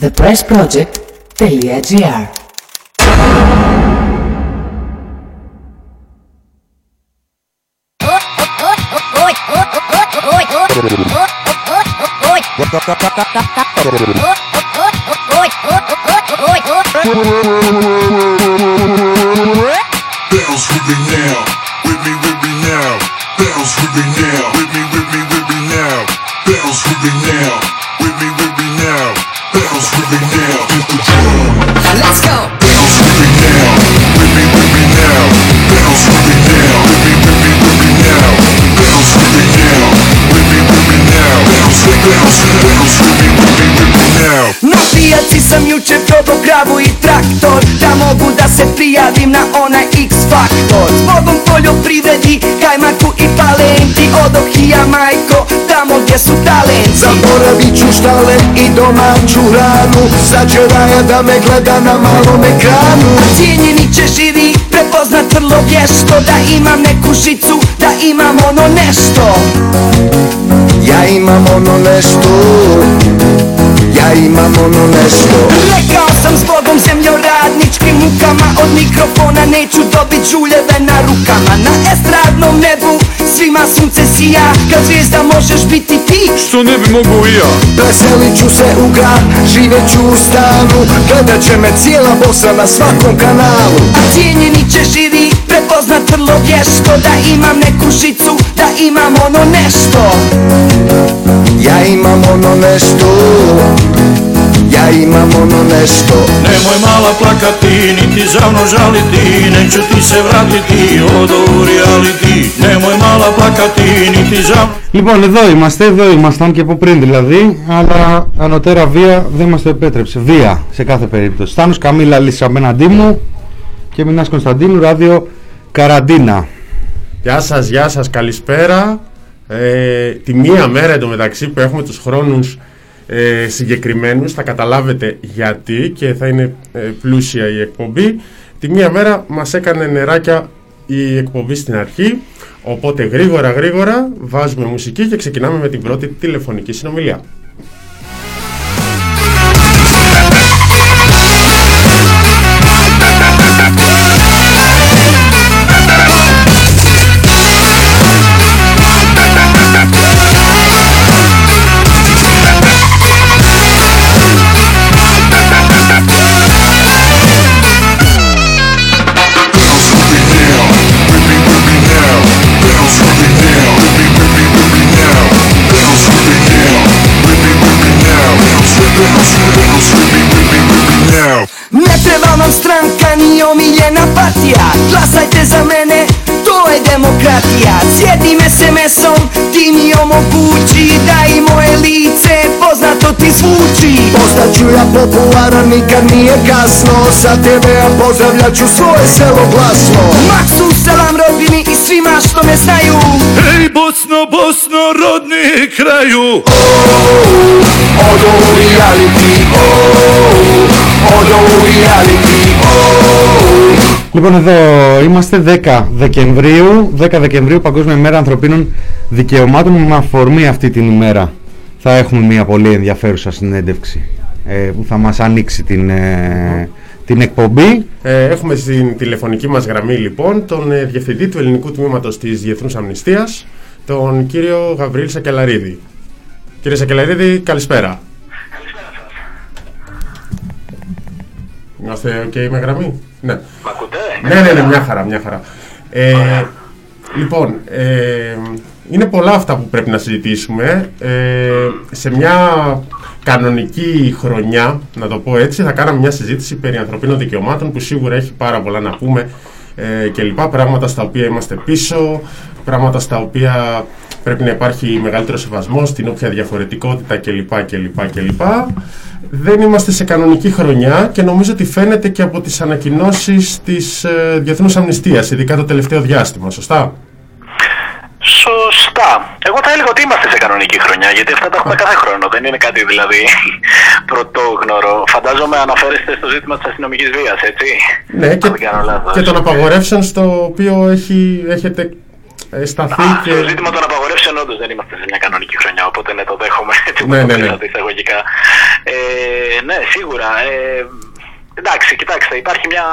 thepressproject.gr prijavim na onaj X Faktor. Zbogom poljoprivredi, kajmaku i palenti. Odoh i ja majko, tamo gdje su talenti. Zaboravit ću štale i domaću ranu. Sad će raja da me gleda na malom ekranu. Cijenjeni će živi prepoznat vrlo vješto. Da imam neku žicu, da imam ono nešto. Ja imam ono nešto. Ja imam ono nešto. Rekao sam s Bogom mukama Od mikrofona neću dobit žuljeve na rukama. Na estradnom nebu svima sunce sija Kad zvijezda možeš biti ti. Što ne bi mogu i ja? Preselit ću se u grad, živet ću u stanu Gledat će me cijela Bosna na svakom kanalu. A cijenjeni će živi prepoznat vrlo vješto Da imam neku žicu, da imam ono nešto. Ja imam ono nešto Ja imam ono nešto Nemoj mala plakati, niti zavno žaliti Neću ti se vratiti od u reality Nemoj mala plakati, niti zavno Λοιπόν, εδώ είμαστε, εδώ ήμασταν και από πριν δηλαδή, αλλά ανωτέρα βία δεν μας το επέτρεψε. Βία σε κάθε περίπτωση. Στάνος Καμίλα Λύση απέναντί μου και Μινάς Κωνσταντίνου, ράδιο Καραντίνα. Γεια σας, γεια σας, καλησπέρα. Ε, τη μία μέρα εντωμεταξύ που έχουμε τους χρόνους ε, συγκεκριμένους θα καταλάβετε γιατί και θα είναι ε, πλούσια η εκπομπή. Τη μία μέρα μας έκανε νεράκια η εκπομπή στην αρχή οπότε γρήγορα γρήγορα βάζουμε μουσική και ξεκινάμε με την πρώτη τηλεφωνική συνομιλία. Σαν Μαξού σήμα στο Λοιπόν εδώ είμαστε 10 Δεκεμβρίου, 10 Δεκεμβρίου παγκόσμια ημέρα ανθρωπίνων δικαιωμάτων. Με αφορμή αυτή την ημέρα θα έχουμε μια πολύ ενδιαφέρουσα συνέντευξη που θα μας ανοίξει την, ε, την εκπομπή. Ε, έχουμε στην τηλεφωνική μας γραμμή λοιπόν τον ε, Διευθυντή του Ελληνικού Τμήματος της Διεθνούς Αμνηστίας, τον κύριο Γαβρίλ Σακελαρίδη. Κύριε Σακελαρίδη, καλησπέρα. Είμαστε ok με γραμμή; Ναι. Μ' ακούτε; Ναι, ναι, ναι, μια χαρά, μια χαρά. Ε, λοιπόν, ε, είναι πολλά αυτά που πρέπει να συζητήσουμε. Ε, σε μια κανονική χρονιά, να το πω έτσι, θα κάναμε μια συζήτηση περί ανθρωπίνων δικαιωμάτων που σίγουρα έχει πάρα πολλά να πούμε ε, και λοιπά, πράγματα στα οποία είμαστε πίσω, πράγματα στα οποία πρέπει να υπάρχει μεγαλύτερο σεβασμός στην όποια διαφορετικότητα κλπ. κλπ, κλπ. Δεν είμαστε σε κανονική χρονιά και νομίζω ότι φαίνεται και από τις ανακοινώσεις της ε, Διεθνούς Αμνηστίας, ειδικά το τελευταίο διάστημα, σωστά; Σωστά. Εγώ θα έλεγα ότι είμαστε σε κανονική χρονιά, γιατί αυτά τα έχουμε κάθε χρόνο. Δεν είναι κάτι δηλαδή πρωτόγνωρο. Φαντάζομαι αναφέρεστε στο ζήτημα της αστυνομικής βίας, έτσι. Ναι, και, Αν δεν κάνω λάθος. και των απαγορεύσεων στο οποίο έχει, έχετε ε, σταθεί Α, και... Το ζήτημα των απαγορεύσεων όντως δεν είμαστε σε μια κανονική χρονιά, οπότε ναι, το δέχομαι έτσι Ναι, όπως ναι, το ναι. πήρατε εισαγωγικά. Ε, ναι, σίγουρα. Ε, εντάξει, κοιτάξτε, υπάρχει μια...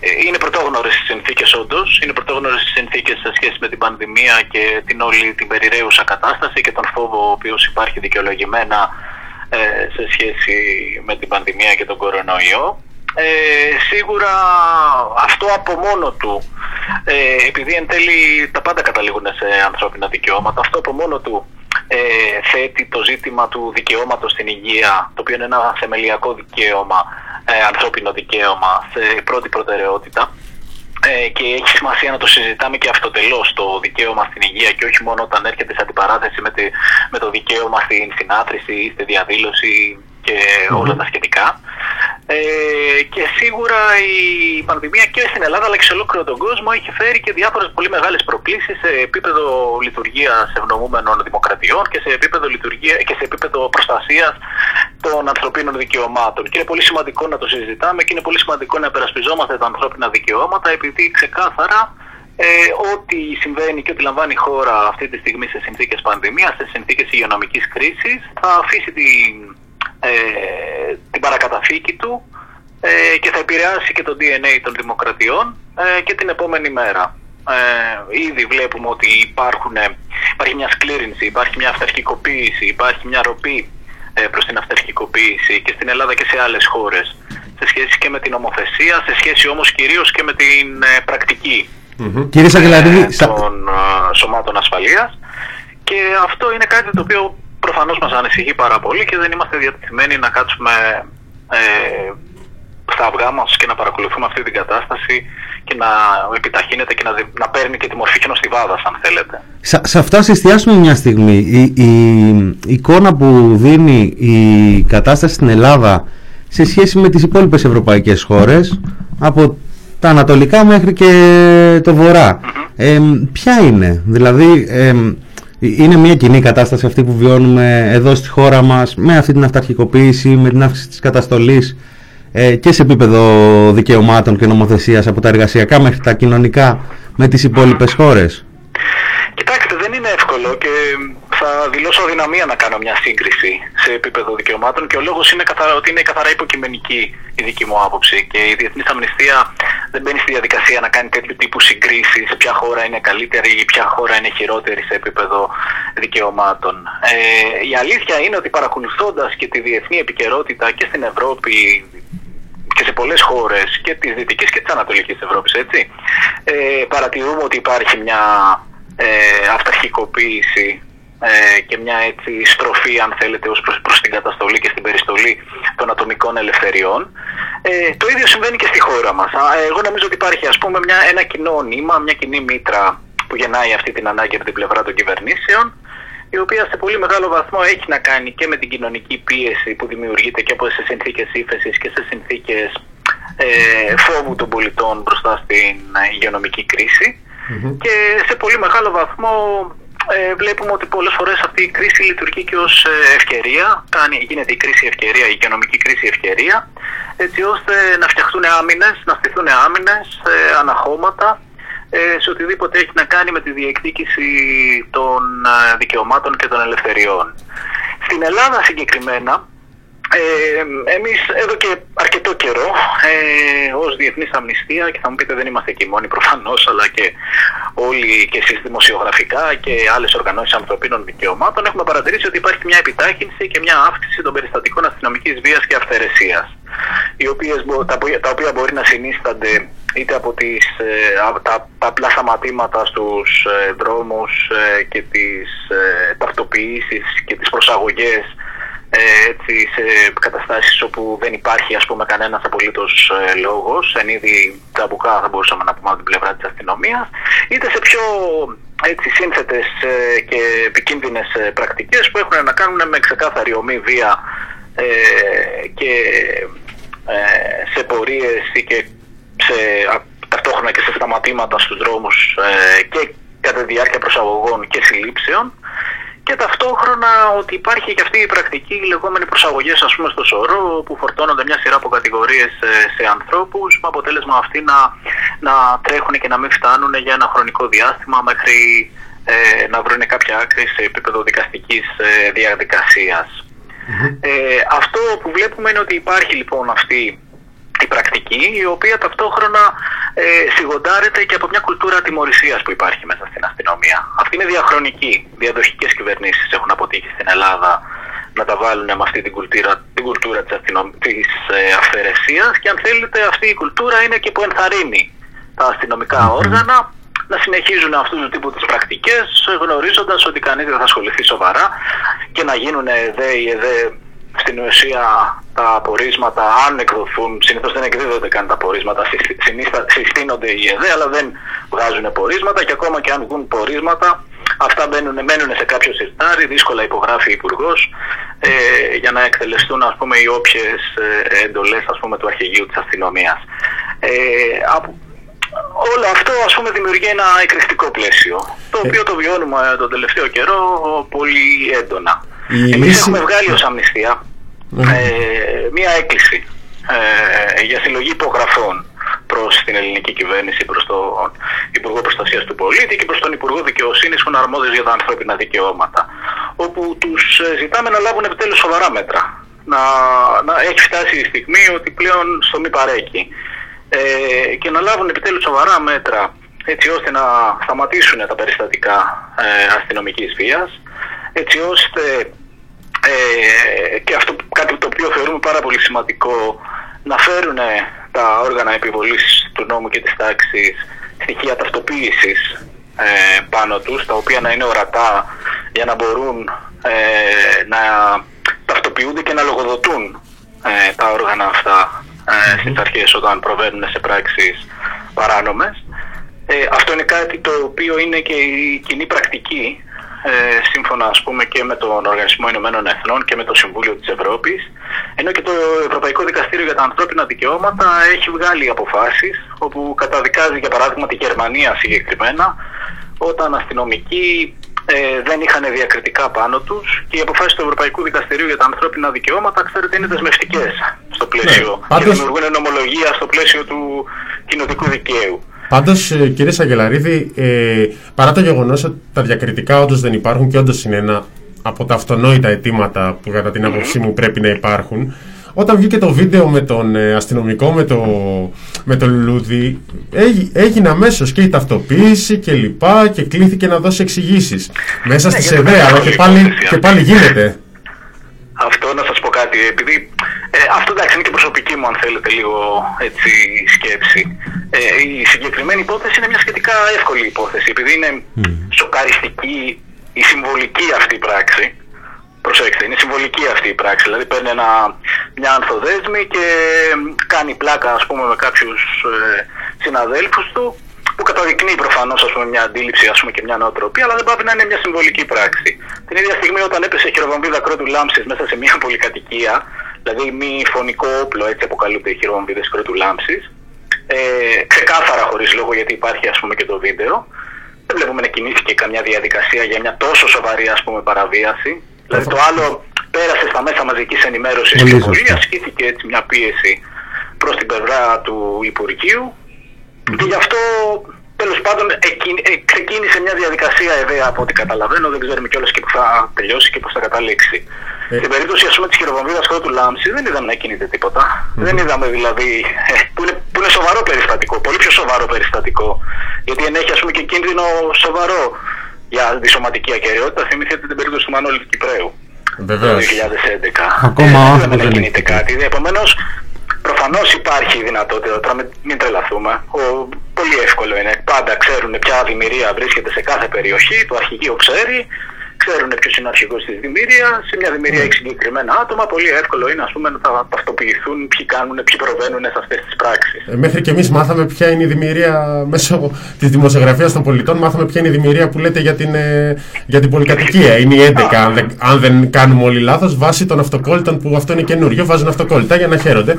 ε, Είναι πρωτόγνωρες οι συνθήκες όντως, είναι πρωτόγνωρες οι συνθήκες σε σχέση με την πανδημία και την όλη την περιραίουσα κατάσταση και τον φόβο ο οποίος υπάρχει δικαιολογημένα ε, σε σχέση με την πανδημία και τον κορονοϊό. Ε, σίγουρα αυτό από μόνο του, ε, επειδή εν τέλει τα πάντα καταλήγουν σε ανθρώπινα δικαιώματα, αυτό από μόνο του ε, θέτει το ζήτημα του δικαιώματος στην υγεία, το οποίο είναι ένα θεμελιακό δικαίωμα, ε, ανθρώπινο δικαίωμα, σε πρώτη προτεραιότητα. Ε, και έχει σημασία να το συζητάμε και αυτοτελώς το δικαίωμα στην υγεία και όχι μόνο όταν έρχεται σε αντιπαράθεση με, τη, με το δικαίωμα στην συνάθρηση ή στη διαδήλωση και όλα τα σχετικά. Ε, και σίγουρα η πανδημία και στην Ελλάδα αλλά και σε ολόκληρο τον κόσμο έχει φέρει και διάφορες πολύ μεγάλες προκλήσεις σε επίπεδο λειτουργίας ευνοούμενων δημοκρατιών και σε επίπεδο, λειτουργία, και σε επίπεδο προστασίας των ανθρωπίνων δικαιωμάτων. Και είναι πολύ σημαντικό να το συζητάμε και είναι πολύ σημαντικό να υπερασπιζόμαστε τα ανθρώπινα δικαιώματα επειδή ξεκάθαρα ε, ό,τι συμβαίνει και ό,τι λαμβάνει η χώρα αυτή τη στιγμή σε συνθήκες πανδημίας, σε συνθήκες υγειονομικής κρίσης θα αφήσει την, ε, την παρακαταθήκη του ε, και θα επηρεάσει και το DNA των δημοκρατιών ε, και την επόμενη μέρα. Ε, ήδη βλέπουμε ότι υπάρχουν, ε, υπάρχει μια σκλήρινση, υπάρχει μια αυταρχικοποίηση, υπάρχει μια ροπή ε, προς την αυταρχικοποίηση και στην Ελλάδα και σε άλλες χώρες σε σχέση και με την ομοθεσία, σε σχέση όμως κυρίως και με την ε, πρακτική Κύριε Σαγγελαρίδη, ε, σα- των ε, σωμάτων ασφαλείας και αυτό είναι κάτι το οποίο προφανώς μας ανησυχεί πάρα πολύ και δεν είμαστε διατεθειμένοι να κάτσουμε ε, στα αυγά μας και να παρακολουθούμε αυτή την κατάσταση και να επιταχύνεται και να, δι- να παίρνει και τη μορφή χιονοστιβάδας αν θέλετε. σε, σε αυτά ας εστιάσουμε μια στιγμή. Η, η, η εικόνα που δίνει η κατάσταση στην Ελλάδα σε σχέση με τις υπόλοιπες ευρωπαϊκές χώρες από τα ανατολικά μέχρι και το βορρά. Ε, ποια είναι, δηλαδή ε, είναι μια κοινή κατάσταση αυτή που βιώνουμε εδώ στη χώρα μας με αυτή την αυταρχικοποίηση, με την αύξηση της καταστολής ε, και σε επίπεδο δικαιωμάτων και νομοθεσίας από τα εργασιακά μέχρι τα κοινωνικά με τις υπόλοιπες χώρες. Κοιτάξτε, δεν είναι εύκολο και θα δηλώσω αδυναμία να κάνω μια σύγκριση σε επίπεδο δικαιωμάτων και ο λόγος είναι καθαρά, ότι είναι καθαρά υποκειμενική η δική μου άποψη και η Διεθνής Αμνηστία δεν μπαίνει στη διαδικασία να κάνει τέτοιου τύπου συγκρίσεις ποια χώρα είναι καλύτερη ή ποια χώρα είναι χειρότερη σε επίπεδο δικαιωμάτων. Ε, η αλήθεια είναι ότι παρακολουθώντας και τη διεθνή επικαιρότητα και στην Ευρώπη και σε πολλές χώρες και της Δυτικής και της Ανατολικής Ευρώπης, έτσι, ε, παρατηρούμε ότι υπάρχει μια ε, αυταρχικοποίηση ε, και μια έτσι στροφή, αν θέλετε, ως προς, προς την καταστολή και στην περιστολή των ατομικών ελευθεριών. Ε, το ίδιο συμβαίνει και στη χώρα μας. Α, Εγώ νομίζω ότι υπάρχει, ας πούμε, μια, ένα κοινό νήμα, μια κοινή μήτρα που γεννάει αυτή την ανάγκη από την πλευρά των κυβερνήσεων, η οποία σε πολύ μεγάλο βαθμό έχει να κάνει και με την κοινωνική πίεση που δημιουργείται και από σε συνθήκες ύφεσης και σε συνθήκες ε, φόβου των πολιτών μπροστά στην ε, υγειονομική κρίση. Και σε πολύ μεγάλο βαθμό ε, βλέπουμε ότι πολλές φορές αυτή η κρίση λειτουργεί και ως ε, ευκαιρία, κάνει, γίνεται η κρίση ευκαιρία, η οικονομική κρίση ευκαιρία, έτσι ώστε να φτιαχτούν άμυνες, να στηθούν άμυνες, ε, αναχώματα, ε, σε οτιδήποτε έχει να κάνει με τη διεκδίκηση των ε, δικαιωμάτων και των ελευθεριών. Στην Ελλάδα συγκεκριμένα, ε, εμείς εδώ και αρκετό καιρό ε, ως Διεθνής Αμνηστία και θα μου πείτε δεν είμαστε και οι μόνοι προφανώς αλλά και όλοι και εσείς δημοσιογραφικά και άλλες οργανώσεις ανθρωπίνων δικαιωμάτων έχουμε παρατηρήσει ότι υπάρχει μια επιτάχυνση και μια αύξηση των περιστατικών αστυνομικής βίας και αυθαιρεσίας οι οποίες, μπο- τα, οποία- τα οποία μπορεί να συνίστανται είτε από τις, ε, από τα, τα απλά σταματήματα στους ε, δρόμους ε, και τις ε, ταυτοποιήσεις και τις προσαγωγές ε, έτσι, σε καταστάσεις όπου δεν υπάρχει ας πούμε κανένας απολύτως ε, λόγος, εν είδη ταμπουκά θα μπορούσαμε να πούμε από την πλευρά της αστυνομίας, είτε σε πιο έτσι, σύνθετες ε, και επικίνδυνες ε, πρακτικές που έχουν να κάνουν με ξεκάθαρη ομή βία ε, και ε, σε πορείες ή και σε, α- ταυτόχρονα και σε σταματήματα στους δρόμους ε, και κατά τη διάρκεια προσαγωγών και συλλήψεων και ταυτόχρονα ότι υπάρχει και αυτή η πρακτική οι λεγόμενοι προσαγωγές ας πούμε στο σωρό που φορτώνονται μια σειρά από κατηγορίες ε, σε ανθρώπους με αποτέλεσμα αυτοί να, να τρέχουν και να μην φτάνουν για ένα χρονικό διάστημα μέχρι ε, να βρουν κάποια άκρη σε επίπεδο δικαστικής ε, διαδικασίας. Ε, αυτό που βλέπουμε είναι ότι υπάρχει λοιπόν αυτή η πρακτική η οποία ταυτόχρονα ε, σιγοντάρεται και από μια κουλτούρα ατιμορρησίας που υπάρχει μέσα στην αστυνομία. Αυτή είναι διαχρονική. Διαδοχικές κυβερνήσεις έχουν αποτύχει στην Ελλάδα να τα βάλουν με αυτή την κουλτούρα, την κουλτούρα της, αστυνομ... της ε, αυθαιρεσίας και αν θέλετε αυτή η κουλτούρα είναι και που ενθαρρύνει τα αστυνομικά όργανα να συνεχίζουν αυτούς τους τύπους τις πρακτικές γνωρίζοντας ότι κανείς δεν θα ασχοληθεί σοβαρά και να γίνουν εδέ ή εδέ στην ουσία τα απορίσματα αν εκδοθούν, συνήθως δεν εκδίδονται καν τα απορίσματα, συνήθω συστήνονται οι ΕΔΕ αλλά δεν βγάζουν πορίσματα και ακόμα και αν βγουν πορίσματα αυτά μπαίνουν, μένουν σε κάποιο συρτάρι, δύσκολα υπογράφει ο Υπουργός ε, για να εκτελεστούν ας πούμε, οι όποιες ε, εντολές του αρχηγείου της αστυνομίας. Ε, όλο αυτό ας πούμε δημιουργεί ένα εκρηκτικό πλαίσιο το Ε. οποίο το βιώνουμε τον τελευταίο καιρό πολύ έντονα. Η Εμείς λύση- έχουμε βγάλει ως αμνηστία ε, μία έκκληση ε, για συλλογή υπογραφών προς την ελληνική κυβέρνηση, προς τον Υπουργό Προστασίας του Πολίτη και προς τον Υπουργό Δικαιοσύνης που είναι αρμόδιος για τα ανθρώπινα δικαιώματα όπου τους ε, ζητάμε να λάβουν επιτέλους σοβαρά μέτρα. Να, να έχει φτάσει η στιγμή ότι πλέον στο μη παρέκει ε, και να λάβουν επιτέλους σοβαρά μέτρα έτσι ώστε να σταματήσουν τα περιστατικά ε, αστυνομικής βίας έτσι ώστε ε, και αυτό κάτι το οποίο θεωρούμε πάρα πολύ σημαντικό να φέρουν τα όργανα επιβολής του νόμου και της τάξης στοιχεία ταυτοποίησης ε, πάνω τους τα οποία να είναι ορατά για να μπορούν ε, να ταυτοποιούνται και να λογοδοτούν ε, τα όργανα αυτά ε, στις αρχές όταν προβαίνουν σε πράξεις παράνομες. Ε, αυτό είναι κάτι το οποίο είναι και η κοινή πρακτική ε, σύμφωνα ας πούμε και με τον Οργανισμό Ηνωμένων Εθνών και με το Συμβούλιο της Ευρώπης ενώ και το Ευρωπαϊκό Δικαστήριο για τα Ανθρώπινα Δικαιώματα έχει βγάλει αποφάσεις όπου καταδικάζει για παράδειγμα τη Γερμανία συγκεκριμένα όταν αστυνομικοί ε, δεν είχαν διακριτικά πάνω τους και οι αποφάσεις του Ευρωπαϊκού Δικαστηρίου για τα Ανθρώπινα Δικαιώματα ξέρετε είναι δεσμευτικές στο πλαίσιο και πάντως- δημιουργούν νομολογία στο πλαίσιο του κοινοτικού δικαίου. Πάντως, κύριε Σαγγελαρίδη, ε, παρά το γεγονός ότι τα διακριτικά όντως δεν υπάρχουν και όντως είναι ένα από τα αυτονόητα αιτήματα που κατά την άποψή μου πρέπει να υπάρχουν, όταν βγήκε το βίντεο με τον ε, αστυνομικό, με το, με το λουλούδι, έγι- έγινε αμέσως και η ταυτοποίηση και λοιπά και κλήθηκε να δώσει εξηγήσεις. Μέσα Ναι, στη γιατί ΣΕΔΕ, δεν αλλά έχω και πάλι, υπόθεσης και αυτή. πάλι γίνεται. Αυτό να σας πω κάτι, επειδή ε, αυτό εντάξει είναι και προσωπική μου αν θέλετε λίγο έτσι σκέψη. Ε, η συγκεκριμένη υπόθεση είναι μια σχετικά εύκολη υπόθεση, επειδή είναι σοκαριστική η συμβολική αυτή η πράξη. Προσέξτε, είναι συμβολική αυτή η πράξη. Δηλαδή παίρνει ένα, μια ανθοδέσμη και κάνει πλάκα ας πούμε με κάποιους ε, συναδέλφους του που καταδεικνύει προφανώς μια αντίληψη ας πούμε, και μια νοοτροπία, αλλά δεν πάει να είναι μια συμβολική πράξη. Την ίδια στιγμή, όταν έπεσε η χειροβομβίδα κρότου λάμψη μέσα σε μια πολυκατοικία, δηλαδή μη φωνικό όπλο, έτσι αποκαλούνται οι χειροβομβίδες κρότου λάμψη, ε, ξεκάθαρα χωρίς λόγο, γιατί υπάρχει ας πούμε και το βίντεο, δεν βλέπουμε να κινήθηκε καμιά διαδικασία για μια τόσο σοβαρή ας πούμε, παραβίαση. Δηλαδή το άλλο πέρασε στα μέσα μαζικής ενημέρωσης Πολύ και σωστά. πολύ ασκήθηκε έτσι μια πίεση προς την πλευρά του Υπουργείου και γι' αυτό τέλος πάντων εκκι- ε, ξεκίνησε μια διαδικασία ιδέα από ό,τι καταλαβαίνω. Δεν ξέρουμε κιόλας και που θα τελειώσει και πώς θα καταλήξει. Ε. Στην περίπτωση ας πούμε, της χειροβομβίδας του Λάμψη δεν είδαμε να κινείται τίποτα. Δεν είδαμε δηλαδή. ε, που, είναι, που είναι σοβαρό περιστατικό, πολύ πιο σοβαρό περιστατικό. Γιατί ενέχει ας πούμε, και κίνδυνο σοβαρό για τη σωματική ακαιρεότητα. Θυμηθείτε την περίπτωση του Μανώλη του Κυπραίου το Βεβαίω. 2011. Ακόμα ο δεν άνθρωπος είδαμε να δεν κινείται έχει κάτι. Επομένως, προφανώς υπάρχει η δυνατότητα, τώρα μην, μην τρελαθούμε. Ο, πολύ εύκολο είναι. Πάντα ξέρουν ποια δημιουργία βρίσκεται σε κάθε περιοχή, το αρχηγείο ξέρει, ξέρουν ποιος είναι ο αρχηγός της δημιουργίας. Σε μια δημιουργία έχει συγκεκριμένα άτομα. Πολύ εύκολο είναι ας πούμε, να τα ταυτοποιηθούν ποιοι κάνουν, ποιοι προβαίνουν σε αυτές τις πράξεις. Ε, Μέχρι και εμείς μάθαμε ποια είναι η δημιουργία μέσω της δημοσιογραφίας των πολιτών. Μάθαμε ποια είναι η δημιουργία που λέτε για την, ε, για την πολυκατοικία. Είναι η 11, αν δεν, αν δεν κάνουμε όλοι λάθος, βάσει των αυτοκόλλητων που αυτό είναι καινούριο. Βάζουν αυτοκόλλητα για να χαίρονται.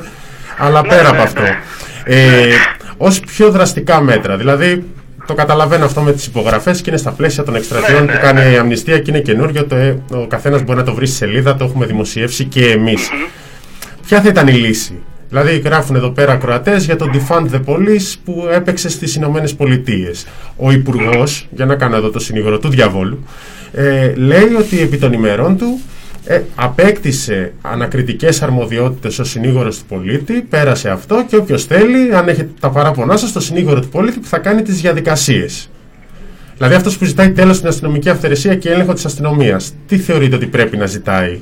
Αλλά Ναι, πέρα ναι, από αυτό. ναι. Ε, Ω πιο δραστικά μέτρα, δηλαδή το καταλαβαίνω αυτό με τις υπογραφές και είναι στα πλαίσια των εκστρατείων Ναι, ναι, που κάνει η Αμνηστία και είναι καινούριο. Το, ε, ο καθένας μπορεί να το βρει στη σελίδα, το έχουμε δημοσιεύσει και εμείς. Ποια θα ήταν η λύση; Δηλαδή, γράφουν εδώ πέρα ακροατές για το Defund the Police που έπαιξε στις Ηνωμένες Πολιτείες. Ο Υπουργός, για να κάνω εδώ το συνήγορο του διαβόλου, ε, λέει ότι επί των ημερών του ε, απέκτησε ανακριτικές αρμοδιότητες ως συνήγορος του πολίτη, πέρασε αυτό και όποιος θέλει, αν έχει τα παράπονά σας, στο συνήγορο του πολίτη που θα κάνει τις διαδικασίες. Δηλαδή αυτός που ζητάει τέλος στην αστυνομική αυθαιρεσία και έλεγχο της αστυνομίας, τι θεωρείτε ότι πρέπει να ζητάει;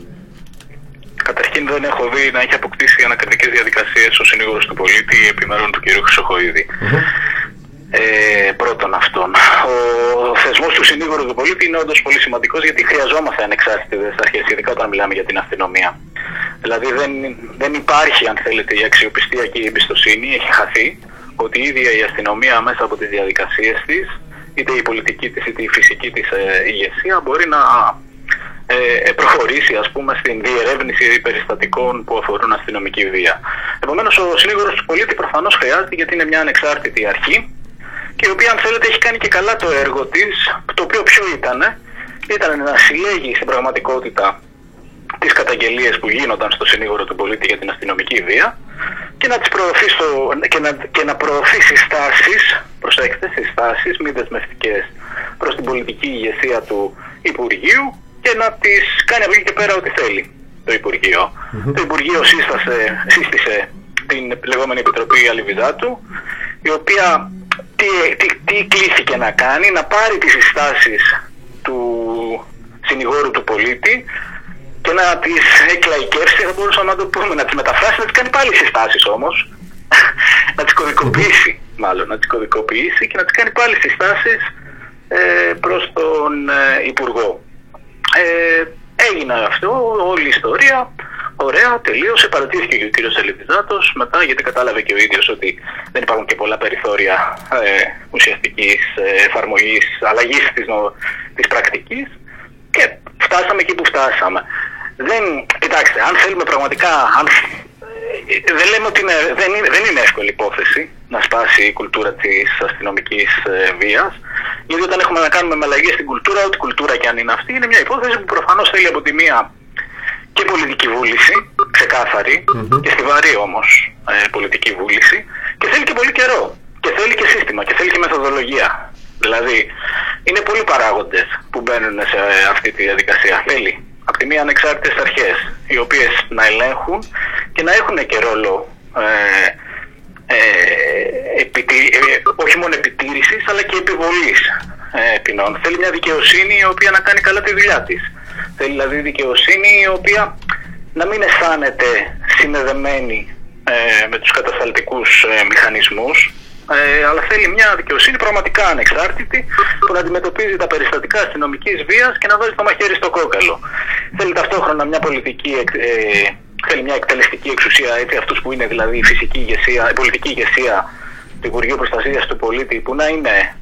Καταρχήν δεν έχω δει να έχει αποκτήσει ανακριτικές διαδικασίες ο συνήγορος του πολίτη επιμέρων του κ. χρυσοχοιδη Ε, πρώτον αυτόν. Ο θεσμός του συνήγορου του πολίτη είναι όντως πολύ σημαντικός γιατί χρειαζόμαστε ανεξάρτητε αρχέ, ειδικά όταν μιλάμε για την αστυνομία. Δηλαδή δεν, δεν υπάρχει, αν θέλετε, η αξιοπιστία και η εμπιστοσύνη, έχει χαθεί ότι η ίδια η αστυνομία μέσα από τις διαδικασίες της, είτε η πολιτική της είτε η φυσική της ε, ηγεσία, μπορεί να ε, ε, προχωρήσει ας πούμε στην διερεύνηση περιστατικών που αφορούν αστυνομική βία. Επομένως ο συνήγορος του πολίτη προφανώς χρειάζεται γιατί είναι μια ανεξάρτητη αρχή και η οποία αν θέλετε έχει κάνει και καλά το έργο της, το οποίο ποιο ήταν, ήταν να συλλέγει στην πραγματικότητα τις καταγγελίες που γίνονταν στο συνήγορο του πολίτη για την αστυνομική βία και να τις προωθεί στο, και, να, και να προωθεί συστάσεις, προσέξτε, συστάσεις μη δεσμευτικές προς την πολιτική ηγεσία του Υπουργείου και να τις κάνει από εκεί και πέρα ό,τι θέλει το υπουργειο Το Υπουργείο σύστασε, σύστησε την λεγόμενη Επιτροπή Αλιβιδάτου η οποία τι, τι, τι κλήθηκε να κάνει, να πάρει τις συστάσεις του συνηγόρου του πολίτη και να τις εκλαϊκεύσει, θα μπορούσαμε να το πούμε, να τις μεταφράσει, να τις κάνει πάλι συστάσεις όμως, να τις κωδικοποιήσει μάλλον, να τις κωδικοποιήσει και να τις κάνει πάλι συστάσεις ε, προς τον ε, Υπουργό. Ε, έγινε αυτό, όλη η ιστορία, ωραία, τελείωσε, παρατήθηκε και ο κύριος Ελευθυζάτος μετά γιατί κατάλαβε και ο ίδιος ότι δεν υπάρχουν και πολλά περιθώρια ε, ουσιαστικής ε, εφαρμογής, αλλαγής της, νο- της πρακτικής. Και φτάσαμε εκεί που φτάσαμε. Δεν, κοιτάξτε, αν θέλουμε πραγματικά, αν, ε, δεν λέμε ότι είναι, δεν, είναι, δεν είναι εύκολη υπόθεση να σπάσει η κουλτούρα της αστυνομικής ε, βίας, γιατί όταν έχουμε να κάνουμε με αλλαγή στην κουλτούρα, ό,τι κουλτούρα και αν είναι αυτή, είναι μια υπόθεση που προφανώς θέλει από τη μία και πολιτική βούληση, ξεκάθαρη, και στιβαρή όμως ε, πολιτική βούληση, και θέλει και πολύ καιρό. Και θέλει και σύστημα και θέλει και μεθοδολογία. Δηλαδή, είναι πολλοί παράγοντες που μπαίνουν σε αυτή τη διαδικασία. Θέλει από τη μία ανεξάρτητες αρχές, οι οποίες να ελέγχουν και να έχουν και ρόλο ε, ε, επιτι- ε, όχι μόνο επιτήρησης αλλά και επιβολής ε, ποινών. Θέλει μια δικαιοσύνη η οποία να κάνει καλά τη δουλειά της. Θέλει δηλαδή δικαιοσύνη η οποία να μην αισθάνεται συνδεδεμένη ε, με τους κατασταλτικούς ε, μηχανισμούς ε, αλλά θέλει μια δικαιοσύνη πραγματικά ανεξάρτητη που να αντιμετωπίζει τα περιστατικά αστυνομικής βίας και να βάζει το μαχαίρι στο κόκαλο. Θέλει ταυτόχρονα μια πολιτική εκ- ε, θέλει μια εκτελεστική εξουσία, έτσι, αυτούς που είναι δηλαδή η φυσική ηγεσία, η πολιτική ηγεσία του Υπουργείου Προστασίας του Πολίτη που να είναι,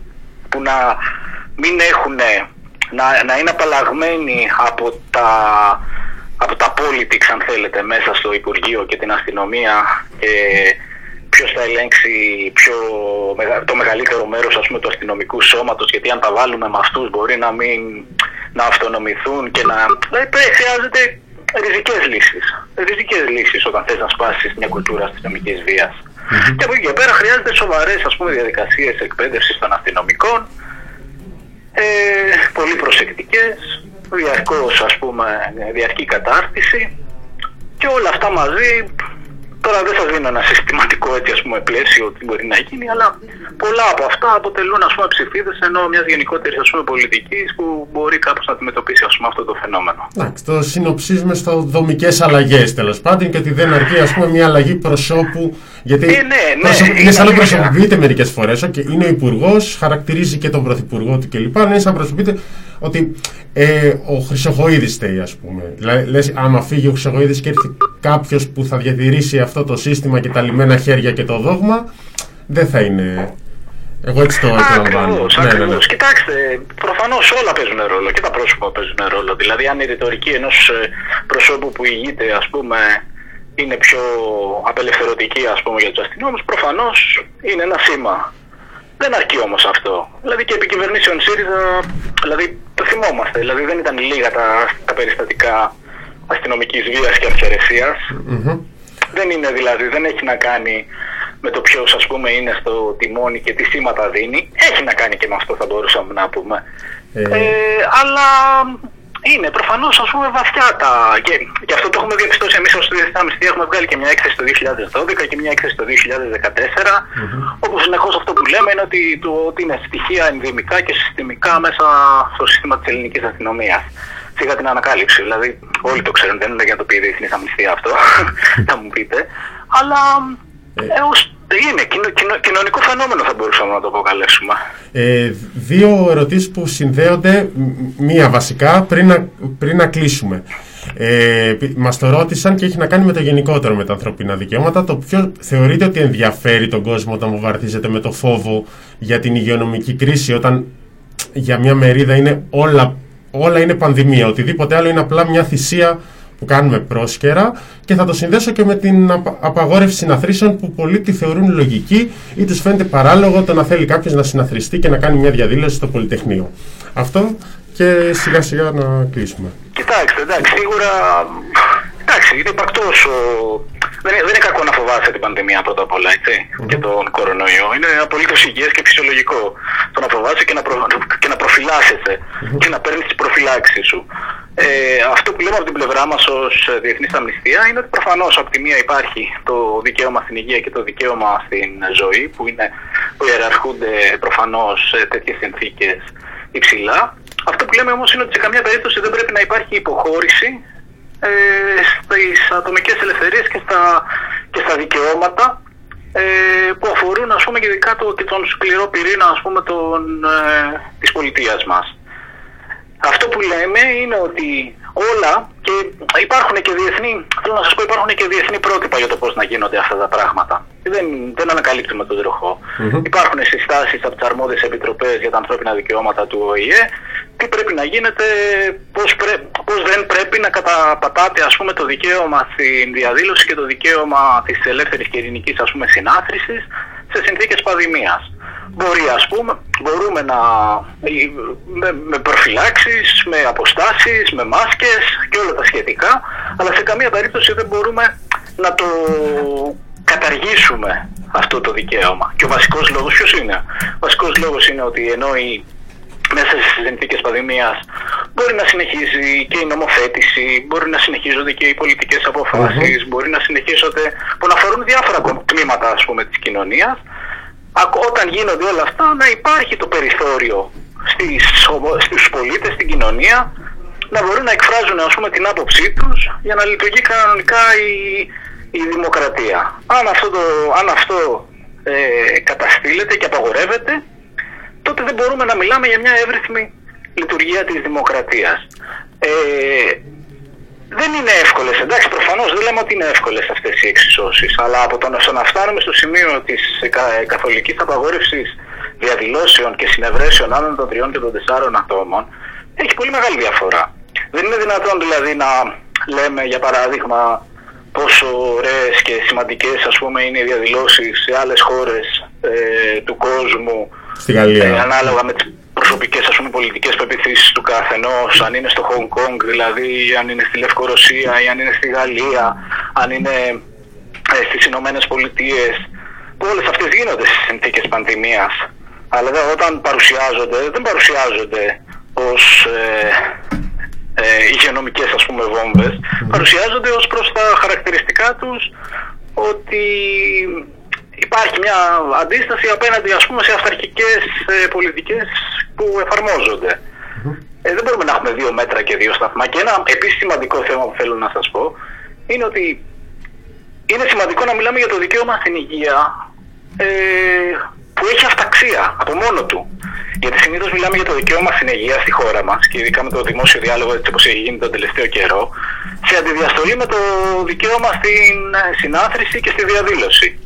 που να μην έχουν, να, να είναι απαλλαγμένοι από τα, από τα politics αν θέλετε μέσα στο Υπουργείο και την αστυνομία και ποιος θα ελέγξει πιο, μεγα- το μεγαλύτερο μέρος ας πούμε, του αστυνομικού σώματος γιατί αν τα βάλουμε με αυτούς μπορεί να μην να αυτονομηθούν και να... Δηλαδή, χρειάζεται ριζικές λύσεις. Ριζικές λύσεις όταν θες να σπάσεις μια κουλτούρα αστυνομικής βίας. Και από εκεί και πέρα χρειάζεται σοβαρές ας πούμε, διαδικασίες εκπαίδευσης των αστυνομικών, ε, πολύ προσεκτικές, διαρκώς ας πούμε διαρκή κατάρτιση. Και όλα αυτά μαζί τώρα δεν σας δίνω ένα συστηματικό έτσι ας πούμε πλαίσιο τι μπορεί να γίνει αλλά πολλά από αυτά αποτελούν ας πούμε ψηφίδες ενώ μιας γενικότερης ας πούμε πολιτικής που μπορεί κάπως να αντιμετωπίσει ας πούμε αυτό το φαινόμενο. Εντάξει, το συνοψίζουμε στο δομικές αλλαγές τέλος πάντων και ότι δεν αρκεί ας πούμε, μια αλλαγή προσώπου. Γιατί Ε, ναι, ναι, προσωπ- είναι είναι σαν να αλήθεια. προσωποποιείται μερικές φορές. Okay, είναι ο υπουργός, χαρακτηρίζει και τον πρωθυπουργό του κλπ. Είναι σαν να προσωποποιείται ότι ε, ο Χρυσοχοίδης θέλει, ας πούμε. Δηλαδή, λες, άμα φύγει ο Χρυσοχοίδης και έρθει κάποιος που θα διατηρήσει αυτό το σύστημα και τα λιμένα χέρια και το δόγμα, δεν θα είναι. Εγώ έτσι το εκλαμβάνω. Ακριβώς, Ναι, ναι, ναι. ακριβώς. Κοιτάξτε, προφανώς όλα παίζουν ρόλο και τα πρόσωπα παίζουν ρόλο. Δηλαδή αν η ρητορική ενός ε, προσώπου που ηγείται ας πούμε είναι πιο απελευθερωτική ας πούμε για τους αστυνόμους, προφανώς είναι ένα σήμα. Δεν αρκεί όμως αυτό. Δηλαδή και επί κυβερνήσεων ΣΥΡΙΖΑ, δηλαδή το θυμόμαστε. Δηλαδή δεν ήταν λίγα τα, τα περιστατικά αστυνομικής βίας και αυθαιρεσίας. Δεν είναι δηλαδή, δεν έχει να κάνει με το ποιος ας πούμε είναι στο τιμόνι και τι σήματα δίνει. Έχει να κάνει και με αυτό θα μπορούσαμε να πούμε. Ε. Ε, αλλά είναι προφανώς ας πούμε βαθιά τα... Και, και αυτό το έχουμε διαπιστώσει εμείς ως Διεθνή Αμνηστία έχουμε βγάλει και μια έκθεση το 2012 και μια έκθεση το 2014 όπου συνεχώς αυτό που λέμε είναι ότι, το, ότι είναι στοιχεία ενδυμικά και συστημικά μέσα στο σύστημα της ελληνικής αστυνομίας. Σιγά την ανακάλυψη, δηλαδή όλοι το ξέρουν, δεν είναι για να το πει η Διεθνής Αμνηστία αυτό, θα μου πείτε. Αλλά ε, ως- είναι κοινο- κοινο- κοινωνικό φαινόμενο θα μπορούσαμε να το αποκαλέσουμε. Ε, δύο ερωτήσεις που συνδέονται, μ- μία βασικά, πριν να, πριν να κλείσουμε. Ε, πι- μας το ρώτησαν και έχει να κάνει με το γενικότερο με τα ανθρωπίνα δικαιώματα. Το ποιο θεωρείτε ότι ενδιαφέρει τον κόσμο όταν βομβαρδίζεται με το φόβο για την υγειονομική κρίση, όταν για μια μερίδα είναι όλα, όλα είναι πανδημία. Οτιδήποτε άλλο είναι απλά μια θυσία που κάνουμε πρόσκαιρα και θα το συνδέσω και με την απα- απαγόρευση συναθρήσεων που πολλοί τη θεωρούν λογική ή τους φαίνεται παράλογο το να θέλει κάποιος να συναθριστεί και να κάνει μια διαδήλωση στο Πολυτεχνείο. Αυτό και σιγά σιγά να κλείσουμε. Κοιτάξτε, εντάξει, σίγουρα. Εντάξει, είναι υπαρκτός ο... δεν, είναι, δεν είναι κακό να φοβάσαι την πανδημία πρώτα απ' όλα, έτσι, και τον κορονοϊό. Είναι απολύτως υγιές και φυσιολογικό το να φοβάσαι και να, προ... και να προφυλάσσεσαι και να παίρνεις τις προφυλάξεις σου. Ε, αυτό που λέμε από την πλευρά μας ως Διεθνής Αμνηστία είναι ότι προφανώς από τη μία υπάρχει το δικαίωμα στην υγεία και το δικαίωμα στην ζωή, που, είναι, που ιεραρχούνται προφανώς σε τέτοιες συνθήκες υψηλά. Αυτό που λέμε όμως είναι ότι σε καμία περίπτωση δεν πρέπει να υπάρχει υποχώρηση ε, στις ατομικές ελευθερίες και στα, και στα δικαιώματα ε, που αφορούν ας πούμε και ειδικά το, και τον σκληρό πυρήνα ας πούμε τον, ε, της πολιτείας μας. Αυτό που λέμε είναι ότι όλα και υπάρχουν και διεθνή, θέλω να σας πω υπάρχουν και διεθνή πρότυπα για το πώς να γίνονται αυτά τα πράγματα. Δεν, δεν ανακαλύπτουμε τον τροχό. Υπάρχουν συστάσεις από τις αρμόδιες επιτροπές για τα ανθρώπινα δικαιώματα του ΟΗΕ, τι πρέπει να γίνεται, πώς, πρέ, πώς δεν πρέπει να καταπατάτε ας πούμε το δικαίωμα στην διαδήλωση και το δικαίωμα της ελεύθερης και ειρηνικής ας πούμε συνάθρησης σε συνθήκες πανδημίας. Μπορεί ας πούμε, μπορούμε να με, με προφυλάξεις, με αποστάσεις, με μάσκες και όλα τα σχετικά, αλλά σε καμία περίπτωση δεν μπορούμε να το καταργήσουμε αυτό το δικαίωμα. Και ο βασικός λόγος ποιος είναι; Ο βασικός λόγος είναι ότι ενώ η μέσα στις συνθήκες πανδημίας μπορεί να συνεχίζει και η νομοθέτηση, μπορεί να συνεχίζονται και οι πολιτικές αποφάσεις, μπορεί να συνεχίζονται που να αφορούν διάφορα τμήματα ας πούμε της κοινωνίας. Ακ- Όταν γίνονται όλα αυτά να υπάρχει το περιθώριο στις, ομο- στους πολίτες, στην κοινωνία να μπορούν να εκφράζουν ας πούμε την άποψή τους για να λειτουργεί κανονικά η, η δημοκρατία. Αν αυτό, το, αν αυτό ε, καταστήλεται και απαγορεύεται τότε δεν μπορούμε να μιλάμε για μια εύρυθμη λειτουργία της δημοκρατίας. Ε, δεν είναι εύκολες. Εντάξει, προφανώς δεν λέμε ότι είναι εύκολες αυτές οι εξισώσεις. Αλλά από το να, στο να φτάνουμε στο σημείο της καθολικής απαγόρευσης διαδηλώσεων και συνευρέσεων άνω των τριών και των τεσσάρων ατόμων, έχει πολύ μεγάλη διαφορά. Δεν είναι δυνατόν δηλαδή να λέμε, για παράδειγμα, πόσο ωραίες και σημαντικές ας πούμε είναι οι διαδηλώσεις σε άλλες χώρες ε, του κόσμου Στη Γαλλία. ε, ανάλογα με τις προσωπικές ας πούμε πολιτικές πεπιθήσεις του καθενός αν είναι στο Hong Kong δηλαδή αν είναι στη Λευκορωσία ή αν είναι στη Γαλλία αν είναι ε, στις Ηνωμένες Πολιτείες που όλες αυτές γίνονται στις συνθήκες πανδημίας. Αλλά δε, όταν παρουσιάζονται δεν παρουσιάζονται ως ε, ε, υγειονομικές ας πούμε βόμβες. Παρουσιάζονται ως προς τα χαρακτηριστικά τους ότι υπάρχει μια αντίσταση απέναντι ας πούμε σε αυταρχικές ε, πολιτικές που εφαρμόζονται. Ε, δεν μπορούμε να έχουμε δύο μέτρα και δύο σταθμά. Και ένα επίσης σημαντικό θέμα που θέλω να σας πω είναι ότι είναι σημαντικό να μιλάμε για το δικαίωμα στην υγεία ε, που έχει αυταξία από μόνο του. Γιατί συνήθως μιλάμε για το δικαίωμα στην υγεία στη χώρα μας και ειδικά με το δημόσιο διάλογο έτσι όπως έχει γίνει τον τελευταίο καιρό, σε αντιδιαστολή με το δικαίωμα στην ε, συνάθρηση και στη διαδήλωση.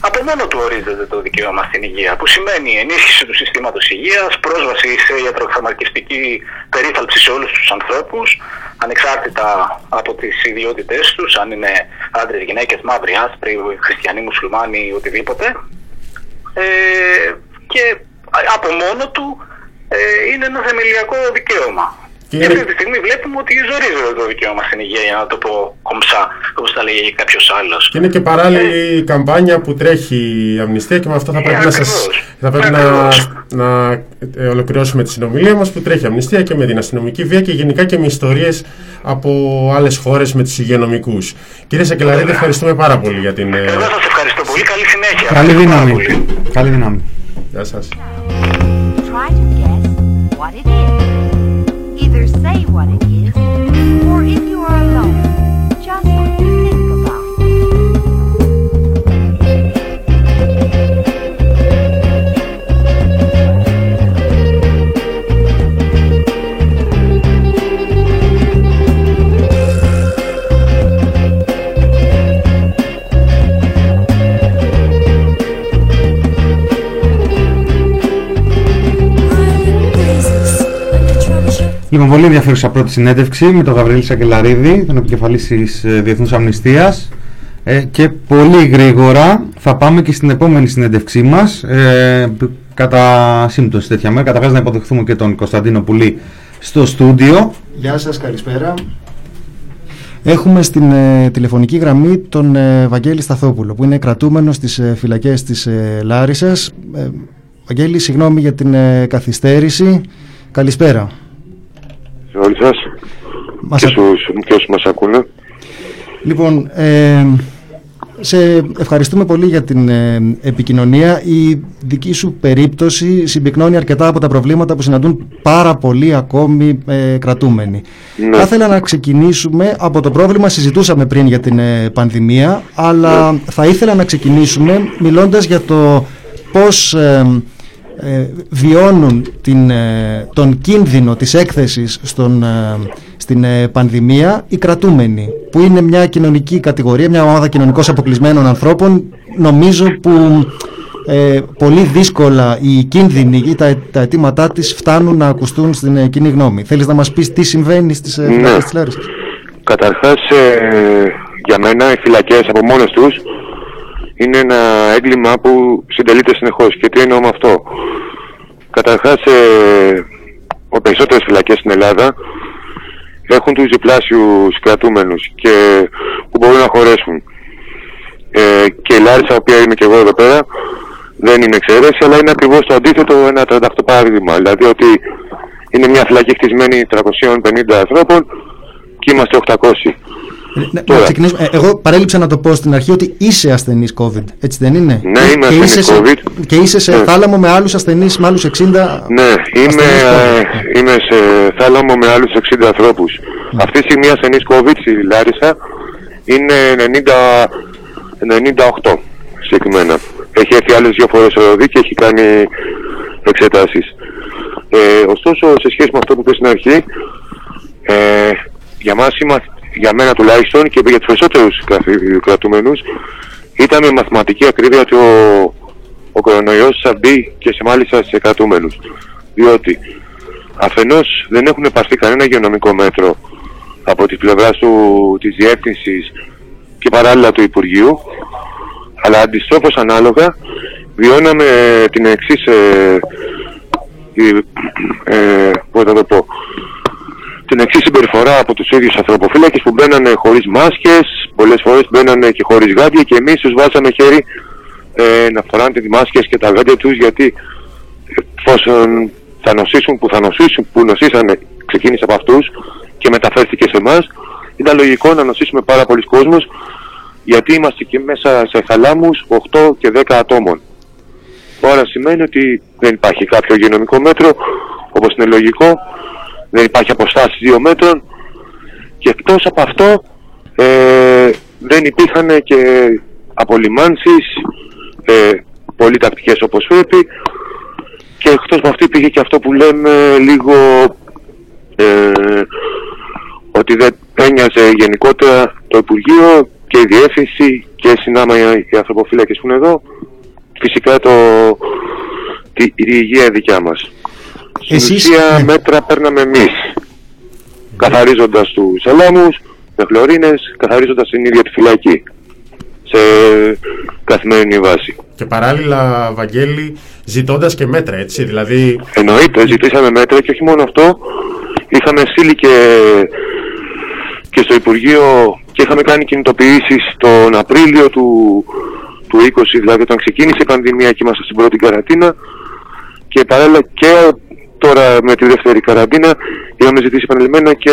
Από μόνο του ορίζεται το δικαίωμα στην υγεία, που σημαίνει ενίσχυση του συστήματος υγείας, πρόσβαση σε ιατροφαρμακευτική περίθαλψη σε όλους τους ανθρώπους, ανεξάρτητα από τις ιδιότητές τους, αν είναι άντρες, γυναίκες, μαύροι, άσπροι, χριστιανοί, μουσουλμάνοι, οτιδήποτε. Ε, και από μόνο του ε, είναι ένα θεμελιακό δικαίωμα. Και Και, είναι- αυτή τη στιγμή βλέπουμε ότι ζορίζεται το δικαίωμα στην υγεία, για να το πω κομψά, όπως τα λέγει κάποιος άλλος. Και είναι και παράλληλη καμπάνια που τρέχει η αμνηστία και με αυτό θα Ε, πρέπει, να, σας, ακριβώς. θα πρέπει να, Ακριβώς. να ε, ολοκληρώσουμε τη συνομιλία μας που τρέχει αμνηστία και με την αστυνομική βία και γενικά και με ιστορίες από άλλες χώρες με τους υγειονομικούς. Κύριε Σακελαρίδη, ευχαριστούμε πάρα πολύ για την... ε, Εγώ σας ευχαριστώ πολύ. Καλή συνέχεια. Καλή Ευχαριστώ πάρα δύναμη. πολύ. Καλή δύναμη. Γεια σας. Say what it is, Λοιπόν, πολύ ενδιαφέρουσα πρώτη συνέντευξη με τον Γαβρίλη Σακελαρίδη, τον επικεφαλής της Διεθνούς Αμνηστίας. Ε, και πολύ γρήγορα θα πάμε και στην επόμενη συνέντευξή μας. Ε, που- κατά σύμπτωση τέτοια μέρα. Καταρχά να υποδεχθούμε και τον Κωνσταντίνο Πουλή στο στούντιο. Γεια σας, καλησπέρα. Έχουμε στην ε, τηλεφωνική γραμμή τον ε, Βαγγέλη Σταθόπουλο που είναι κρατούμενος στις ε, φυλακές της ε, Λάρισας. Ε, Βαγγέλη, συγγνώμη για την ε, καθυστέρηση. Καλησπέρα. Σε όλους σας Μας και, ακ- στους, και όσους μας ακούνε. Λοιπόν, ε, σε ευχαριστούμε πολύ για την ε, επικοινωνία. Η δική σου περίπτωση συμπυκνώνει αρκετά από τα προβλήματα που συναντούν πάρα πολλοί ακόμη ε, κρατούμενοι. Ναι. Θα ήθελα να ξεκινήσουμε από το πρόβλημα, συζητούσαμε πριν για την ε, πανδημία, αλλά θα ήθελα να ξεκινήσουμε μιλώντας για το πώς ε, ε, βιώνουν την, ε, τον κίνδυνο της έκθεσης στον, ε, στην ε, πανδημία οι κρατούμενοι που είναι μια κοινωνική κατηγορία, μια ομάδα κοινωνικώς αποκλεισμένων ανθρώπων νομίζω που ε, πολύ δύσκολα οι κίνδυνοι ή τα, τα αιτήματά της φτάνουν να ακουστούν στην ε, κοινή γνώμη. Θέλεις να μας πεις τι συμβαίνει στις ε, Ναι. φυλακές της Λάρισσας; Καταρχάς, ε, για μένα οι φυλακές από μόνες τους είναι ένα έγκλημα που συντελείται συνεχώς. Και τι εννοώ με αυτό; Καταρχάς, ε, οι περισσότερες φυλακές στην Ελλάδα έχουν τους διπλάσιους κρατούμενους και που μπορούν να χωρέσουν. Ε, και η Λάρισα, οποία είμαι και εγώ εδώ πέρα, δεν είναι εξαίρεση, αλλά είναι ακριβώς το αντίθετο ένα 38 παράδειγμα. Δηλαδή ότι είναι μια φυλακή χτισμένη 350 ανθρώπων και είμαστε 800. Ναι, να Τώρα. ξεκινήσουμε. Ε, εγώ παρέλειψα να το πω στην αρχή ότι είσαι ασθενής COVID, έτσι δεν είναι; Ναι, είμαι και ασθενής είσαι σε- COVID. Και είσαι σε Ναι. θάλαμο με άλλους ασθενείς, με άλλους 60 Ναι, είμαι, ασθενείς COVID. ε, είμαι σε θάλαμο με άλλους 60 ανθρώπους. Αυτή τη στιγμή ασθενής COVID στη Λάρισα είναι 90, 98 συγκεκριμένα. Έχει έρθει άλλες δύο φορές στο ΡΟΔΙ και έχει κάνει εξετάσεις. Ε, ωστόσο, σε σχέση με αυτό που είπες στην αρχή, ε, για μας, είμα- για μένα τουλάχιστον και για τους περισσότερους καθ- κρατούμενους, ήταν με μαθηματική ακρίβεια ότι ο, ο κορονοϊός θα μπει και σε μάλιστα σε κρατούμενους. Διότι αφενός δεν έχουν πάρθει κανένα υγειονομικό μέτρο από τη πλευρά του, της διεύθυνσης και παράλληλα του Υπουργείου, αλλά αντιστρόφως ανάλογα βιώναμε την εξής ε, η- ε, πώς να το πω, την εξής συμπεριφορά από τους ίδιους ανθρωποφύλακες που μπαίνανε χωρίς μάσκες, πολλές φορές μπαίνανε και χωρίς γάντια και εμείς τους βάζαμε χέρι ε, να φοράνε τις μάσκες και τα γάντια τους γιατί εφόσον θα νοσήσουν που θα νοσήσουν, που νοσήσανε, ξεκίνησε από αυτούς και μεταφέρθηκε σε εμάς. Ήταν λογικό να νοσήσουμε πάρα πολλοί κόσμος γιατί είμαστε και μέσα σε θαλάμους 8 και 10 ατόμων. Τώρα σημαίνει ότι δεν υπάρχει κάποιο υγειονομικό μέτρο, όπως είναι λογικό, δεν υπάρχει αποστάσεις 2 μέτρων. Και εκτός από αυτό ε, δεν υπήρχαν και απολυμάνσεις ε, πολύ τακτικές όπως πρέπει. Και εκτός από αυτό υπήρχε και αυτό που λέμε λίγο ε, ότι δεν ένοιαζε γενικότερα το Υπουργείο και η Διεύθυνση και συνάμα οι οι ανθρωποφύλακες που είναι εδώ. Φυσικά το, τη, η υγεία δικιά μας. Στην Εσείς- ουσία ναι. μέτρα παίρναμε εμείς καθαρίζοντας τους αλάμους με χλωρίνες, καθαρίζοντας την ίδια τη φυλακή σε καθημερινή βάση. Και παράλληλα, Βαγγέλη, ζητώντας και μέτρα, έτσι. Δηλαδή, Εννοείται, ζητήσαμε μέτρα και όχι μόνο αυτό. Είχαμε στείλει και, και στο Υπουργείο και είχαμε κάνει κινητοποιήσεις τον Απρίλιο του, του 20, δηλαδή όταν ξεκίνησε η πανδημία και είμαστε στην πρώτη καραντίνα και παράλληλα και τώρα με τη δεύτερη καραντίνα είχαμε ζητήσει επανειλημμένα και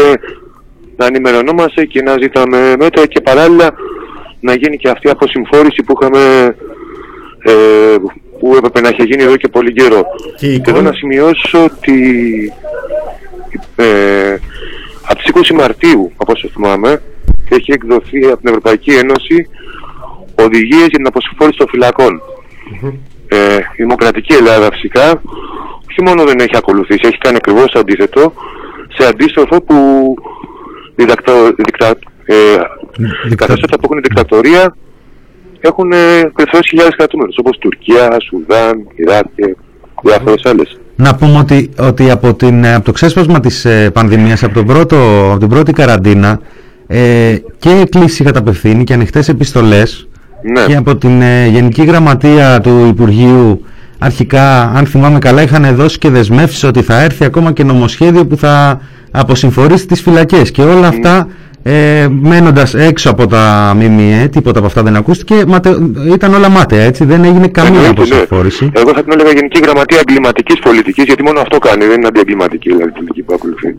να ενημερωνόμαστε και να ζητάμε μέτρα και παράλληλα να γίνει και αυτή η αποσυμφόρηση που είχαμε ε, που έπρεπε να έχει γίνει εδώ και πολύ καιρό. Και η Και εδώ εικόνα- να σημειώσω ότι ε, από τις 20 Μαρτίου, από όσο θυμάμαι, έχει εκδοθεί από την Ευρωπαϊκή Ένωση οδηγίες για την αποσυμφόρηση των φυλακών. Ε, η Δημοκρατική Ελλάδα φυσικά όχι μόνο δεν έχει ακολουθήσει, έχει κάνει ακριβώς το αντίθετο σε αντίστροφο που διδακτο, δικτα, ε, καθεστώτα που έχουν δικτατορία έχουν ε, απελευθερώσει χιλιάδες κρατούμενους όπως Τουρκία, Σουδάν, Ιράκ και διάφορες άλλες. Να πούμε ότι, ότι από, την, από το ξέσπασμα της ε, πανδημίας, από, τον πρώτο, από την πρώτη καραντίνα, ε, και η Εκκλήση καταπευθύνει και ανοιχτές επιστολές Ναι. και από την ε, Γενική Γραμματεία του Υπουργείου αρχικά, αν θυμάμαι καλά, είχαν δώσει και δεσμεύσεις ότι θα έρθει ακόμα και νομοσχέδιο που θα αποσυμφορήσει τις φυλακές και όλα αυτά ε, μένοντας έξω από τα ΜΜΕ, τίποτα από αυτά δεν ακούστηκε, ματε, ήταν όλα μάταια έτσι, δεν έγινε καμία Εννοείται, ναι. αποσυμφόρηση. Εγώ θα την έλεγα Γενική Γραμματεία Εγκληματικής Πολιτικής, γιατί μόνο αυτό κάνει, δεν είναι αντιεγκληματική δηλαδή, η πολιτική που ακολουθεί.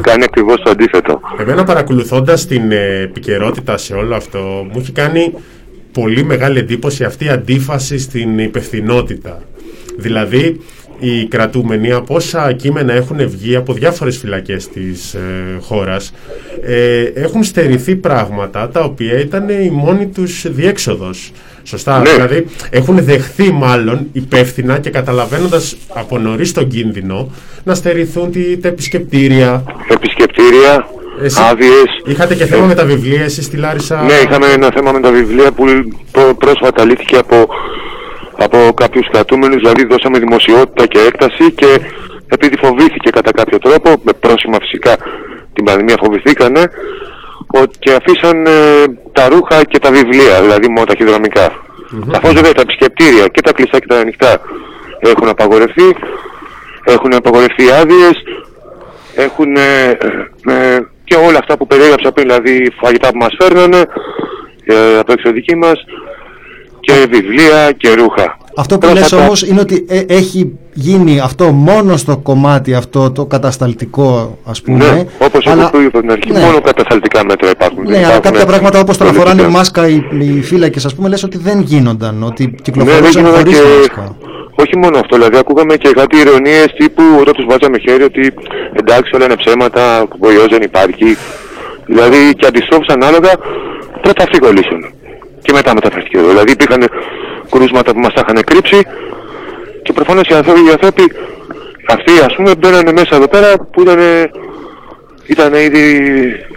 Κάνει ακριβώς το αντίθετο. Εμένα παρακολουθώντας την ε, επικαιρότητα σε όλο αυτό μου έχει κάνει πολύ μεγάλη εντύπωση αυτή η αντίφαση στην υπευθυνότητα. Δηλαδή οι κρατούμενοι από όσα κείμενα έχουν βγει από διάφορες φυλακές της ε, χώρας ε, έχουν στερηθεί πράγματα τα οποία ήταν η μόνη τους διέξοδος. Σωστά, Ναι. δηλαδή έχουν δεχθεί μάλλον υπεύθυνα και καταλαβαίνοντας από νωρίς τον κίνδυνο να στερηθούν τη, τα επισκεπτήρια, Επισκεπτήρια, Εσύ- άδειες. Είχατε και θέμα με τα βιβλία εσείς στη Λάρισα; Ναι, είχαμε ένα θέμα με τα βιβλία που πρό- πρόσφατα λύθηκε από, από κάποιους κρατούμενους, δηλαδή δώσαμε δημοσιότητα και έκταση και επειδή φοβήθηκε κατά κάποιο τρόπο, με πρόσημα φυσικά την πανδημία φοβηθήκανε, ότι και αφήσαν ε, τα ρούχα και τα βιβλία, δηλαδή μόνο ταχυδρομικά. Καθώς βέβαια τα επισκεπτήρια και τα κλειστά και τα ανοιχτά έχουν απαγορευτεί, έχουν απαγορευτεί άδειες, έχουν ε, ε, και όλα αυτά που περιέγραψα πριν, δηλαδή φαγητά που μας φέρνανε ε, από εξωδική μας και βιβλία και ρούχα. Αυτό που λες Πρόσφατα- όμως είναι ότι ε, έχει γίνει αυτό μόνο στο κομμάτι αυτό το κατασταλτικό ας πούμε. Ναι, όπως αλλά- εγώ που είπα στην αρχή, Ναι. μόνο κατασταλτικά μέτρα υπάρχουν. Ναι, δεν αλλά υπάρχουν κάποια πράγματα όπως το να φοράνε πολιτικά. μάσκα οι, οι φύλακες ας πούμε λες ότι δεν γίνονταν, ότι Ναι, δεν κυκλοφορούσαν γινόταν χωρίς και... μάσκα. Όχι μόνο αυτό, δηλαδή ακούγαμε και κάτι ηρωνίες τύπου όταν τους βάζαμε χέρι ότι εντάξει όλα είναι ψέματα, ο ιός δεν υπάρχει. Δηλαδή και αντιστρόφως ανάλογα πρώτα αυτοί κολλήσουν και μετά μεταφερθήκε εδώ. Δηλαδή υπήρχαν κρούσματα που μας τα είχαν κρύψει και προφανώς οι άνθρωποι, οι άνθρωποι αυτοί ας πούμε μπαίνανε μέσα εδώ πέρα που ήταν, ήταν ήδη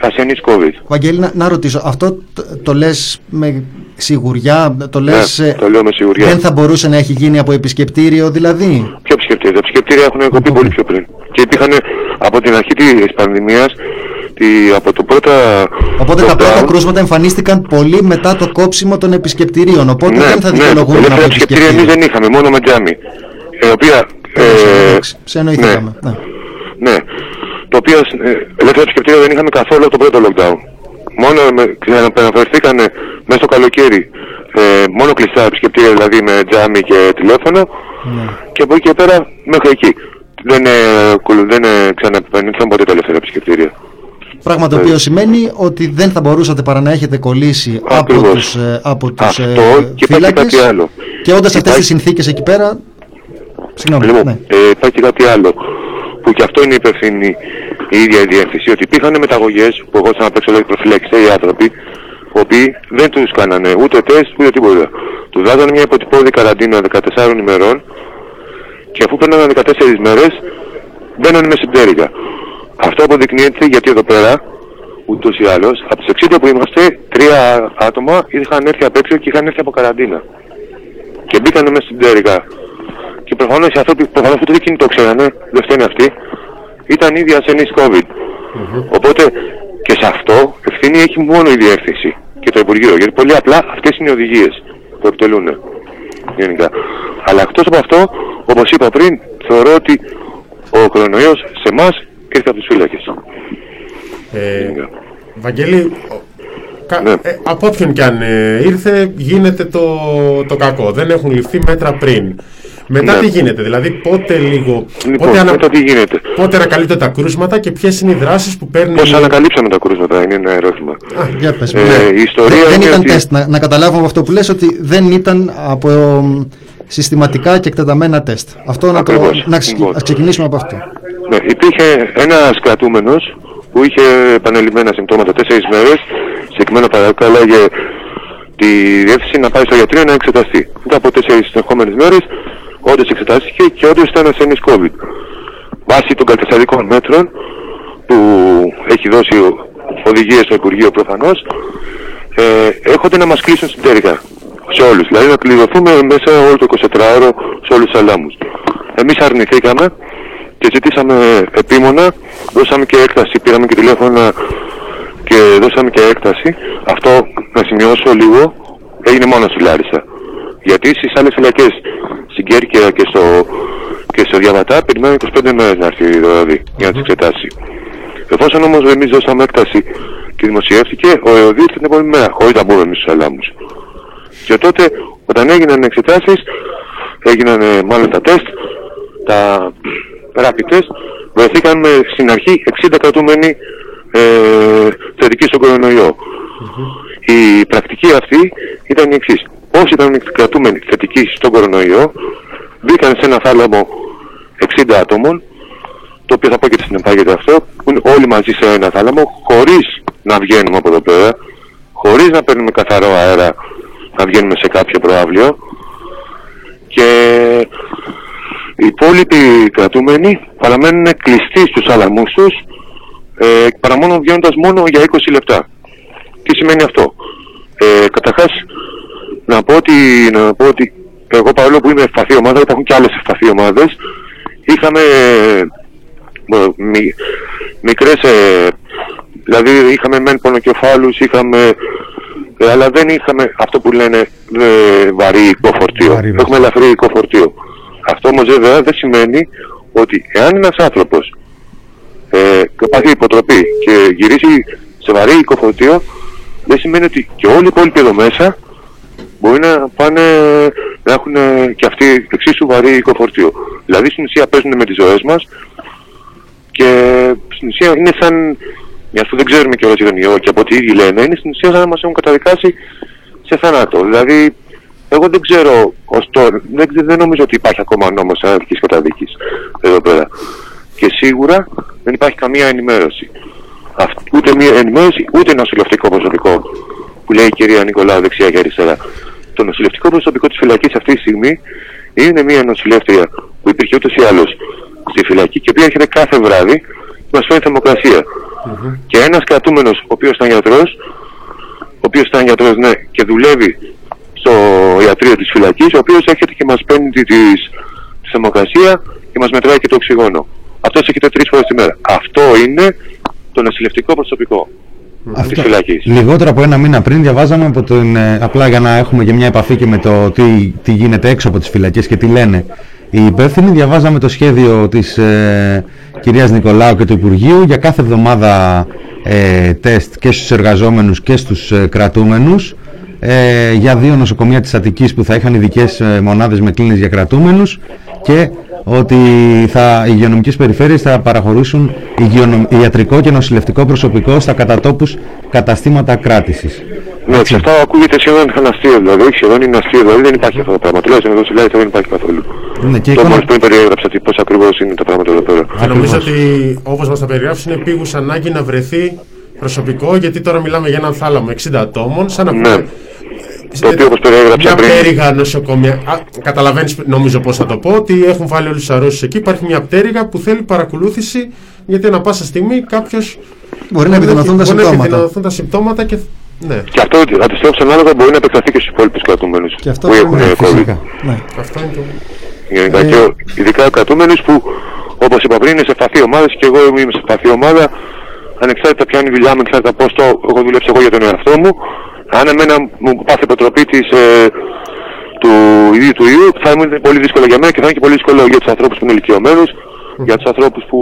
ασθενείς COVID. Βαγγέλη, να, να ρωτήσω, αυτό το, το λες με σιγουριά, το λες Ναι, ε, το λέω με σιγουριά. δεν θα μπορούσε να έχει γίνει από επισκεπτήριο δηλαδή; Ποιο επισκεπτήρια. Τα επισκεπτήρια έχουν κοπεί πολύ πιο πριν. Και υπήρχαν από την αρχή της πανδημίας, τη, από το πρώτο Οπότε τα πρώτα lockdown, κρούσματα εμφανίστηκαν πολύ μετά το κόψιμο των επισκεπτηρίων. Οπότε δεν θα δικαιολογούν ναι, από ελεύθερα επισκεπτήρια εμείς επισκεπτήριο. δεν είχαμε, μόνο με τζάμι. Ε, οποία, ε, Εντάξει, Σε εννοηθήκαμε. Ναι. ναι, το οποίο ε, ελεύθερα επισκεπτήρια δεν είχαμε καθόλου από το πρώτο lockdown. Μόνο με, ξαναπαναφερθήκαν μέσα στο καλοκαίρι, ε, μόνο κλειστά επισκεπτήρια δηλαδή με τζάμι και τηλέφωνο Ναι. και από εκεί και πέρα μέχρι εκεί. Δεν, ε, κουλου- δεν ε, ξαναπανήθηκαν ποτέ τα ελεύθερα επισκεπτήρια. Πράγμα το οποίο σημαίνει ότι δεν θα μπορούσατε παρά να έχετε κολλήσει από Ακριβώς. τους, ε, από τους Αυτό ε, και υπάρχει φύλακες κάτι άλλο. και όντας αυτές Υπάρχει- τις συνθήκες εκεί πέρα Συγγνώμη, Λοιπόν, ναι. ε, υπάρχει και κάτι άλλο που και αυτό είναι υπεύθυνη η ίδια η διεύθυνση ότι υπήρχαν μεταγωγές που εγώ σαν απ' έξω λέω προφυλαξιστέ οι άνθρωποι οι οποίοι δεν τους κάνανε ούτε τεστ ούτε τίποτα. Τους βάζανε μια υποτυπώδη καραντίνα 14 ημερών και αφού περνάνε 14 μέρες μπαίνανε με συμπτέρυγα. Αυτό αποδεικνύεται γιατί εδώ πέρα ούτως ή άλλως από τις 60 που είμαστε τρία άτομα είχαν έρθει απ' έξω και είχαν έρθει από καραντίνα και μπήκανε μέσα στην πτέρυγα και προφανώς οι άνθρωποι προφανώς ούτε εκείνοι το ξέρανε, δεν φταίνει αυτοί, ήταν ήδη ασθενείς COVID. Οπότε και σε αυτό ευθύνη έχει μόνο η διεύθυνση και το Υπουργείο. Γιατί πολύ απλά αυτές είναι οι οδηγίες που επιτελούν. γενικά. Αλλά εκτός από αυτό, όπως είπα πριν, θεωρώ ότι ο κορονοϊός σε εμάς ήρθε από τους φύλακες. Ε, Βαγγέλη, ο- κα- Ναι. ε, από όποιον και αν ε, ήρθε γίνεται το, το κακό. Δεν έχουν ληφθεί μέτρα πριν. Μετά Ναι. τι γίνεται, δηλαδή πότε λίγο. Λοιπόν, πότε, ανα- μετά τι γίνεται. πότε ανακαλύπτονται τα κρούσματα και ποιες είναι οι δράσεις που παίρνει. Πώς ανακαλύψαμε τα κρούσματα, είναι ένα ερώτημα. Για πες, Ε, ναι. η ιστορία δεν, δεν είναι ήταν ότι- τεστ. Να, να καταλάβουμε από αυτό που λες ότι δεν ήταν από εμ, συστηματικά και εκτεταμένα τεστ. Αυτό να, το, Ακριβώς. να ξε- Λοιπόν. ας ξεκινήσουμε από αυτό. Ναι, υπήρχε ένας κρατούμενος που είχε επανελειμμένα συμπτώματα τέσσερις μέρες. Συγκεκριμένα παρακάλαγε τη διεύθυνση να πάει στο γιατρό να εξεταστεί. Μετά από τέσσερις συνεχόμενες μέρες, όντως εξετάστηκε και όντως ήταν ασθενής COVID. Βάσει των καταστατικών μέτρων που έχει δώσει οδηγίες στο Υπουργείο προφανώς, ε, έρχονται να μας κλείσουν στην τέρικα. Σε όλους. Δηλαδή να κλειδωθούμε μέσα όλο το 24ωρο σε όλους τους αλάμους. Εμείς αρνηθήκαμε και ζητήσαμε επίμονα, δώσαμε και έκταση, πήραμε και τηλέφωνα και δώσαμε και έκταση. Αυτό να σημειώσω λίγο έγινε μόνος στη Λάρισα. Γιατί στις άλλες φυλακές, στην Κέρκυρα και στο, και στο Διαβατά, περιμένουν 25 μέρες να έρθει δηλαδή για να τις εξετάσει. Εφόσον όμως εμείς δώσαμε έκταση και δημοσιεύτηκε, ο ΕΟΔ ήρθε την επόμενη μέρα, χωρίς να μπούμε εμείς στους αλάμους. Και τότε, όταν έγιναν οι εξετάσεις, έγιναν ε, μάλλον τα τεστ, τα rapid test, βρεθήκαμε στην αρχή 60 κρατούμενοι ε, θετικοί στον κορονοϊό. Η πρακτική αυτή ήταν η εξής. Όσοι ήταν κρατούμενοι θετικοί στον κορονοϊό, μπήκαν σε ένα θάλαμο 60 άτομων, το οποίο θα πω και στην επάγεται αυτό, που είναι όλοι μαζί σε ένα θάλαμο, χωρίς να βγαίνουμε από εδώ πέρα, χωρίς να παίρνουμε καθαρό αέρα, να βγαίνουμε σε κάποιο προάβλιο, και οι υπόλοιποι κρατούμενοι παραμένουν κλειστοί στους αλαμούς τους, ε, παρά μόνο βγαίνοντας μόνο για 20 λεπτά. Τι σημαίνει αυτό; Ε, καταρχάς, να πω ότι, να πω ότι εγώ παρόλο που είμαι ευπαθή ομάδα, υπάρχουν και άλλες ευπαθή ομάδες, είχαμε ε, μι, μικρές, ε, δηλαδή είχαμε μεν πονοκεφάλους, είχαμε, ε, αλλά δεν είχαμε αυτό που λένε ε, βαρύ οικοφορτίο. Βαρύ, Έχουμε ελαφρύ οικοφορτίο. Αυτό όμως βέβαια δεν σημαίνει ότι εάν ένας άνθρωπος ε, και πάθει υποτροπή και γυρίσει σε βαρύ οικοφορτίο, δεν σημαίνει ότι και όλοι οι υπόλοιποι εδώ μέσα μπορεί να πάνε να έχουν και αυτοί εξίσου βαρύ οικοφορτίο. Δηλαδή στην ουσία παίζουν με τις ζωές μας και στην ουσία είναι σαν, μια αυτό δεν ξέρουμε κιόλας για τον ιό και από ό,τι ήδη λένε, είναι στην ουσία σαν να μας έχουν καταδικάσει σε θάνατο. Δηλαδή, εγώ δεν ξέρω ως τώρα, δεν, δεν νομίζω ότι υπάρχει ακόμα νόμος θανατικής καταδίκης εδώ πέρα. Και σίγουρα δεν υπάρχει καμία ενημέρωση. Αυτ, ούτε μία ενημέρωση, ούτε νοσηλευτικό προσωπικό που λέει η κυρία Νικολάου δεξιά και αριστερά. Το νοσηλευτικό προσωπικό της φυλακής αυτή τη στιγμή είναι μια νοσηλεύτρια που υπήρχε ούτως ή άλλως στη φυλακή και η οποία έρχεται κάθε βράδυ και μας φέρνει θερμοκρασία. Και ένας κρατούμενος ο οποίος ήταν γιατρός, ο οποίος ήταν γιατρός ναι, και δουλεύει στο ιατρείο της φυλακής, ο οποίος έρχεται και μας παίρνει τη, της, της θερμοκρασία και μας μετράει και το οξυγόνο. Αυτός έρχεται τρεις φορές τη μέρα. Αυτό είναι το νοσηλευτικό προσωπικό της φυλακής. Λιγότερο από ένα μήνα πριν διαβάζαμε από τον, ε, απλά για να έχουμε και μια επαφή και με το τι, τι γίνεται έξω από τις φυλακές και τι λένε οι υπεύθυνοι, διαβάζαμε το σχέδιο της ε, κυρίας Νικολάου και του Υπουργείου για κάθε εβδομάδα ε, τεστ και στους εργαζόμενους και στους ε, κρατούμενους ε, για δύο νοσοκομεία της Αττικής που θα είχαν ειδικές ε, μονάδες με κλίνες για κρατούμενους και ότι θα, οι υγειονομικές περιφέρειες θα παραχωρήσουν υγειονομ, ιατρικό και νοσηλευτικό προσωπικό στα κατατόπους καταστήματα κράτησης. Ναι, και αυτό ακούγεται σχεδόν σαν αστείο, δηλαδή σχεδόν είναι αστείο, δηλαδή δεν υπάρχει αυτό το πράγμα. Τουλάχιστον εδώ στη Λάρισα δεν υπάρχει καθόλου. Ναι, και Το εικόνα- μόλις πριν περιέγραψα τι- πώς ακριβώς είναι τα πράγματα εδώ πέρα. Και νομίζω ότι όπως μας τα περιγράψει είναι επίγουσα ανάγκη να βρεθεί προσωπικό γιατί τώρα μιλάμε για έναν θάλαμο 60 ατόμων. Σαν να Ναι. πούμε. Το οποίο όπως περιέγραψα Μια πριν. πτέρυγα νοσοκομεία. Καταλαβαίνεις, νομίζω πώς θα το πω, ότι έχουν βάλει όλους τους αρρώστους εκεί. Υπάρχει μια πτέρυγα που θέλει παρακολούθηση γιατί ανά πάσα στιγμή κάποιος. Μπορεί να επιδεινωθούν τα να συμπτώματα. επιδεινωθούν τα συμπτώματα και. Ναι, Και αυτό αντιστρέφω ανάλογα μπορεί να επεκταθεί και στους υπόλοιπους κρατούμενους Και αυτό που πρέπει έχουν να- ε, COVID. Φυσικά. Ναι. αυτό είναι το. Γενικά Ε, και ο- ειδικά κρατούμενους που όπως είπα πριν είναι σε φαθή ομάδες και εγώ είμαι σε φαθή ομάδα ανεξάρτητα ποια είναι η δουλειά μου, ανεξάρτητα πώς το έχω δουλέψει εγώ για τον εαυτό μου αν εμένα μου πάθει αποτροπή της, ε, του του ίδιου του ιού θα είναι πολύ δύσκολο για μένα και θα είναι και πολύ δύσκολο για τους ανθρώπους που είναι ηλικιωμένους, για τους ανθρώπους που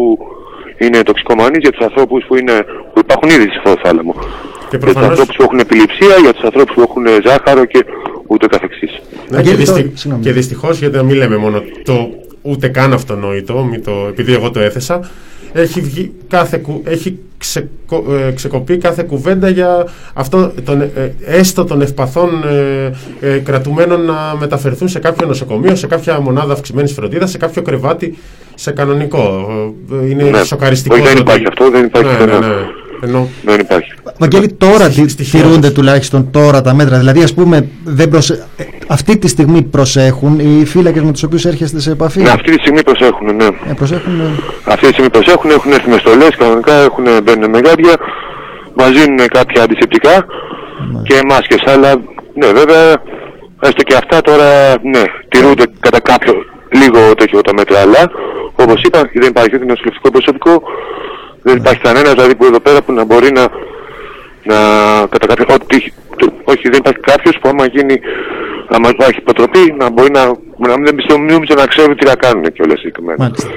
είναι τοξικομανείς, για τους ανθρώπους που, είναι, που υπάρχουν ήδη στη θάλαμο. Και Για τους προφανώς- ανθρώπους που έχουν επιληψία, για τους ανθρώπους που έχουν ζάχαρο και ούτω καθεξής. Ναι, Αγγέλη, και, δυστι... τώρα- συγγνώμη. και δυστυχώς, γιατί να μην λέμε μόνο το ούτε καν αυτονόητο, μη το... επειδή εγώ το έθεσα, έχει, βγει κάθε κου... έχει ξεκο... ε, ξεκοπεί κάθε κουβέντα για αυτό, τον... ε, έστω των ευπαθών ε, ε, κρατουμένων να μεταφερθούν σε κάποιο νοσοκομείο, σε κάποια μονάδα αυξημένης φροντίδας, σε κάποιο κρεβάτι σε κανονικό. Ε, Είναι Ναι. σοκαριστικό. Όχι, δεν το υπάρχει αυτό, δεν υπάρχει ναι, ναι, κανένα. ναι. Ενώ Δεν υπάρχει. Βαγγέλη, τώρα Στη- τι- στοιχεία τηρούνται τους. τουλάχιστον τώρα τα μέτρα. Δηλαδή, ας πούμε, δεν προσε... ε, αυτή τη στιγμή προσέχουν οι φύλακες με τους οποίους έρχεστε σε επαφή; Ναι, αυτή τη στιγμή προσέχουν, ναι. Ε, προσέχουν. ε, Αυτή τη στιγμή προσέχουν, έχουν έρθει μες στολές κανονικά, έχουν μπαίνουν με γάντια, μας δίνουν κάποια αντισηπτικά και μάσκες. Αλλά, ναι, βέβαια, έστω και αυτά τώρα, ναι, τηρούνται κατά κάποιο λίγο τέτοιο τα μέτρα, αλλά, όπως είπα, δεν υπάρχει ούτε νοσηλευτικό προσωπικό, δεν υπάρχει κανένας δηλαδή που εδώ πέρα που να μπορεί να, να κατά κάποιο, ότι, όχι, δεν υπάρχει κάποιος που άμα γίνει, άμα υπάρχει υποτροπή, να μπορεί να, να μην πιστεύω, νομίζω να ξέρουν τι να κάνουν κιόλας συγκεκριμένα. Μάλιστα.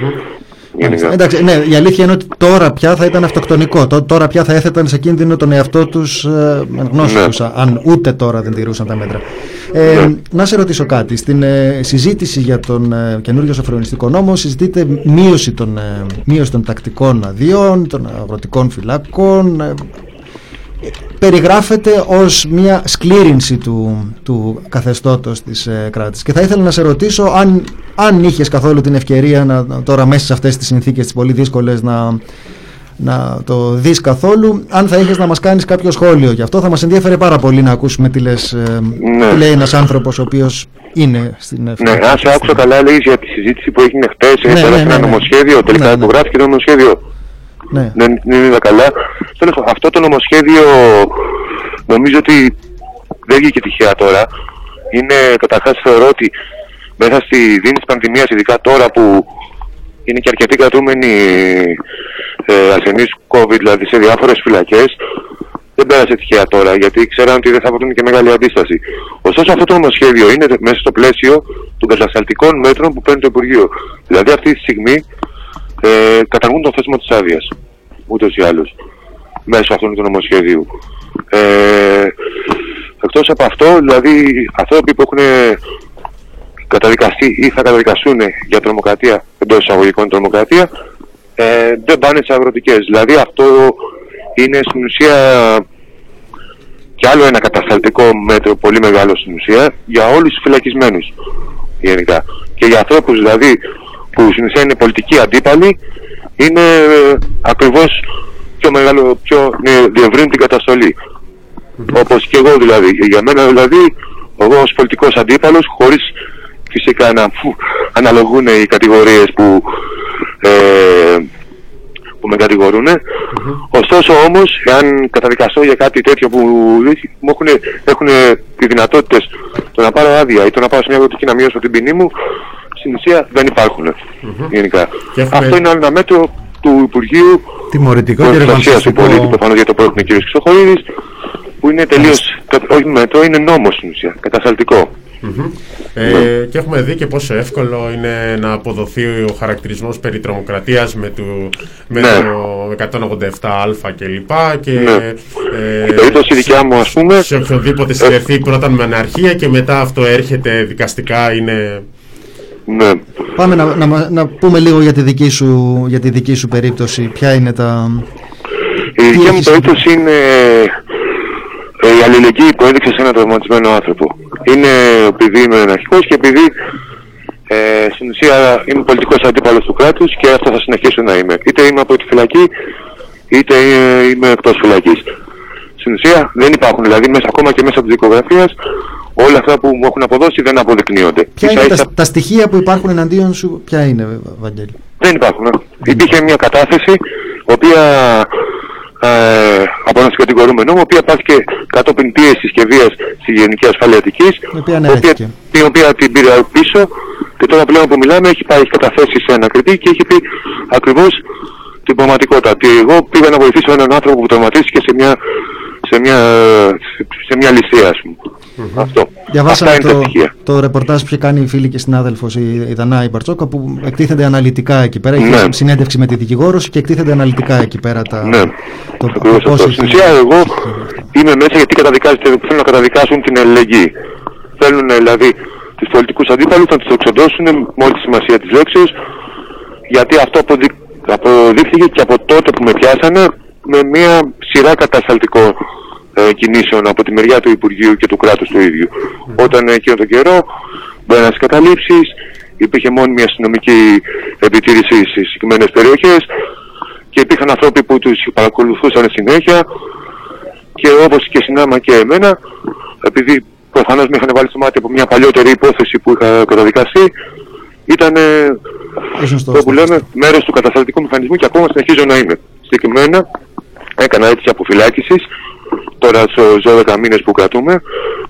Γενικά. Εντάξει, ναι, η αλήθεια είναι ότι τώρα πια θα ήταν αυτοκτονικό. Τω- Τώρα πια θα έθεταν σε κίνδυνο τον εαυτό τους ε, εν γνώση Ναι. τους, αν ούτε τώρα δεν τηρούσαν τα μέτρα. Ε, Να σε ρωτήσω κάτι. Στην ε, συζήτηση για τον ε, καινούριο σοφρονιστικό νόμο συζητείται μείωση των, ε, μείωση των τακτικών αδειών, των αγροτικών φυλάκων. Ε, περιγράφεται ως μια σκλήρινση του, του καθεστώτος της ε, κράτης. Και θα ήθελα να σε ρωτήσω αν, αν είχες καθόλου την ευκαιρία να, να- τώρα μέσα σε αυτές τις συνθήκες τις πολύ δύσκολες να, να το δεις καθόλου, αν θα είχες να μας κάνεις κάποιο σχόλιο γι' αυτό θα μας ενδιαφέρει πάρα πολύ να ακούσουμε τι, λες, ε, Ναι. τι λέει ένας άνθρωπος ο οποίος είναι στην Ναι, φυλακή αν αυτή σε τη άκουσα στιγμή. καλά, λέγεις για τη συζήτηση που έγινε χτες, Ναι, ναι, ναι, ένα ναι, ναι. νομοσχέδιο, τελικά Ναι, ναι. υπογράφηκε το νομοσχέδιο. Ναι. Δεν, δεν είδα καλά. Τέλος πάντων, αυτό το νομοσχέδιο νομίζω ότι δεν βγήκε τυχαία τώρα. Είναι καταρχάς θεωρώ ότι μέσα στη δίνη της πανδημίας, ειδικά τώρα που είναι και αρκετοί κρατούμενοι ε, ασθενείς COVID, δηλαδή σε διάφορες φυλακές, δεν πέρασε τυχαία τώρα, γιατί ξέραν ότι δεν θα βρουν και μεγάλη αντίσταση. Ωστόσο αυτό το νομοσχέδιο είναι μέσα στο πλαίσιο των κατασταλτικών μέτρων που παίρνει το Υπουργείο. Δηλαδή αυτή τη στιγμή ε, καταργούν το θέσμα της άδειας, ούτως ή άλλως, μέσω αυτού του νομοσχεδίου. Ε, εκτός από αυτό, δηλαδή άνθρωποι που έχουν καταδικαστεί ή θα καταδικαστούν για τρομοκρατία, εντός εισαγωγικών τρομοκρατία, ε, δεν πάνε σε αγροτικές. Δηλαδή αυτό είναι στην ουσία και άλλο ένα κατασταλτικό μέτρο πολύ μεγάλο στην ουσία για όλους τους φυλακισμένους γενικά. Και για ανθρώπους δηλαδή που στην ουσία είναι πολιτικοί αντίπαλοι είναι ε, ακριβώς πιο μεγάλο, πιο ναι, διευρύνει την καταστολή. Όπως και εγώ δηλαδή. Για μένα δηλαδή, εγώ ως πολιτικός αντίπαλος, χωρίς φυσικά να φου, αναλογούν οι κατηγορίες που, ε, που με κατηγορούν. Ωστόσο όμως, εάν καταδικαστώ για κάτι τέτοιο που μου έχουν, έχουν οι δυνατότητες το να πάρω άδεια ή το να πάω σε μια αγροτική να μειώσω την ποινή μου, στην ουσία δεν υπάρχουν γενικά. Και έχουμε- Αυτό είναι άλλο ένα μέτρο του Υπουργείου Τιμωρητικό και προστασίας του ρευανσιστικό. πολίτη, προφανώς για το που έχουν ο κ. Χρυσοχοίδης, που είναι τελείως, κα- όχι μέτρο, είναι νόμος στην ουσία, κατασταλτικό. Ε, και έχουμε δει και πόσο εύκολο είναι να αποδοθεί ο χαρακτηρισμός περί τρομοκρατίας με, του, με Ναι. το 187α και λοιπά και Ναι. ε, Η περίπτωση δικιά μου, ας πούμε, σε οποιονδήποτε συνδεθεί πρώτα με αναρχία και μετά αυτό έρχεται δικαστικά είναι Ναι. Πάμε να, να, μα- να πούμε λίγο για τη, δική σου, για τη δική σου περίπτωση. Ποια είναι τα... Η δικιά μου έχεις περίπτωση είναι ε, η αλληλεγγύη που έδειξε σε έναν τραυματισμένο άνθρωπο. Είναι επειδή είμαι αναρχικός και επειδή ε, στην ουσία είμαι πολιτικός αντίπαλος του κράτους και αυτό θα συνεχίσω να είμαι. Είτε είμαι από τη φυλακή, είτε ε, είμαι εκτός φυλακής. Στην ουσία δεν υπάρχουν, δηλαδή μέσα, ακόμα και μέσα από της δικογραφίας, όλα αυτά που μου έχουν αποδώσει δεν αποδεικνύονται. Ποια Ίσα είναι ίσα τα, τα στοιχεία που υπάρχουν εναντίον σου, ποια είναι, Βαγγέλη; δεν υπάρχουν. ε. Υπήρχε μια κατάθεση, η οποία ε, από έναν κατηγορούμενο, η οποία πάθηκε κατόπιν πίεσης και βίας στη Γενική Ασφάλεια Αττικής, Η οποία αναιρέθηκε. την οποία την πήρε πίσω και τώρα πλέον που μιλάμε έχει πάει έχει καταθέσεις σε ανακριτή και έχει πει ακριβώς την πραγματικότητα. Ότι εγώ πήγα να βοηθήσω έναν άνθρωπο που τραυματίστηκε σε μια, σε μια, σε μια ληστεία, ας πούμε. Αυτό. Διαβάσαμε Αυτά είναι τα το, στοιχεία. το ρεπορτάζ που είχε κάνει η φίλη και συνάδελφος η, η Δανάη Μπαρτσόκα που εκτίθενται αναλυτικά εκεί πέρα. Είχε Ναι. συνέντευξη με τη δικηγόρος και εκτίθενται αναλυτικά εκεί πέρα τα, Ναι. το, Ακριβώς πώς αυτό. έχει- Στην ουσία εγώ είμαι μέσα γιατί καταδικάζεται, θέλουν να καταδικάσουν την αλληλεγγύη. Θέλουν δηλαδή τους πολιτικούς αντίπαλους να τους εξοντώσουν με όλη τη σημασία της λέξης γιατί αυτό αποδει... αποδείχθηκε και από τότε που με πιάσανε με μια σειρά κατασταλτικών ε, κινήσεων από τη μεριά του Υπουργείου και του κράτους του ίδιου. Όταν εκείνο τον καιρό μπαίναν στις καταλήψεις, υπήρχε μόνιμη αστυνομική επιτήρηση στις συγκεκριμένες περιοχές και υπήρχαν άνθρωποι που τους παρακολουθούσαν συνέχεια και όπως και συνάμα και εμένα, επειδή προφανώς με είχαν βάλει στο μάτι από μια παλιότερη υπόθεση που είχα καταδικαστεί, ήταν ήσουν στο- το που λέμε μέρος του κατασταλτικού μηχανισμού και ακόμα συνεχίζω να είμαι. Συγκεκριμένα έκανα αίτηση αποφυλάκησης τώρα στους 12 μήνες που κρατούμε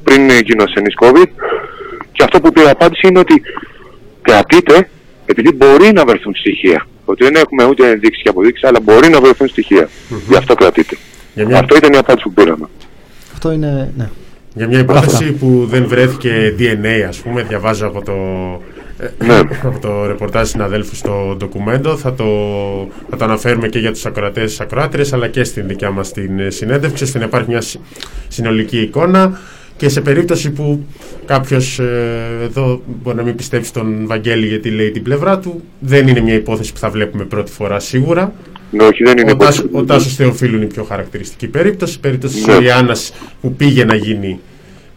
πριν γίνω ασθενής COVID και αυτό που πήρα απάντηση είναι ότι κρατείτε επειδή μπορεί να βρεθούν στοιχεία. Ότι δεν έχουμε ούτε ενδείξεις και αποδείξεις, αλλά μπορεί να βρεθούν στοιχεία. Γι' αυτό κρατείτε. Για μια- Αυτό ήταν η απάντηση που πήραμε. Αυτό είναι. Ναι. Για μια υπόθεση που δεν βρέθηκε DNA, ας πούμε, διαβάζω από το, ε, Ναι. από το ρεπορτάζ συναδέλφου στο ντοκουμέντο. Θα το, θα το αναφέρουμε και για τους ακροατές και ακροάτριες, αλλά και στην δικιά μας την ε, συνέντευξη, ώστε να υπάρχει μια συ- συνολική εικόνα. Και σε περίπτωση που κάποιος ε, εδώ μπορεί να μην πιστέψει τον Βαγγέλη γιατί λέει την πλευρά του, δεν είναι μια υπόθεση που θα βλέπουμε πρώτη φορά σίγουρα. Ναι, όχι, δεν είναι Ο, Τάσο, υπόθεση. ο Τάσος Θεοφίλου είναι η πιο χαρακτηριστική περίπτωση. Η περίπτωση της Ναι. Ιριάννας που πήγε να γίνει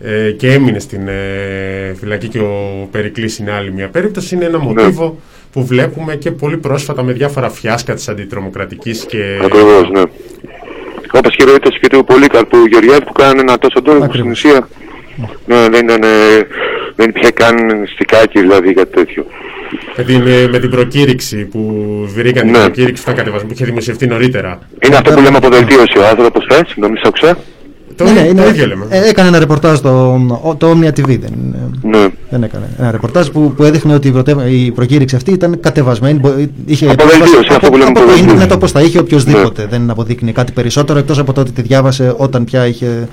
ε, και έμεινε στην ε, φυλακή και ο Περικλής είναι άλλη μια περίπτωση. Είναι ένα Ναι. μοτίβο που βλέπουμε και πολύ πρόσφατα με διάφορα φιάσκα της αντιτρομοκρατικής και... Ακριβώς, ναι. Όπως και η περίπτωση και του Πολύκαρπου Γεωργιάδη που κάνανε ένα τόσο τόνο που στην Ακριβώς. ουσία ναι, δεν ήταν, ε, δεν υπήρχε καν στικάκι δηλαδή κάτι τέτοιο. Με την, ε, με την προκήρυξη που βρήκαν την Ναι. προκήρυξη που, ήταν κατεβασμό, που είχε δημοσιευτεί νωρίτερα. Είναι αυτό που λέμε αποδελτίωση ο άνθρωπος, ε, συγγνώμη, σ' άκουσα. Το, Ναι, ναι, το είναι- ίδιο λέμε. ε, έκανε ένα ρεπορτάζ το, το Omnia TV. Δεν, Ναι. δεν έκανε. Ένα ρεπορτάζ που, που έδειχνε ότι η, πρωτεύα- η προκήρυξη αυτή ήταν κατεβασμένη. μπο- Είχε Αποδελτίωση, πρόσβαση αυτό από, που λέμε από το αποδελτίωση. ίντερνετ όπως θα είχε οποιοδήποτε. Δεν αποδείκνει κάτι περισσότερο εκτός από το ότι τη διάβασε όταν πια είχε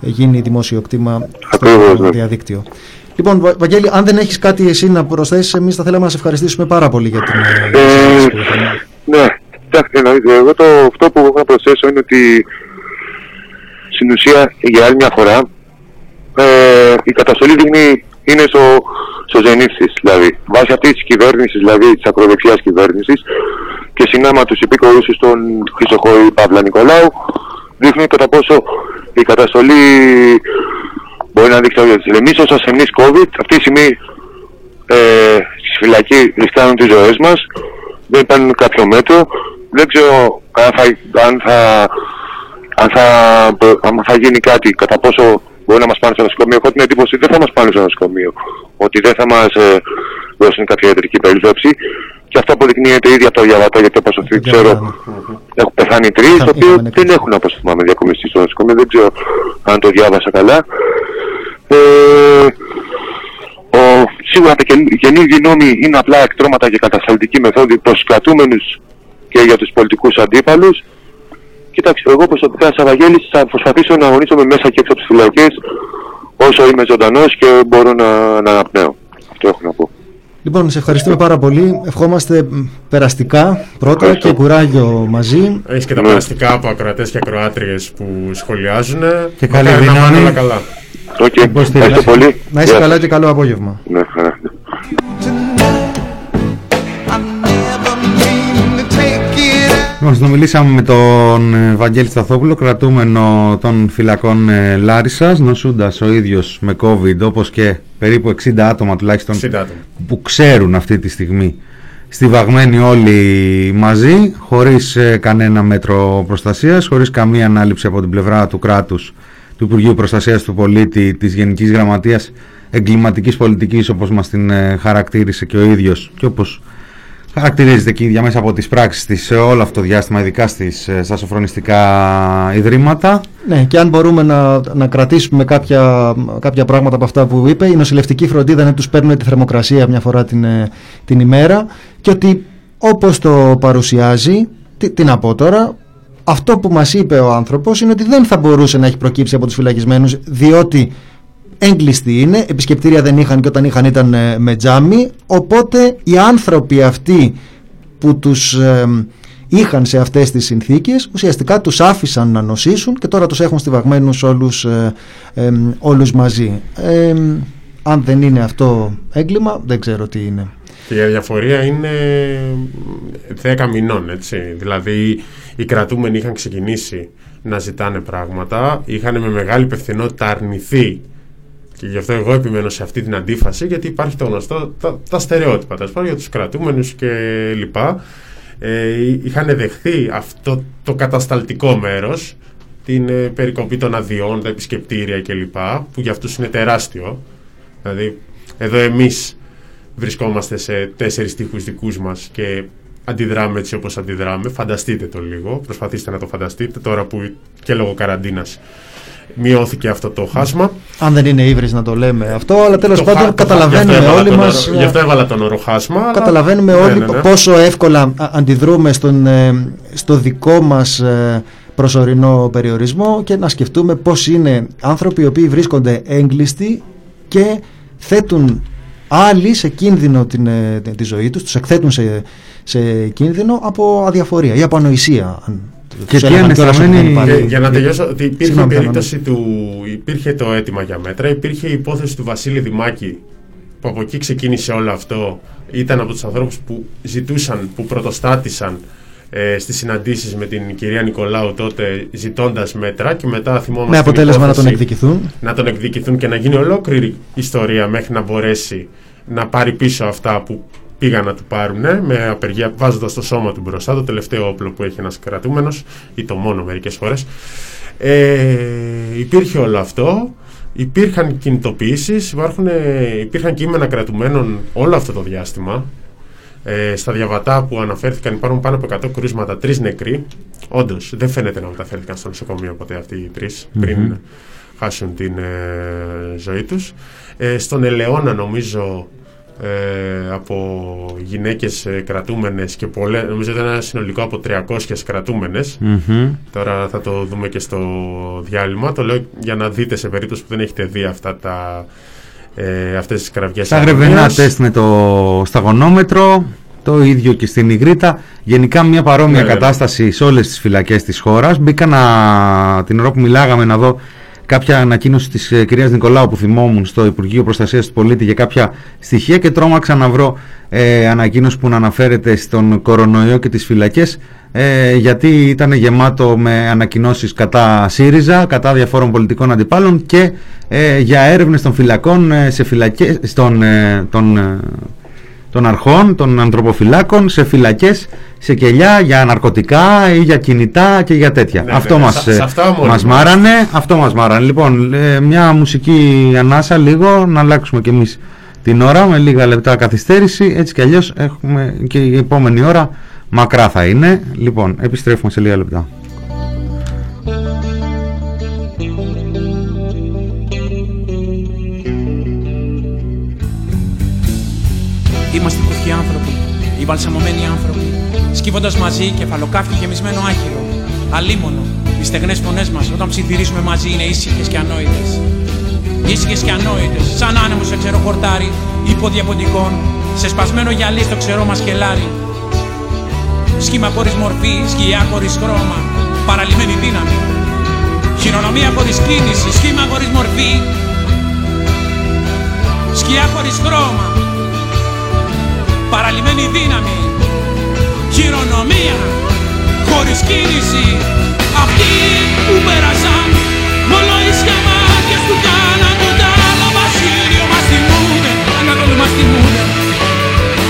γίνει δημόσιο κτήμα στο Ακριβώς, ναι. διαδίκτυο. Λοιπόν, Βα- Βαγγέλη, αν δεν έχεις κάτι εσύ να προσθέσεις, εμείς θα θέλαμε να σε ευχαριστήσουμε πάρα πολύ για την ε, για τη Ε, συζήτηση που είχαμε. ναι, κοιτάξτε, να δείτε, εγώ το, αυτό που έχω να προσθέσω είναι ότι στην ουσία για άλλη μια φορά ε, η καταστολή δείχνει είναι στο, στο ζενήθ της, δηλαδή βάσει αυτής της κυβέρνησης, δηλαδή της ακροδεξιάς κυβέρνησης και συνάμα τους υπήκοους της στον Χρυσοχώη Παύλα Νικολάου δείχνει κατά πόσο η καταστολή μπορεί να δείξει τα ίδια της. Εμείς ως ασθενείς COVID αυτή τη στιγμή ε, στη φυλακή ρισκάνουν τις ζωές μας δεν υπάρχει κάποιο μέτρο δεν ξέρω αν θα, αν θα, αν θα, αν θα γίνει κάτι κατά πόσο μπορεί να μας πάνε στο νοσοκομείο έχω την εντύπωση ότι δεν θα μας πάνε στο νοσοκομείο. Ότι δεν θα μας ε, δώσουν κάποια ιατρική περίληψη και αυτό αποδεικνύεται ήδη από το διαβατό γιατί όπως αυτή ξέρω έχουν πεθάνει τρεις Είχα- οι οποίοι είχαμε δεν νεκρούς. έχουν όπως θυμάμαι διακομιστεί στο νοσοκομείο. Δεν ξέρω αν το διάβασα καλά. Ε, ο, σίγουρα τα καινού- οι καινούργιοι νόμοι είναι απλά εκτρώματα και κατασταλτική μεθόδη προς τους κρατούμενους και για τους πολιτικούς αντίπαλους. Κοιτάξτε, εγώ προσωπικά σαν Βαγγέλης θα προσπαθήσω να αγωνίζομαι μέσα και έξω από τις φυλακές όσο είμαι ζωντανός και μπορώ να, να αναπνέω. Αυτό έχω να πω. Λοιπόν, σε ευχαριστούμε πάρα πολύ. Ευχόμαστε μ, περαστικά πρώτα Ευχαριστώ. και κουράγιο μαζί. Έχεις και τα Ναι. περαστικά από ακροατές και ακροάτριες που σχολιάζουν. Και καλή Μακάρι να δύναμη. πάνε όλα καλά. Οκ, Υποστήριξη. ευχαριστώ πολύ. Να είσαι Γεια καλά σας. και καλό απόγευμα. Ναι, χαρά. Λοιπόν, συνομιλήσαμε με τον ε, Βαγγέλη Σταθόπουλο, κρατούμενο των φυλακών ε, Λάρισας, νοσούντας ο ίδιος με COVID, όπως και περίπου 60 άτομα τουλάχιστον 60 άτομα. που ξέρουν αυτή τη στιγμή στιβαγμένοι όλοι μαζί, χωρίς ε, κανένα μέτρο προστασίας, χωρίς καμία ανάληψη από την πλευρά του κράτους, του Υπουργείου Προστασίας του Πολίτη, της Γενικής Γραμματείας Εγκληματικής Πολιτικής, όπως μας την ε, χαρακτήρισε και ο ίδιος και όπως χαρακτηρίζεται και η ίδια μέσα από τις πράξεις της σε όλο αυτό το διάστημα, ειδικά στις, ε, στα σοφρονιστικά ιδρύματα. Ναι, και αν μπορούμε να, να κρατήσουμε κάποια, κάποια πράγματα από αυτά που είπε, η νοσηλευτική φροντίδα είναι τους παίρνουν τη θερμοκρασία μια φορά την, ε, την ημέρα και ότι όπως το παρουσιάζει, τι, τι να πω τώρα, αυτό που μας είπε ο άνθρωπος είναι ότι δεν θα μπορούσε να έχει προκύψει από τους φυλακισμένους διότι έγκλειστοι είναι, επισκεπτήρια δεν είχαν και όταν είχαν ήταν ε, με τζάμι, οπότε οι άνθρωποι αυτοί που τους ε, είχαν σε αυτές τις συνθήκες ουσιαστικά τους άφησαν να νοσήσουν και τώρα τους έχουν στιβαγμένους όλους, ε, ε, όλους μαζί. Ε, αν δεν είναι αυτό έγκλημα δεν ξέρω τι είναι. Και η αδιαφορία είναι 10 μηνών, έτσι. Δηλαδή, οι κρατούμενοι είχαν ξεκινήσει να ζητάνε πράγματα, είχαν με μεγάλη υπευθυνότητα αρνηθεί. Και γι' αυτό εγώ επιμένω σε αυτή την αντίφαση, γιατί υπάρχει το γνωστό, τα, τα στερεότυπα, τα για τους κρατούμενους και λοιπά. Ε, είχαν δεχθεί αυτό το κατασταλτικό μέρος, την ε, περικοπή των αδειών, τα επισκεπτήρια κλπ, που για αυτούς είναι τεράστιο. Δηλαδή, εδώ εμείς βρισκόμαστε σε τέσσερις τείχους δικούς μας και αντιδράμε έτσι όπως αντιδράμε. Φανταστείτε το λίγο, προσπαθήστε να το φανταστείτε τώρα που και λόγω καραντίνας μειώθηκε αυτό το χάσμα. Αν δεν είναι ύβρις να το λέμε αυτό, αλλά τέλος Το πάντων χα- καταλαβαίνουμε γι' αυτό έβαλα όλοι τον μας... όρο- Γι' αυτό έβαλα τον όρο χάσμα. αλλά- Καταλαβαίνουμε Ναι, όλοι ναι, ναι. πόσο εύκολα α, αντιδρούμε στον, ε, στο δικό μας ε, προσωρινό περιορισμό και να σκεφτούμε πώς είναι άνθρωποι οι οποίοι βρίσκονται έγκλειστοι και θέτουν άλλοι σε κίνδυνο την, ε, τη- τη ζωή τους, τους εκθέτουν σε, σε κίνδυνο από αδιαφορία ή από ανοησία. αν Και τους τι έλεγαν κιόλας ότι ανεστραμμένη- δεν υπάρχει- Και για να τελειώσω, ότι υπήρχε η Συγγνώμη, περίπτωση του. υπήρχε το αίτημα για μέτρα, υπήρχε η υπόθεση του Βασίλη Δημάκη, που από εκεί ξεκίνησε όλο αυτό. Ήταν από τους ανθρώπους που ζητούσαν, που πρωτοστάτησαν ε, στις συναντήσεις με την κυρία Νικολάου τότε ζητώντας μέτρα και μετά θυμόμαστε με την αποτέλεσμα να τον υπόθεση εκδικηθούν. να τον εκδικηθούν και να γίνει ολόκληρη ιστορία μέχρι να μπορέσει να πάρει πίσω αυτά που πήγαν να του πάρουν με απεργία βάζοντας το σώμα του μπροστά το τελευταίο όπλο που έχει ένας κρατούμενος ή το μόνο μερικές φορές ε, υπήρχε όλο αυτό υπήρχαν κινητοποιήσεις υπάρχουν, ε, υπήρχαν κείμενα κρατουμένων όλο αυτό το διάστημα ε, στα διαβατά που αναφέρθηκαν υπάρχουν πάνω από 100 κρούσματα, τρεις νεκροί. Όντως, δεν φαίνεται να μεταφέρθηκαν στο νοσοκομείο ποτέ αυτοί οι τρεις πριν χάσουν την ε, ζωή τους. Ε, στον Ελαιώνα νομίζω ε, από γυναίκες ε, κρατούμενες και πολλές, νομίζω ήταν ένα συνολικό από 300 κρατούμενες. Μμμ. Τώρα θα το δούμε και στο διάλειμμα. Το λέω για να δείτε σε περίπτωση που δεν έχετε δει αυτά τα, ε, αυτές τις κραυγές Στα γρεβενά αγωνίας. τεστ με το σταγονόμετρο, το ίδιο και στην Ιγρήτα. Γενικά μια παρόμοια Ναι, ναι. κατάσταση σε όλες τις φυλακές της χώρας. Μπήκα να, την ώρα που μιλάγαμε να δω κάποια ανακοίνωση της ε, κυρίας Νικολάου που θυμόμουν στο Υπουργείο Προστασίας του Πολίτη για κάποια στοιχεία και τρόμαξα να βρω ε, ανακοίνωση που να αναφέρεται στον κορονοϊό και τις φυλακές ε, γιατί ήταν γεμάτο με ανακοινώσεις κατά ΣΥΡΙΖΑ, κατά διαφόρων πολιτικών αντιπάλων και ε, για έρευνες των φυλακών ε, σε φυλακές, στον, ε, των, ε, των αρχών, των ανθρωποφυλάκων σε φυλακές, σε κελιά για ναρκωτικά ή για κινητά και για τέτοια. Ναι, αυτό ναι, μας, σε- ε, σε αυτά μόνοι μας μας. μάρανε, αυτό μας μάρανε. Λοιπόν, ε, μια μουσική ανάσα λίγο, να αλλάξουμε κι εμείς την ώρα με λίγα λεπτά καθυστέρηση, έτσι κι αλλιώς έχουμε και η επόμενη ώρα μακρά θα είναι. Λοιπόν, επιστρέφουμε σε λίγα λεπτά. Είμαστε κουφοί άνθρωποι, οι βαλσαμωμένοι άνθρωποι. Σκύβοντας μαζί κεφαλοκάφι γεμισμένο άχυρο. Αλίμονο, οι στεγνές φωνές μας όταν ψιθυρίσουμε μαζί είναι ήσυχες και ανόητες. Ήσυχες και ανόητες, σαν άνεμος σε ξερό χορτάρι, ύποδια ποντικών, σε σπασμένο γυαλί στο ξερό μας κελάρι. Σχήμα χωρίς μορφή, σκιά χωρίς χρώμα, παραλυμένη δύναμη. Χειρονομία χωρίς κίνηση, σχήμα χωρίς μορφή, σκιά χωρίς χρώμα, παραλυμένη δύναμη. Χειρονομία χωρίς κίνηση. Αυτοί που πέρασαν μόνο ίσια μάτια του κάναν το τάλο βασίλειο μας τιμούνε. Ανατολού μας τιμούνε.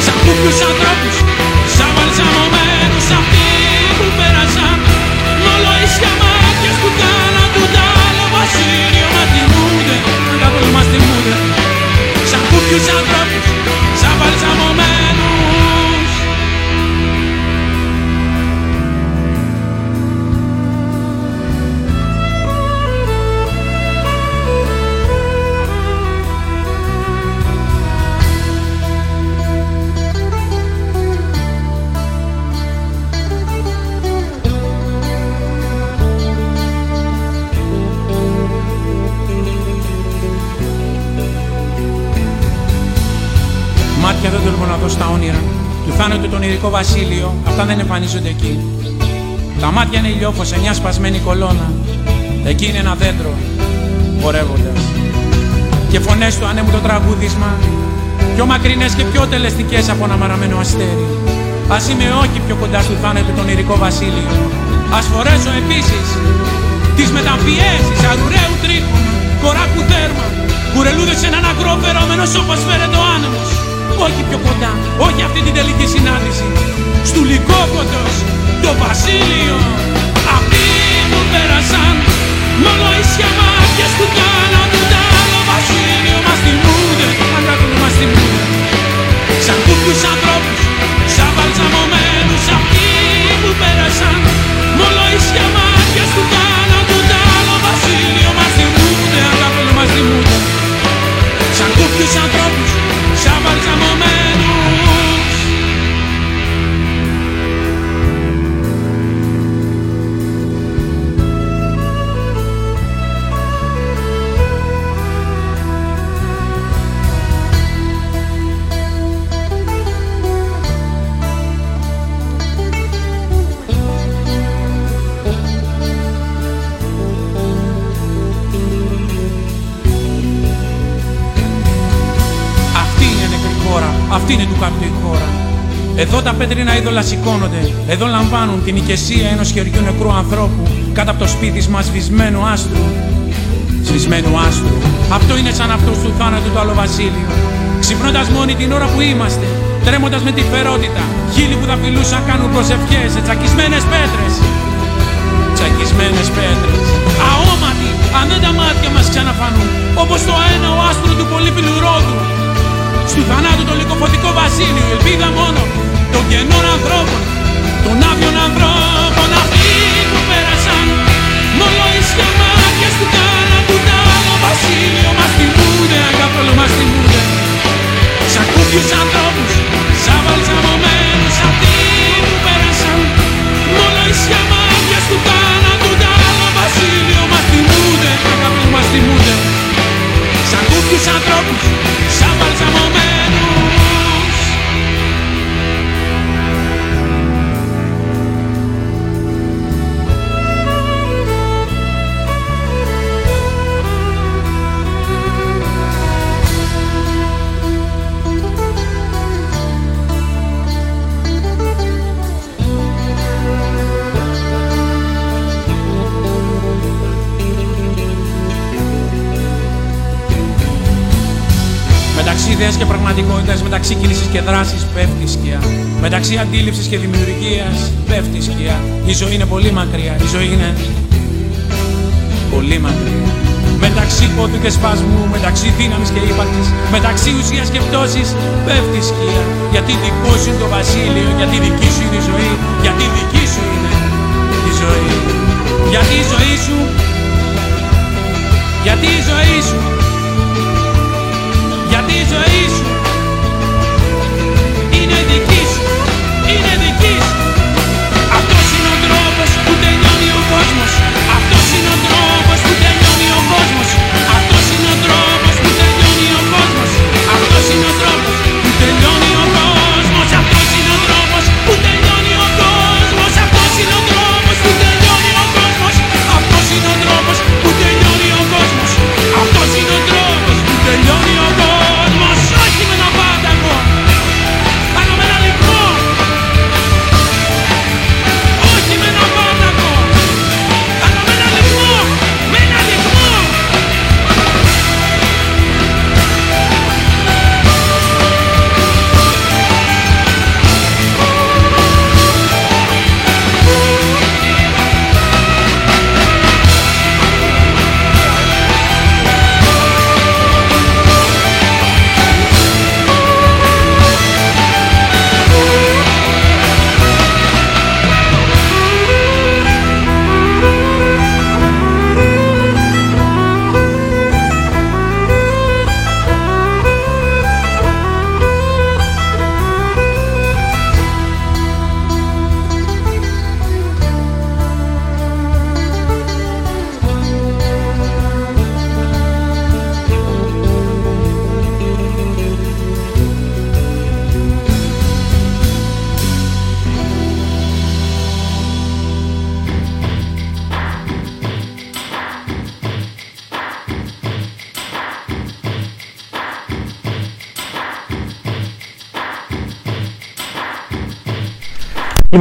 Σαν κούφιους ανθρώπους σαν βαλσαμωμένους αυτοί που πέρασαν μόνο ίσια μάτια του κάναν το τάλο βασίλειο μας τιμούνε. Ανατολού μας τιμούνε. Σαν κούφιους ανθρώπους Του θάνατου τον ειδικό βασίλειο, αυτά δεν εμφανίζονται εκεί. Τα μάτια είναι ηλιόφως σε μια σπασμένη κολόνα. Εκεί είναι ένα δέντρο, χορεύοντας. Και φωνές του ανέμου το τραγούδισμα, πιο μακρινές και πιο τελεστικές από ένα μαραμένο αστέρι. Ας είμαι όχι πιο κοντά στο θάνατο τον ειδικό βασίλειο. Ας φορέσω επίσης τις μεταμφιέσεις αρουραίου τρίχου, κοράκου δέρμα, κουρελούδες σε έναν αγρό φερόμενος όπως φέρεται ο άνεμος. Όχι πιο κοντά, όχι αυτή την τελική συνάντηση. Στου λυκόκοτος, το βασίλειο, αυτοί που πέρασαν, μόνο ίσια μάτια του κάναν το άλλο βασίλειο μας θυμούνται, αν κάποιον μας θυμούνται. Σαν κούκκους ανθρώπους, σαν βαλσαμωμένους, αυτοί που πέρασαν, μόνο ίσια μάτια του κάναν το άλλο βασίλειο μας θυμούνται, αν κάποιον μας θυμούνται. Σαν κούκκους ανθρώπους, χώρα, αυτή είναι του κάτω η χώρα. Εδώ τα πέτρινα είδωλα σηκώνονται, εδώ λαμβάνουν την ηκεσία ενός χεριού νεκρού ανθρώπου κάτω από το σπίτι μας σβησμένου άστρου. Σβησμένου άστρου. Αυτό είναι σαν αυτός του θάνατου το άλλο βασίλειο. Ξυπνώντας μόνοι την ώρα που είμαστε, τρέμοντας με τη φερότητα, χείλη που θα φιλούσαν κάνουν προσευχές σε τσακισμένες πέτρες. Τσακισμένες πέτρες. Αόματοι, αν δεν τα μάτια μας ξαναφανούν, όπως το ένα ο άστρο του πολύπιλου ρόδου. Στου θανάτου το λυκοφωτικό βασίλειο, η ελπίδα μόνο των κενών ανθρώπων, των άδειων ανθρώπων αυτοί που πέρασαν. Μόνο ίσια μάτια του θάνατου τ' άλλο βασίλειο μας θυμούνται, αγάπη μας θυμούνται. Σαν κούφιους ανθρώπους, σαν βαλσαμωμένους αυτοί που πέρασαν. Μόνο ίσια μάτια του θάνατου τ' άλλο βασίλειο μας θυμούνται, αγάπη μας θυμούνται. Σαν κούφιους ανθρώπους, σαν βαλσαμωμένους. Μεταξύ πραγματικότητας, μεταξύ κίνησης και δράσης πέφτει η σκιά. Μεταξύ αντίληψης και δημιουργίας πέφτει η σκιά. Η ζωή είναι πολύ μακριά, η ζωή είναι πολύ μακριά. Μεταξύ πόθου και σπασμού, μεταξύ δύναμης και ύπαρξης, μεταξύ ουσίας και πτώσης πέφτει η σκιά. Γιατί δικό σου είναι το βασίλειο, γιατί δική σου είναι η ζωή, γιατί δική σου είναι η ζωή. Γιατί η ζωή σου, γιατί η ζωή σου γιατί η ζωή σου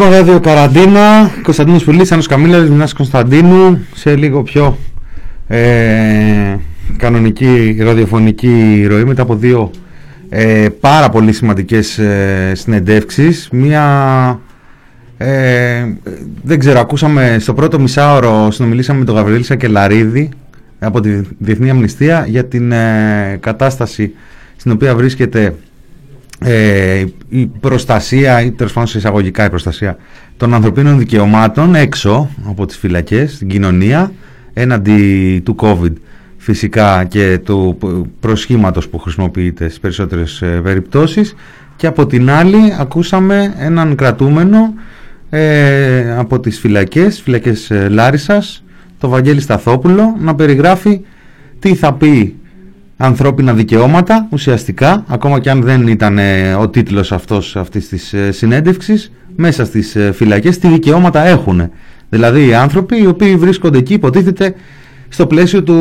Λοιπόν, ράδιο Καραντίνα, Κωνσταντίνος Πουλής, Άννος Καμίλας, Μινάς Κωνσταντίνου, σε λίγο πιο ε, κανονική ραδιοφωνική ροή μετά από δύο ε, πάρα πολύ σημαντικές ε, συνεντεύξεις. Μία, ε, δεν ξέρω, ακούσαμε στο πρώτο μισάωρο, συνομιλήσαμε με τον Γαβρίλη Σακελαρίδη από τη Διεθνή Αμνηστία για την ε, κατάσταση στην οποία βρίσκεται ε, η προστασία ή τέλος πάντων σε εισαγωγικά η προστασία των ανθρωπίνων δικαιωμάτων έξω από τις φυλακές, στην κοινωνία έναντι του COVID φυσικά και του προσχήματος που χρησιμοποιείται στις περισσότερες ε, περιπτώσεις. Και από την άλλη ακούσαμε έναν κρατούμενο ε, από τις φυλακές, φυλακές ε, Λάρισας, το Βαγγέλη Σταθόπουλο να περιγράφει τι θα πει ανθρώπινα δικαιώματα ουσιαστικά ακόμα και αν δεν ήταν ε, ο τίτλος αυτός αυτής της ε, συνέντευξης μέσα στις ε, φυλακές τι δικαιώματα έχουν δηλαδή οι άνθρωποι οι οποίοι βρίσκονται εκεί υποτίθεται στο πλαίσιο του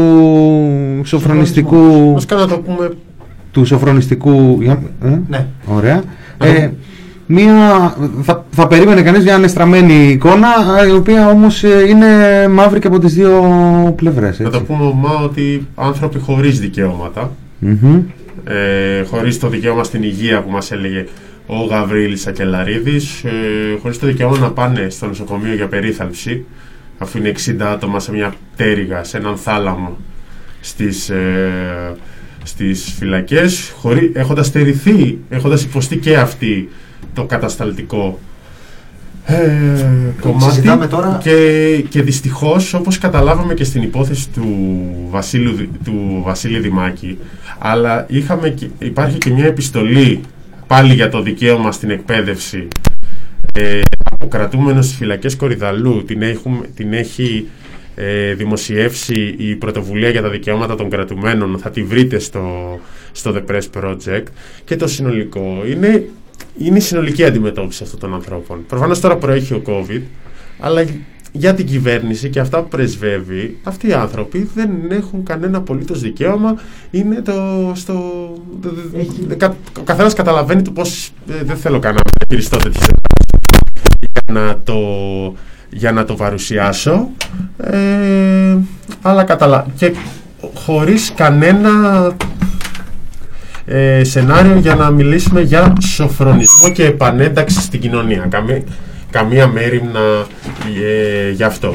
σοφρονιστικού Μας να το πούμε του σοφρονιστικού ε; Ναι. ωραία ε, Μία, θα, θα περίμενε κανείς μια ανεστραμμένη εικόνα η οποία όμως ε, είναι μαύρη και από τις δύο πλευρές. Να το πούμε ομά ότι άνθρωποι χωρίς δικαιώματα, Mm-hmm. ε, χωρίς το δικαίωμα στην υγεία που μας έλεγε ο Γαβρίλης Ακελαρίδης, ε, χωρίς το δικαίωμα να πάνε στο νοσοκομείο για περίθαλψη, αφού είναι 60 άτομα σε μια πτέρυγα, σε έναν θάλαμο στις, ε, στις φυλακές, χωρί, έχοντας στερηθεί, έχοντας υποστεί και αυτοί το κατασταλτικό ε, κομμάτι. συζητάμε τώρα- και, και δυστυχώς όπως καταλάβαμε και στην υπόθεση του, Βασίλου, Δη- του Βασίλη Δημάκη αλλά είχαμε, και- υπάρχει και μια επιστολή πάλι για το δικαίωμα στην εκπαίδευση ε, από κρατούμενος στις φυλακές Κορυδαλού. Την, έχουμε, την έχει ε, δημοσιεύσει η πρωτοβουλία για τα δικαιώματα των κρατουμένων. Θα τη βρείτε στο, στο The Press Project. Και το συνολικό. Είναι, είναι η συνολική αντιμετώπιση αυτών των ανθρώπων. Προφανώς τώρα προέχει ο COVID αλλά για την κυβέρνηση και αυτά που πρεσβεύει αυτοί οι άνθρωποι δεν έχουν κανένα απολύτως δικαίωμα. Είναι το στο κα- ο καθένας καταλαβαίνει το πως ε, δεν θέλω καν να χειριστώ τέτοιες για να το, για να το παρουσιάσω. Ε, αλλά καταλα... και χωρίς κανένα ε, σενάριο για να μιλήσουμε για σοφρονισμό και επανένταξη στην κοινωνία Καμία, καμία μέρημνα ε, γι' αυτό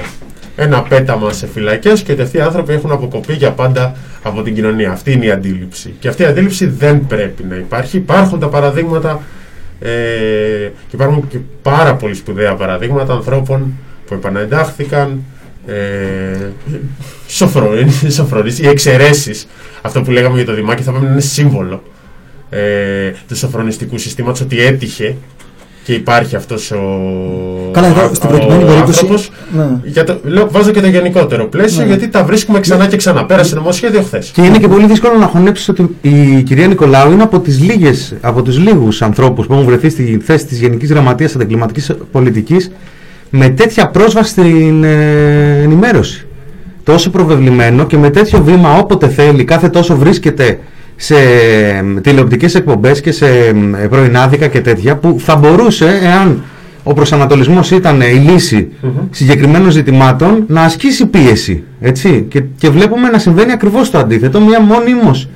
ένα πέταμα σε φυλακές και ότι αυτοί οι άνθρωποι έχουν αποκοπεί για πάντα από την κοινωνία. Αυτή είναι η αντίληψη. Και αυτή η αντίληψη δεν πρέπει να υπάρχει. Υπάρχουν τα παραδείγματα ε, και υπάρχουν και πάρα πολύ σπουδαία παραδείγματα ανθρώπων που επαναεντάχθηκαν ε, σοφρονείς, σοφρονείς, οι εξαιρέσεις αυτό που λέγαμε για το Δημάκη θα πρέπει να είναι σύμβολο ε, του σοφρονιστικού συστήματος ότι έτυχε και υπάρχει αυτός ο, Καλά, εδώ, ο- στην ο προκειμένη περίπτωση- άνθρωπος. Ναι. Για το, λέω, βάζω και το γενικότερο πλαίσιο Ναι. γιατί τα βρίσκουμε ξανά και ξανά. Πέρασε νομοσχέδιο χθες. Και είναι και πολύ δύσκολο να χωνέψεις ότι η κυρία Νικολάου είναι από, τις λίγες, από τους λίγους ανθρώπους που έχουν βρεθεί στη θέση της Γενικής Γραμματείας Αντεγκληματικής Πολιτικής με τέτοια πρόσβαση στην ε, ενημέρωση. Τόσο προβεβλημένο και με τέτοιο βήμα όποτε θέλει, κάθε τόσο βρίσκεται σε ε, τηλεοπτικές εκπομπές και σε ε, πρωινάδικα και τέτοια που θα μπορούσε, εάν ο προσανατολισμός ήταν η λύση συγκεκριμένων ζητημάτων, να ασκήσει πίεση. Έτσι. Και, και βλέπουμε να συμβαίνει ακριβώς το αντίθετο, μια μόνιμος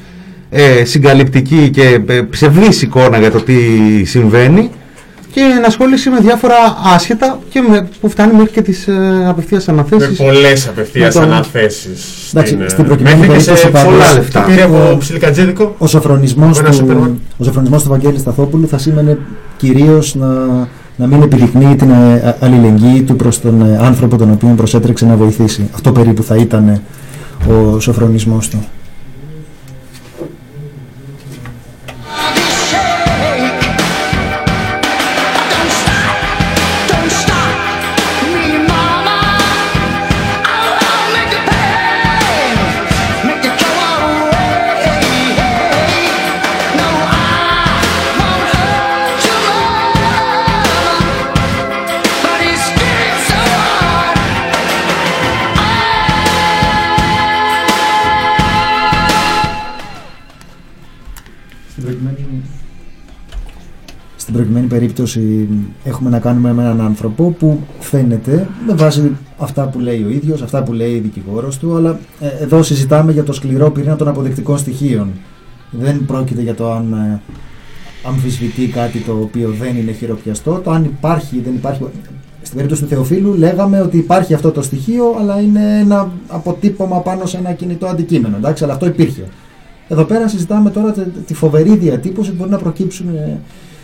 ε, συγκαλυπτική και ε, ψευδής εικόνα για το τι συμβαίνει και ενασχόληση με διάφορα άσχετα και με, που φτάνει μέχρι και τις ε, απευθείας Με αναθέσεις. πολλές απευθείας Με τον- αναθέσεις. Εντάξει, στην προκειμένη μέχρι και σε περίπτωση πολλά πάντως, λεφτά. Τι πήρε από ψιλικατζίδικο. Ο σοφρονισμός Από ένα σούπερ του, μάρκετ. ο σοφρονισμός του Βαγγέλη Σταθόπουλου θα σήμαινε κυρίως να, να μην επιδεικνύει την ε, α- αλληλεγγύη του προς τον ε, άνθρωπο τον οποίο προσέτρεξε να βοηθήσει. Αυτό περίπου θα ήταν ε, ο σοφρονισμός του. Περίπτωση έχουμε να κάνουμε με έναν άνθρωπο που φαίνεται με βάση αυτά που λέει ο ίδιος, αυτά που λέει η δικηγόρος του, αλλά ε, εδώ συζητάμε για το σκληρό πυρήνα των αποδεικτικών στοιχείων. Δεν πρόκειται για το αν ε, αμφισβητεί κάτι το οποίο δεν είναι χειροπιαστό, το αν υπάρχει ή δεν υπάρχει. Στην περίπτωση του Θεοφίλου λέγαμε ότι υπάρχει αυτό το στοιχείο, αλλά είναι ένα αποτύπωμα πάνω σε ένα κινητό αντικείμενο. Εντάξει, αλλά αυτό υπήρχε. Εδώ πέρα συζητάμε τώρα τη, τη φοβερή διατύπωση που μπορεί να προκύψουν, ε,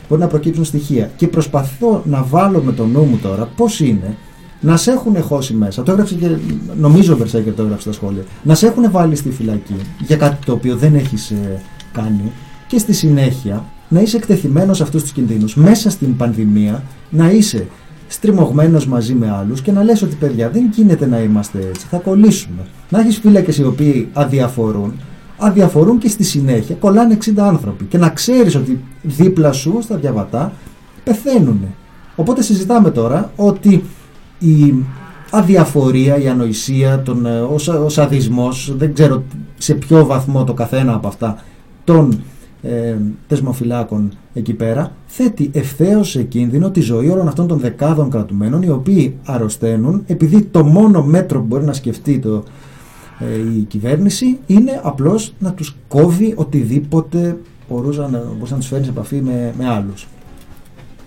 μπορεί να προκύψουν στοιχεία. Και προσπαθώ να βάλω με το νου μου τώρα πώς είναι να σε έχουν χώσει μέσα. Το έγραψε και νομίζω ο Βερσέκερ το έγραψε στα σχόλια. Να σε έχουν βάλει στη φυλακή για κάτι το οποίο δεν έχεις ε, κάνει και στη συνέχεια να είσαι εκτεθειμένος σε αυτούς τους κινδύνους μέσα στην πανδημία, να είσαι στριμωγμένος μαζί με άλλους και να λες ότι παιδιά δεν γίνεται να είμαστε έτσι, θα κολλήσουμε. Να έχεις φύλακες οι οποίοι αδιαφορούν, αδιαφορούν και στη συνέχεια κολλάνε 60 άνθρωποι και να ξέρεις ότι δίπλα σου στα διαβατά πεθαίνουν. Οπότε συζητάμε τώρα ότι η αδιαφορία, η ανοησία, τον, ε, ο, σα- ο σαδισμός, δεν ξέρω σε ποιο βαθμό το καθένα από αυτά των ε, θεσμοφυλάκων εκεί πέρα, θέτει ευθέως σε κίνδυνο τη ζωή όλων αυτών των δεκάδων κρατουμένων οι οποίοι αρρωσταίνουν επειδή το μόνο μέτρο που μπορεί να σκεφτεί το, ε, η κυβέρνηση είναι απλώς να τους κόβει οτιδήποτε μπορούσε να, μπορούσε να τους φέρει σε επαφή με, με άλλους.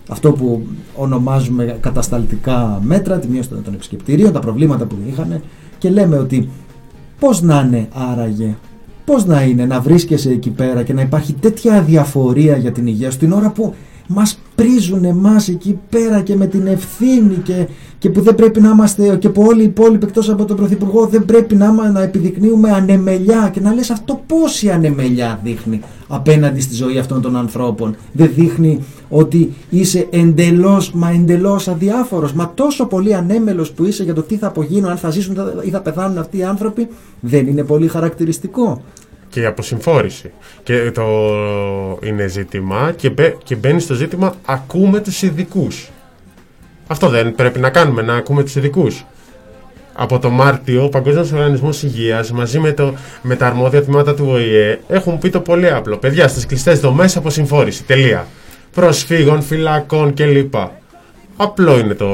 Αυτό που ονομάζουμε κατασταλτικά μέτρα, τη μείωση των, των επισκεπτηρίων, τα προβλήματα που είχαν και λέμε ότι πώς να είναι άραγε, πώς να είναι να βρίσκεσαι εκεί πέρα και να υπάρχει τέτοια αδιαφορία για την υγεία σου την ώρα που μας πρίζουν εμάς εκεί πέρα και με την ευθύνη και, και που δεν πρέπει να είμαστε και που όλοι οι υπόλοιποι εκτός από τον Πρωθυπουργό δεν πρέπει να, είμα- να επιδεικνύουμε ανεμελιά. Και να λες αυτό πόση ανεμελιά δείχνει απέναντι στη ζωή αυτών των ανθρώπων. Δεν δείχνει ότι είσαι εντελώς μα εντελώς αδιάφορος. Μα τόσο πολύ ανέμελος που είσαι για το τι θα απογίνουν αν θα ζήσουν ή θα πεθάνουν αυτοί οι άνθρωποι δεν είναι πολύ χαρακτηριστικό και η αποσυμφόρηση. Και το είναι ζήτημα και, μπε, και μπαίνει στο ζήτημα ακούμε τους ειδικούς. Αυτό δεν πρέπει να κάνουμε, να ακούμε τους ειδικούς. Από το Μάρτιο, ο Παγκόσμιος Οργανισμός Υγείας μαζί με, το, με τα αρμόδια τμήματα του ΟΗΕ έχουν πει το πολύ απλό. Παιδιά, στις κλειστές δομές αποσυμφόρηση. Τελεία. Προσφύγων, φυλακών κλπ. Απλό είναι το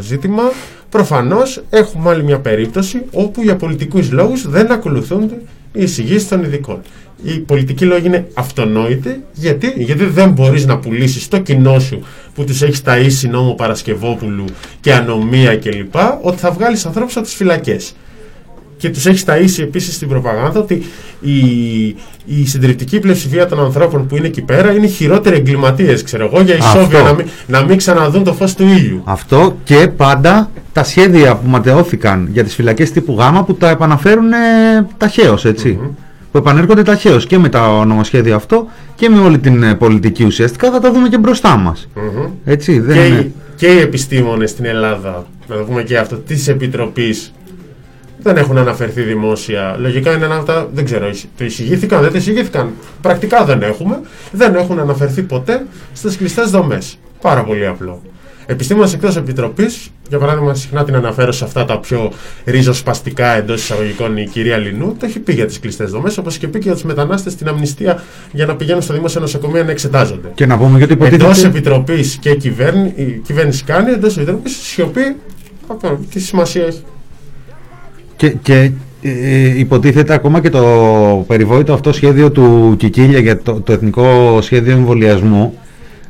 ζήτημα. Προφανώς έχουμε άλλη μια περίπτωση όπου για πολιτικούς λόγους δεν ακολουθούνται οι εισηγήσεις των ειδικών. Οι πολιτικοί λόγοι είναι αυτονόητοι γιατί, γιατί δεν μπορείς να πουλήσεις το κοινό σου που τους έχεις ταΐσει νόμο Παρασκευόπουλου και ανομία κλπ. ότι θα βγάλεις ανθρώπους από τις φυλακές. Και τους έχεις ταΐσει επίσης στην προπαγάνδα ότι η, η συντριπτική πλειοψηφία των ανθρώπων που είναι εκεί πέρα είναι οι χειρότεροι εγκληματίες, ξέρω εγώ, για Αυτό. ισόβια να μην, να μην ξαναδούν το φως του ήλιου. Αυτό και πάντα τα σχέδια που ματαιώθηκαν για τις φυλακές τύπου Γ που τα επαναφέρουν ε, ταχαίως, έτσι. Που επανέρχονται ταχαίως και με το νομοσχέδιο αυτό και με όλη την ε, πολιτική ουσιαστικά θα τα δούμε και μπροστά μας. Μμμ. Έτσι, δεν και, είναι... οι, και οι επιστήμονες στην Ελλάδα, να το πούμε και αυτό, της Επιτροπής δεν έχουν αναφερθεί δημόσια. Λογικά είναι ένα από τα. Δεν ξέρω, εισ- το εισηγήθηκαν, δεν το εισηγήθηκαν. Πρακτικά δεν έχουμε. Δεν έχουν αναφερθεί ποτέ στις κλειστές δομές. Πάρα πολύ απλό. Επιστήμονε εκτός επιτροπής, για παράδειγμα, συχνά την αναφέρω σε αυτά τα πιο ριζοσπαστικά εντός εισαγωγικών η κυρία Λινού, το έχει πει για τις κλειστές δομές, όπως και πει και για τους μετανάστες στην αμνηστία για να πηγαίνουν στο δημόσιο νοσοκομείο να εξετάζονται. Και να πούμε γιατί υποτίθεται... Εντός επιτροπής και κυβέρνη, η κυβέρνηση κάνει, εντός επιτροπής σιωπή. αυτό, Τι σημασία έχει. Και, και ε, υποτίθεται ακόμα και το περιβόητο αυτό σχέδιο του Κικίλια για το, το εθνικό σχέδιο εμβολιασμού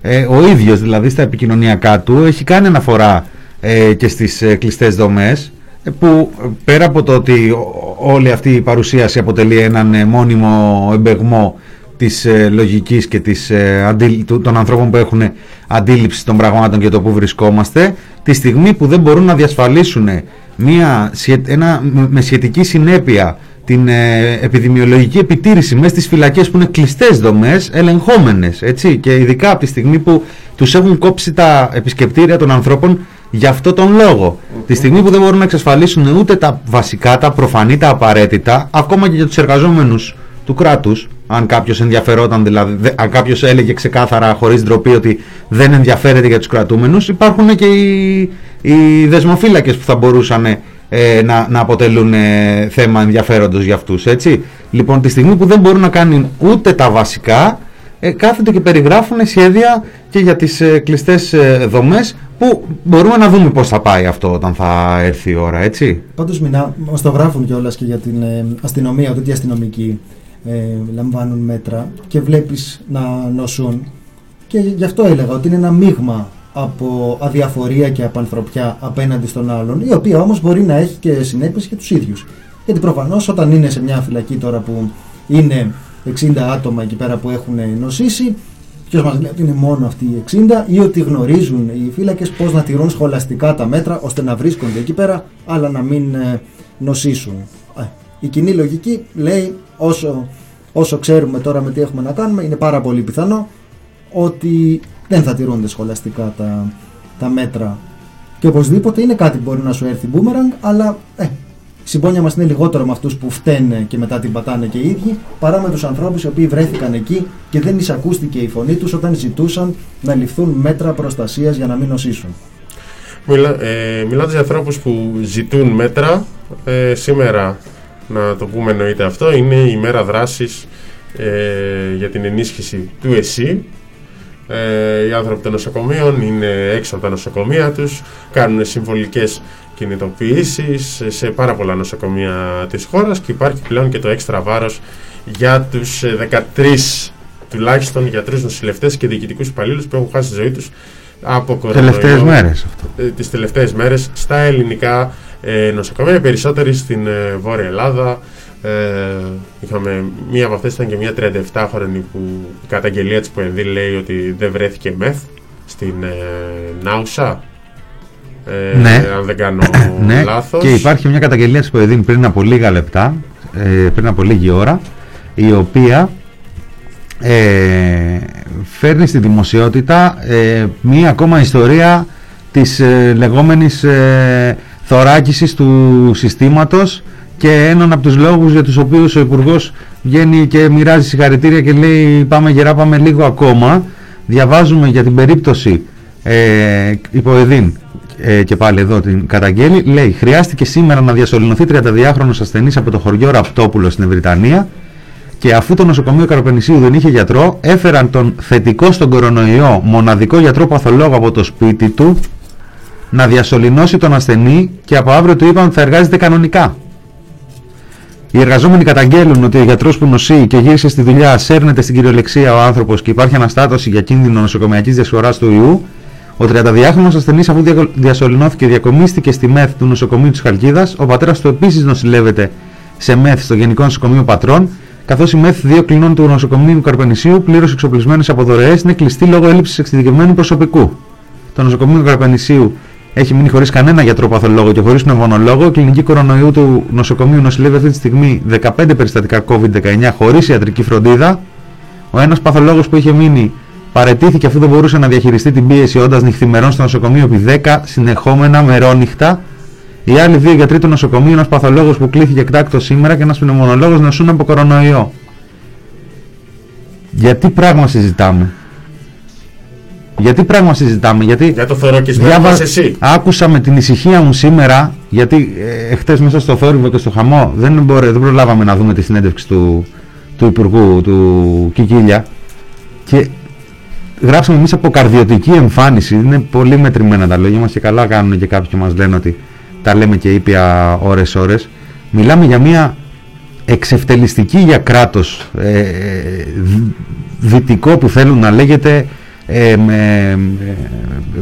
ε, ο ίδιος δηλαδή στα επικοινωνιακά του έχει κάνει αναφορά ε, και στις ε, κλειστές δομές ε, που ε, πέρα από το ότι ο- όλη αυτή η παρουσίαση αποτελεί έναν ε, μόνιμο εμπεγμό της ε, λογικής και της, ε, αντίλη- του- των ανθρώπων που έχουν αντίληψη των πραγμάτων και το που βρισκόμαστε τη στιγμή που δεν μπορούν να διασφαλίσουν μια, σχε- ένα, με- με σχετική συνέπεια την ε, επιδημιολογική επιτήρηση μέσα στις φυλακές που είναι κλειστές δομές, ελεγχόμενες, έτσι, και ειδικά από τη στιγμή που τους έχουν κόψει τα επισκεπτήρια των ανθρώπων για αυτό τον λόγο. Τη στιγμή που δεν μπορούν να εξασφαλίσουν ούτε τα βασικά, τα προφανή, τα απαραίτητα, ακόμα και για τους εργαζόμενους του κράτους, αν κάποιος ενδιαφερόταν δηλαδή, δε- αν κάποιος έλεγε ξεκάθαρα χωρίς ντροπή ότι δεν ενδιαφέρεται για τους κρατούμενους, υπάρχουν και οι, οι δεσμοφύλακες που θα μπορούσαν ε, να, να αποτελούν ε, θέμα ενδιαφέροντος για αυτούς, έτσι. Λοιπόν, τη στιγμή που δεν μπορούν να κάνουν ούτε τα βασικά, ε, κάθονται και περιγράφουν σχέδια και για τις ε, κλειστές ε, δομές που μπορούμε να δούμε πώς θα πάει αυτό όταν θα έρθει η ώρα, έτσι. Πάντως μηνά, μας το γράφουν κιόλας και για την ε, αστυνομία, ότι οι αστυνομικοί ε, λαμβάνουν μέτρα και βλέπεις να νοσούν. Και γι' αυτό έλεγα ότι είναι ένα μείγμα από αδιαφορία και απανθρωπιά απέναντι στον άλλον, η οποία όμως μπορεί να έχει και συνέπειες για τους ίδιους. Γιατί προφανώς όταν είναι σε μια φυλακή τώρα που είναι 60 άτομα εκεί πέρα που έχουν νοσήσει, Ποιος μας λέει ότι είναι μόνο αυτοί οι 60 ή ότι γνωρίζουν οι φύλακες πώς να τηρούν σχολαστικά τα μέτρα ώστε να βρίσκονται εκεί πέρα, αλλά να μην ε, νοσήσουν. Ε, η κοινή λογική λέει όσο, όσο ξέρουμε τώρα με τι έχουμε να κάνουμε, είναι πάρα πολύ πιθανό ότι δεν θα τηρούνται σχολαστικά τα, τα μέτρα. Και οπωσδήποτε είναι κάτι που μπορεί να σου έρθει boomerang, αλλά ε, η συμπόνια μας είναι λιγότερο με αυτούς που φταίνε και μετά την πατάνε και οι ίδιοι, παρά με τους ανθρώπους οι οποίοι βρέθηκαν εκεί και δεν εισακούστηκε η φωνή τους όταν ζητούσαν να ληφθούν μέτρα προστασίας για να μην νοσήσουν. Μιλά, ε, μιλάτε για ανθρώπους που ζητούν μέτρα. Ε, σήμερα, να το πούμε εννοείται αυτό, είναι η μέρα δράσης ε, για την ενίσχυση του ΕΣΥ. Ε, οι άνθρωποι των νοσοκομείων είναι έξω από τα νοσοκομεία τους, κάνουν συμβολικές κινητοποιήσεις σε πάρα πολλά νοσοκομεία της χώρας και υπάρχει πλέον και το έξτρα βάρος για τους ε, 13 τουλάχιστον γιατρούς νοσηλευτές και διοικητικούς υπαλλήλους που έχουν χάσει τη ζωή τους από κορονοϊό. Τελευταίες μέρες αυτό. Ε, τις τελευταίες μέρες στα ελληνικά ε, νοσοκομεία, οι περισσότεροι στην ε, Βόρεια Ελλάδα. Ε, είχαμε, μία από αυτές ήταν και μια 37χρονη που η καταγγελία της που ενδύει λέει ότι δεν βρέθηκε μεθ στην ε, Νάουσα. Ε, Ναι. Αν δεν κάνω ναι, λάθος. και υπάρχει μια καταγγελία της Ποεδίνη πριν από λίγα λεπτά, ε, πριν από λίγη ώρα, η οποία ε, φέρνει στη δημοσιότητα ε, μία ακόμα ιστορία της ε, λεγόμενης ε, θωράκισης του συστήματος και έναν από τους λόγους για τους οποίους ο υπουργός βγαίνει και μοιράζει συγχαρητήρια και λέει πάμε γερά πάμε λίγο ακόμα διαβάζουμε για την περίπτωση ε, υποεδίν ε, και πάλι εδώ την καταγγέλει. Λέει χρειάστηκε σήμερα να διασωληνωθεί 32χρονος ασθενής από το χωριό Ραπτόπουλο στην Βρυτανία και αφού το νοσοκομείο Καροπενησίου δεν είχε γιατρό, έφεραν τον θετικό στον κορονοϊό μοναδικό γιατρό παθολόγο από το σπίτι του να διασωληνώσει τον ασθενή και από αύριο του είπαν ότι θα εργάζεται κανονικά. Οι εργαζόμενοι καταγγέλουν ότι ο γιατρός που νοσεί και γύρισε στη δουλειά σέρνεται στην κυριολεξία ο άνθρωπος και υπάρχει αναστάτωση για κίνδυνο νοσοκομιακής διασφοράς του ιού. Ο 32χρονο ασθενής, αφού δια- διασωληνώθηκε, διακομίστηκε στη ΜΕΘ του νοσοκομείου της Χαλκίδας. Ο πατέρας του επίσης νοσηλεύεται σε ΜΕΘ στο Γενικό Νοσοκομείο Πατρών. Καθώς η ΜΕΘ δύο κλινών του νοσοκομείου Καρπενησίου, πλήρω εξοπλισμένες από δωρεές, είναι κλειστή λόγω έλλειψης εξειδικευμένου προσωπικού. Το νοσοκομείο Καρπενησίου έχει μείνει χωρίς κανένα γιατρό παθολόγο και χωρίς πνευμονολόγο. Η κλινική κορονοϊού του νοσοκομείου νοσηλεύει αυτή τη στιγμή 15 περιστατικά COVID-19 χωρίς ιατρική φροντίδα. Ο ένας παθολόγος που είχε μείνει παρετήθηκε αφού δεν μπορούσε να διαχειριστεί την πίεση όντας νυχθημερών στο νοσοκομείο επί 10 συνεχόμενα μερόνυχτα. Οι άλλοι δύο γιατροί του νοσοκομείου, ένας παθολόγος που κλήθηκε εκτάκτο σήμερα και ένας πνευμονολόγος νοσούν από κορονοϊό. Γιατί πράγμα συζητάμε; Γιατί πράγμα συζητάμε, γιατί Για το θωρακισμένο μας εσύ. άκουσα με την ησυχία μου σήμερα, γιατί ε, χτες μέσα στο θόρυβο και στο χαμό δεν, μπορέ, δεν προλάβαμε να δούμε τη συνέντευξη του, του Υπουργού, του Κικίλια και γράψαμε εμείς από καρδιωτική εμφάνιση, είναι πολύ μετρημένα τα λόγια μας και καλά κάνουν και κάποιοι μας λένε ότι τα λέμε και ήπια ώρες ώρες. Μιλάμε για μια εξευτελιστική για κράτος ε, ε, δ- δυτικό που θέλουν να λέγεται ε, με, ε,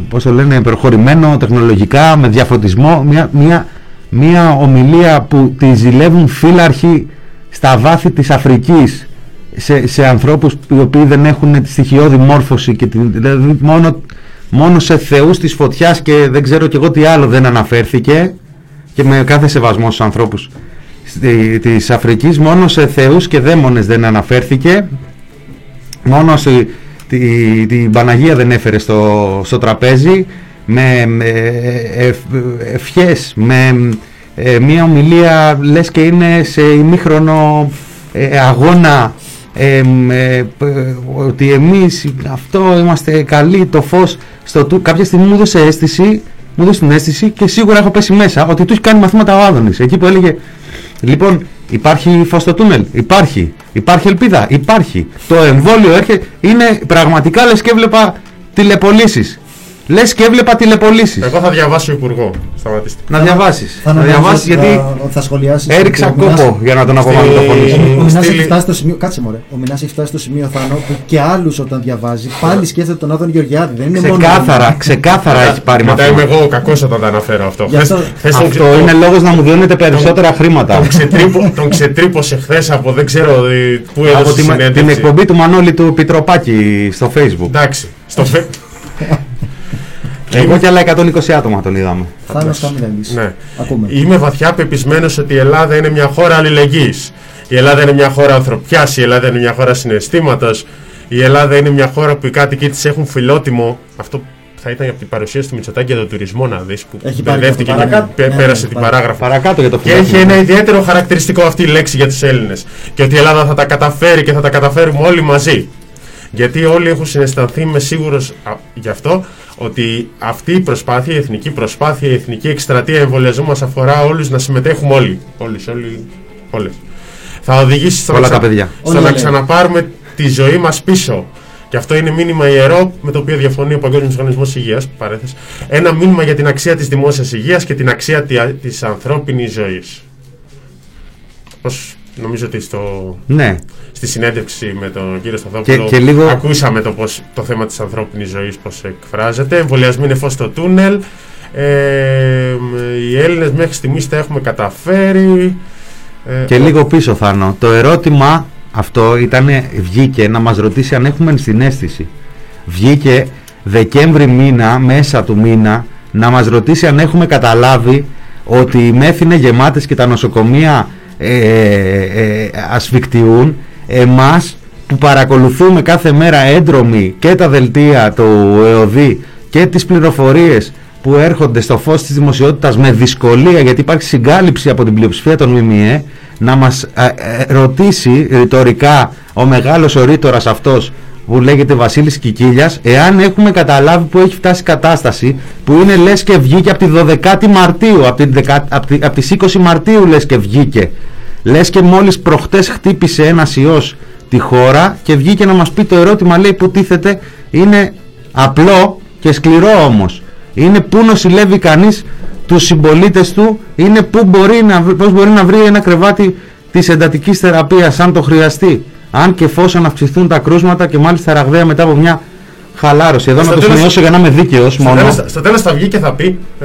πώς το λένε, προχωρημένο τεχνολογικά, με διαφωτισμό, μια, μια, μια ομιλία που τη ζηλεύουν φύλαρχοι στα βάθη της Αφρικής σε, σε ανθρώπους οι οποίοι δεν έχουν τη στοιχειώδη μόρφωση και την, δηλαδή μόνο, μόνο σε θεούς της φωτιάς και δεν ξέρω και εγώ τι άλλο δεν αναφέρθηκε και με κάθε σεβασμό στους ανθρώπους στη- της Αφρικής μόνο σε θεούς και δαίμονες δεν αναφέρθηκε μόνο στη, τη- την Παναγία δεν έφερε στο, στο τραπέζι. Με, με ευ, ευχές με ε, μια ομιλία λες και είναι σε ημίχρονο ε, αγώνα. Ε, μ, ε, π- ότι εμείς αυτό είμαστε καλοί το φως στο του. Κάποια στιγμή μου έδωσε αίσθηση μου έδωσε την αίσθηση και σίγουρα έχω πέσει μέσα. Ότι του έχει κάνει μαθήματα ο Άδωνης. Εκεί που έλεγε λοιπόν Υπάρχει φως στο τούνελ. Υπάρχει. Υπάρχει ελπίδα. Υπάρχει. Το εμβόλιο έρχεται. Είναι πραγματικά λες και έβλεπα τηλεπολίσεις. Λες και έβλεπα τηλεπολίσεις. Εγώ θα διαβάσω υπουργό. Σταματήστε. Να διαβάσεις. Θα Να αναγνωρίσεις διαβάσεις ότι γιατί θα, ότι θα σχολιάσεις έριξα ότι ο Μινάς- κόπο για να τον απομαγνητοφωνήσω. Ο Μινάς έχει Στείλει- φτάσει στο σημείο, κάτσε μωρέ, ο Μινάς έχει φτάσει στο σημείο Θάνο που και άλλους όταν διαβάζει πάλι σκέφτεται τον Άδων Γεωργιάδη. Δεν είναι μόνο. Ξεκάθαρα, ξεκάθαρα έχει πάρει Μετά είμαι μαθήματα. εγώ ο κακός όταν τα αναφέρω αυτό. Γι' αυτό- Χθες- χθες τον Αυτό ξε- είναι λόγος να μου δίνετε περισσότερα χρήματα. Τον, ξετρύπω, τον ξετρύπωσε χθες από δεν ξέρω ε, πού Από έδωσε τη- συνέντευξη. την εκπομπή του Μανώλη του Πιτροπάκη στο facebook. Εντάξει. Στο φε... Εγώ και άλλα 120 άτομα τον είδαμε. Θάνος Καμιλαλής. ναι. Ακούμε. Είμαι βαθιά πεπισμένος ότι η Ελλάδα είναι μια χώρα αλληλεγγύης. Η Ελλάδα είναι μια χώρα ανθρωπιάς, η Ελλάδα είναι μια χώρα συναισθήματος. Η Ελλάδα είναι μια χώρα που οι κάτοικοι της έχουν φιλότιμο. Αυτό θα ήταν από την παρουσίαση του Μητσοτάκη για τον τουρισμό να δεις που Έχει πάρει μπερδεύτηκε το και παρακάτω. πέ- Ναι, πέρασε ναι, την πάρει. παράγραφο. Παρακάτω για το Και έχει φιλόφιλο. ένα ιδιαίτερο χαρακτηριστικό αυτή η λέξη για τους Έλληνες. Και ότι η Ελλάδα θα τα καταφέρει και θα τα καταφέρουμε όλοι μαζί. Γιατί όλοι έχουν συναισθανθεί, είμαι σίγουρος α, γι' αυτό, ότι αυτή η προσπάθεια, η εθνική προσπάθεια, η εθνική εκστρατεία εμβολιασμού μας αφορά όλους να συμμετέχουμε όλοι. Όλες, όλοι, όλες. Θα οδηγήσει στο, Όλα να, τα ξα- παιδιά. στο Όλα να λέει. ξαναπάρουμε τη ζωή μας πίσω. Και αυτό είναι μήνυμα ιερό με το οποίο διαφωνεί ο Παγκόσμιος Οργανισμός Υγείας. Παρέθεση. Ένα μήνυμα για την αξία της δημόσιας υγείας και την αξία της ανθρώπινης ζωής. Πώς νομίζω ότι στο, Ναι, στη συνέντευξη με τον κύριο Σταθόπουλο Και- και λίγο- ακούσαμε το, πώς, το θέμα της ανθρώπινης ζωής πώς εκφράζεται. Εμβολιασμοί είναι φως στο τούνελ. Ε, οι Έλληνες μέχρι στιγμής τα έχουμε καταφέρει. Ε, και λίγο πίσω Θάνο. Το ερώτημα αυτό ήταν, βγήκε να μας ρωτήσει αν έχουμε συνέστηση. Βγήκε Δεκέμβρη μήνα, μέσα του μήνα, να μας ρωτήσει αν έχουμε καταλάβει ότι οι μέθη είναι γεμάτες και τα νοσοκομεία ε, ε, ε, ασφικτιούν εμάς που παρακολουθούμε κάθε μέρα έντρομοι και τα δελτία του ΕΟΔΗ και τις πληροφορίες που έρχονται στο φως της δημοσιότητας με δυσκολία γιατί υπάρχει συγκάλυψη από την πλειοψηφία των ΜΜΕ να μας ε, ε, ρωτήσει ρητορικά ο μεγάλος ορίτορας αυτός που λέγεται Βασίλης Κικίλιας εάν έχουμε καταλάβει που έχει φτάσει η κατάσταση που είναι λες και βγήκε από τη 12η Μαρτίου από, την δεκα- από, τη- από τις 20 Μαρτίου λες και βγήκε. Λες και μόλις προχτές χτύπησε ένας ιός τη χώρα και βγήκε να μας πει το ερώτημα λέει που τίθεται είναι απλό και σκληρό όμως. Είναι πού νοσηλεύει κανείς τους συμπολίτες του είναι πού μπορεί να, βρει- πώς μπορεί να βρει ένα κρεβάτι της εντατικής θεραπείας αν το χρειαστεί αν και εφόσον αυξηθούν τα κρούσματα και μάλιστα ραγδαία μετά από μια χαλάρωση εδώ Στο να το τέλος- σημειώσω για να είμαι δίκαιος στο, μόνο τέλος, στο τέλος θα βγει και θα πει. Ε,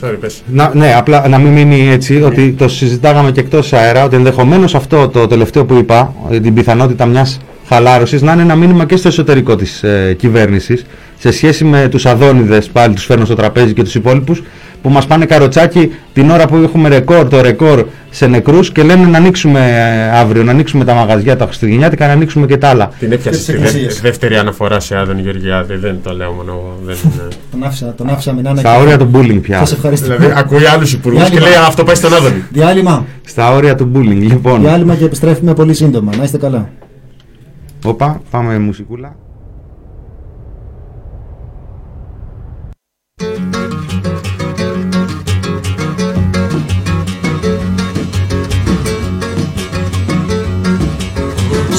sorry, πες. να, ναι, απλά να μην μείνει έτσι, ότι το συζητάγαμε και εκτός αέρα, ότι ενδεχομένως αυτό το τελευταίο που είπα, ε, την πιθανότητα μιας χαλάρωσης, να είναι ένα μήνυμα και στο εσωτερικό της ε, κυβέρνησης, σε σχέση με τους αδόνιδες, πάλι τους φέρνω στο τραπέζι και τους υπόλοιπους, που μας πάνε καροτσάκι την ώρα που έχουμε ρεκόρ, το ρεκόρ σε νεκρούς και λένε να ανοίξουμε ε, αύριο, να ανοίξουμε τα μαγαζιά, τα χριστουγεννιάτικα, να ανοίξουμε και τα άλλα. Την έπιασε τις στη δε- εκκλησίες. δεύτερη αναφορά σε Άδων Γεωργιάδη. Δεν το λέω μόνο εγώ. Δεν είναι. Τον άφησα, τον άφησα μην Στα όρια του bullying πια. Σας ευχαριστώ. δηλαδή, ακούει άλλους υπουργούς και Διάλειμμα. λέει αυτό πάει στον Άδωνη. Διάλειμμα. Στα όρια του bullying, λοιπόν. Διάλειμμα και επιστρέφουμε πολύ σύντομα. Να είστε καλά. Όπα, πάμε μουσικούλα.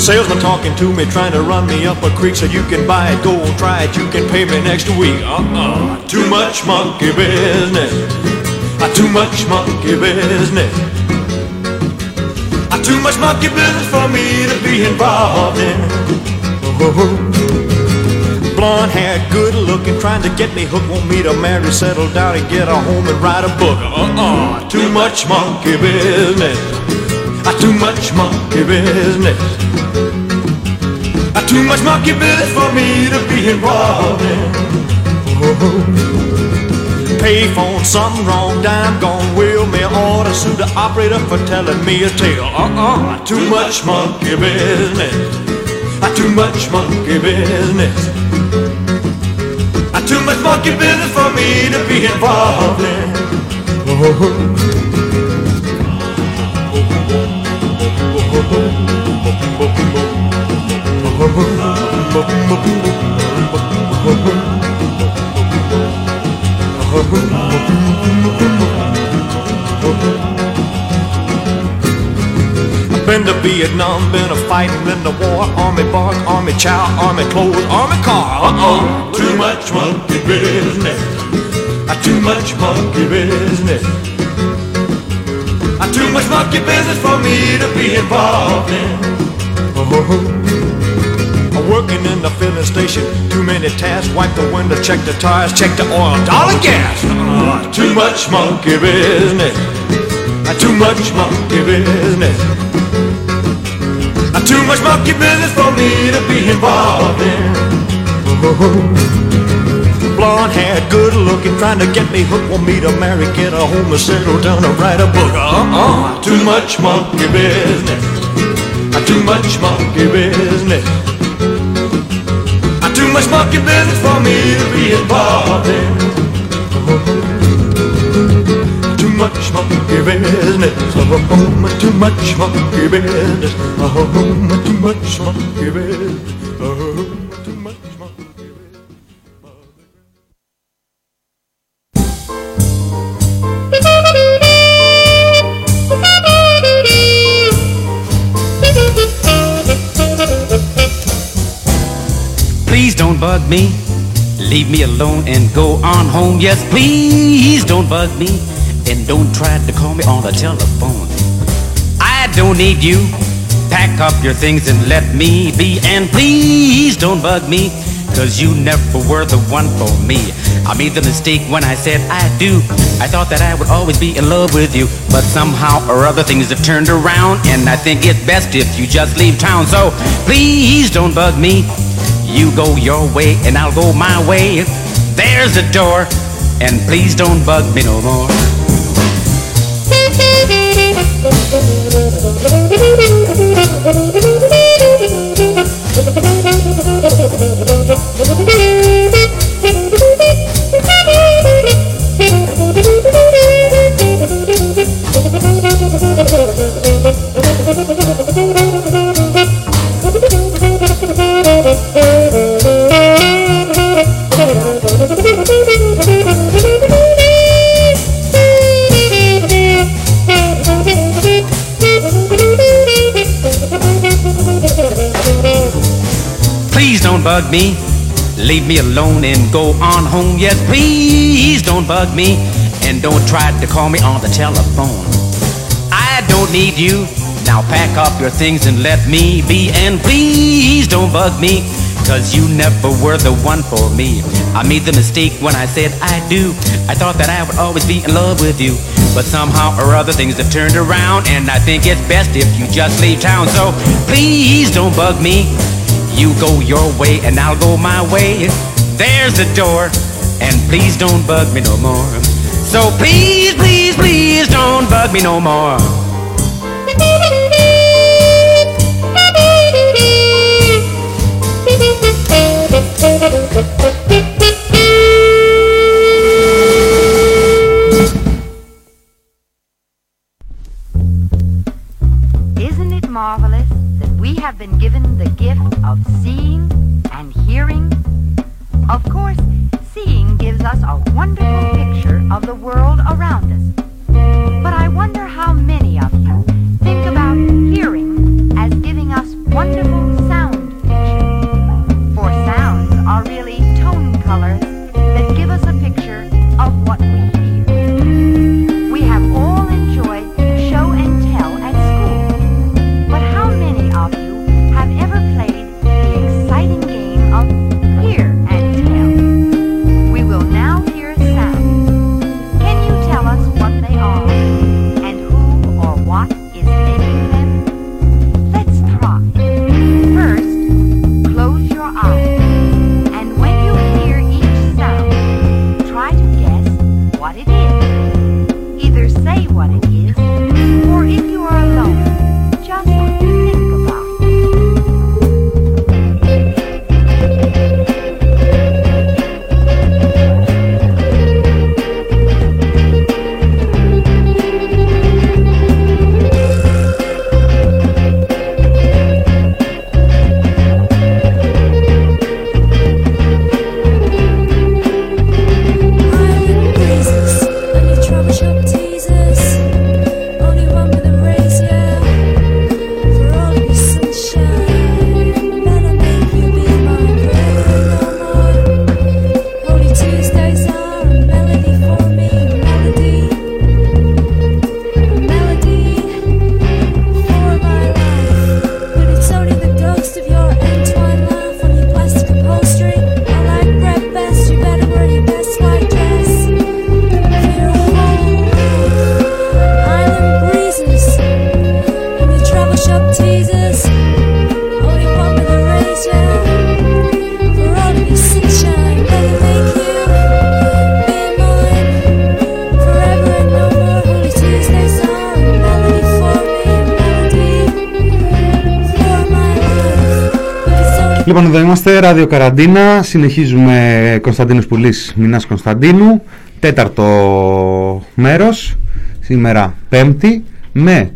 Salesman talking to me, trying to run me up a creek so you can buy it, go try it, you can pay me next week. Uh-uh, too much monkey business. Uh, too much monkey business. Uh, too much monkey business for me to be involved in. Blonde hair, good looking, trying to get me hooked, want me to marry, settle down and get a home and write a book. Uh-uh, too much monkey business. Uh, too much monkey business. Too much monkey business for me to be involved in. Payphone, something wrong, dime gone, will me order, sue the operator for telling me a tale. Uh-uh, too much monkey business. Too much monkey business. Too much monkey business for me to be involved in. Been to Vietnam, been a fighting in the war. Army bark, army chow, army clothes, army car. Uh-oh, too much monkey business. Uh, too much monkey business. Uh, too much monkey business for me to be involved in. Oh. Working in the filling station, too many tasks. Wipe the window, check the tires, check the oil, dollar gas. Uh, too much monkey business. Uh, too much monkey business. Uh, too much monkey business for me to be involved in. Blonde hair, good looking, trying to get me hooked. Want me to marry, get a home, and settle down and write a book. Uh-uh, too much monkey business. Uh, too much monkey business. Too much monkey business for me to be involved in. Too much monkey business. Oh, too much monkey business. Oh, too much monkey business. Me alone and go on home. Yes, please don't bug me. And don't try to call me on the telephone. I don't need you. Pack up your things and let me be. And please don't bug me. Cause you never were the one for me. I made the mistake when I said I do. I thought that I would always be in love with you. But somehow or other things have turned around. And I think it's best if you just leave town. So please don't bug me. You go your way and I'll go my way. There's the door. And please don't bug me no more. Please don't me. Leave me alone and go on home. Yes, please don't bug me. And don't try to call me on the telephone. I don't need you. Now pack up your things and let me be. And please don't bug me. Cause you never were the one for me. I made the mistake when I said I do. I thought that I would always be in love with you. But somehow or other things have turned around. And I think it's best if you just leave town. So please don't bug me. You go your way and I'll go my way. There's the door. And please don't bug me no more. So please, please, please don't bug me no more. Λοιπόν, εδώ είμαστε, Ράδιο Καραντίνα. Συνεχίζουμε Κωνσταντίνος Πουλής, Μινάς Κωνσταντίνου. Τέταρτο μέρος, σήμερα πέμπτη, με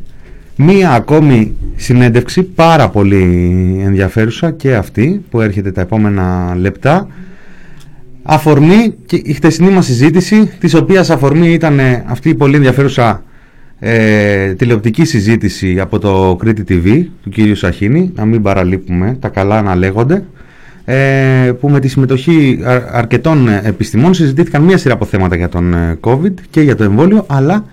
μία ακόμη συνέντευξη πάρα πολύ ενδιαφέρουσα και αυτή που έρχεται τα επόμενα λεπτά. Αφορμή και η χτεσινή μας συζήτηση, της οποίας αφορμή ήταν αυτή η πολύ ενδιαφέρουσα ε, τηλεοπτική συζήτηση από το Κρήτη TV του κύριου Σαχίνη, να μην παραλείπουμε, τα καλά να λέγονται, ε, που με τη συμμετοχή αρκετών επιστημών συζητήθηκαν μία σειρά από θέματα για τον ε, COVID και για το εμβόλιο, αλλά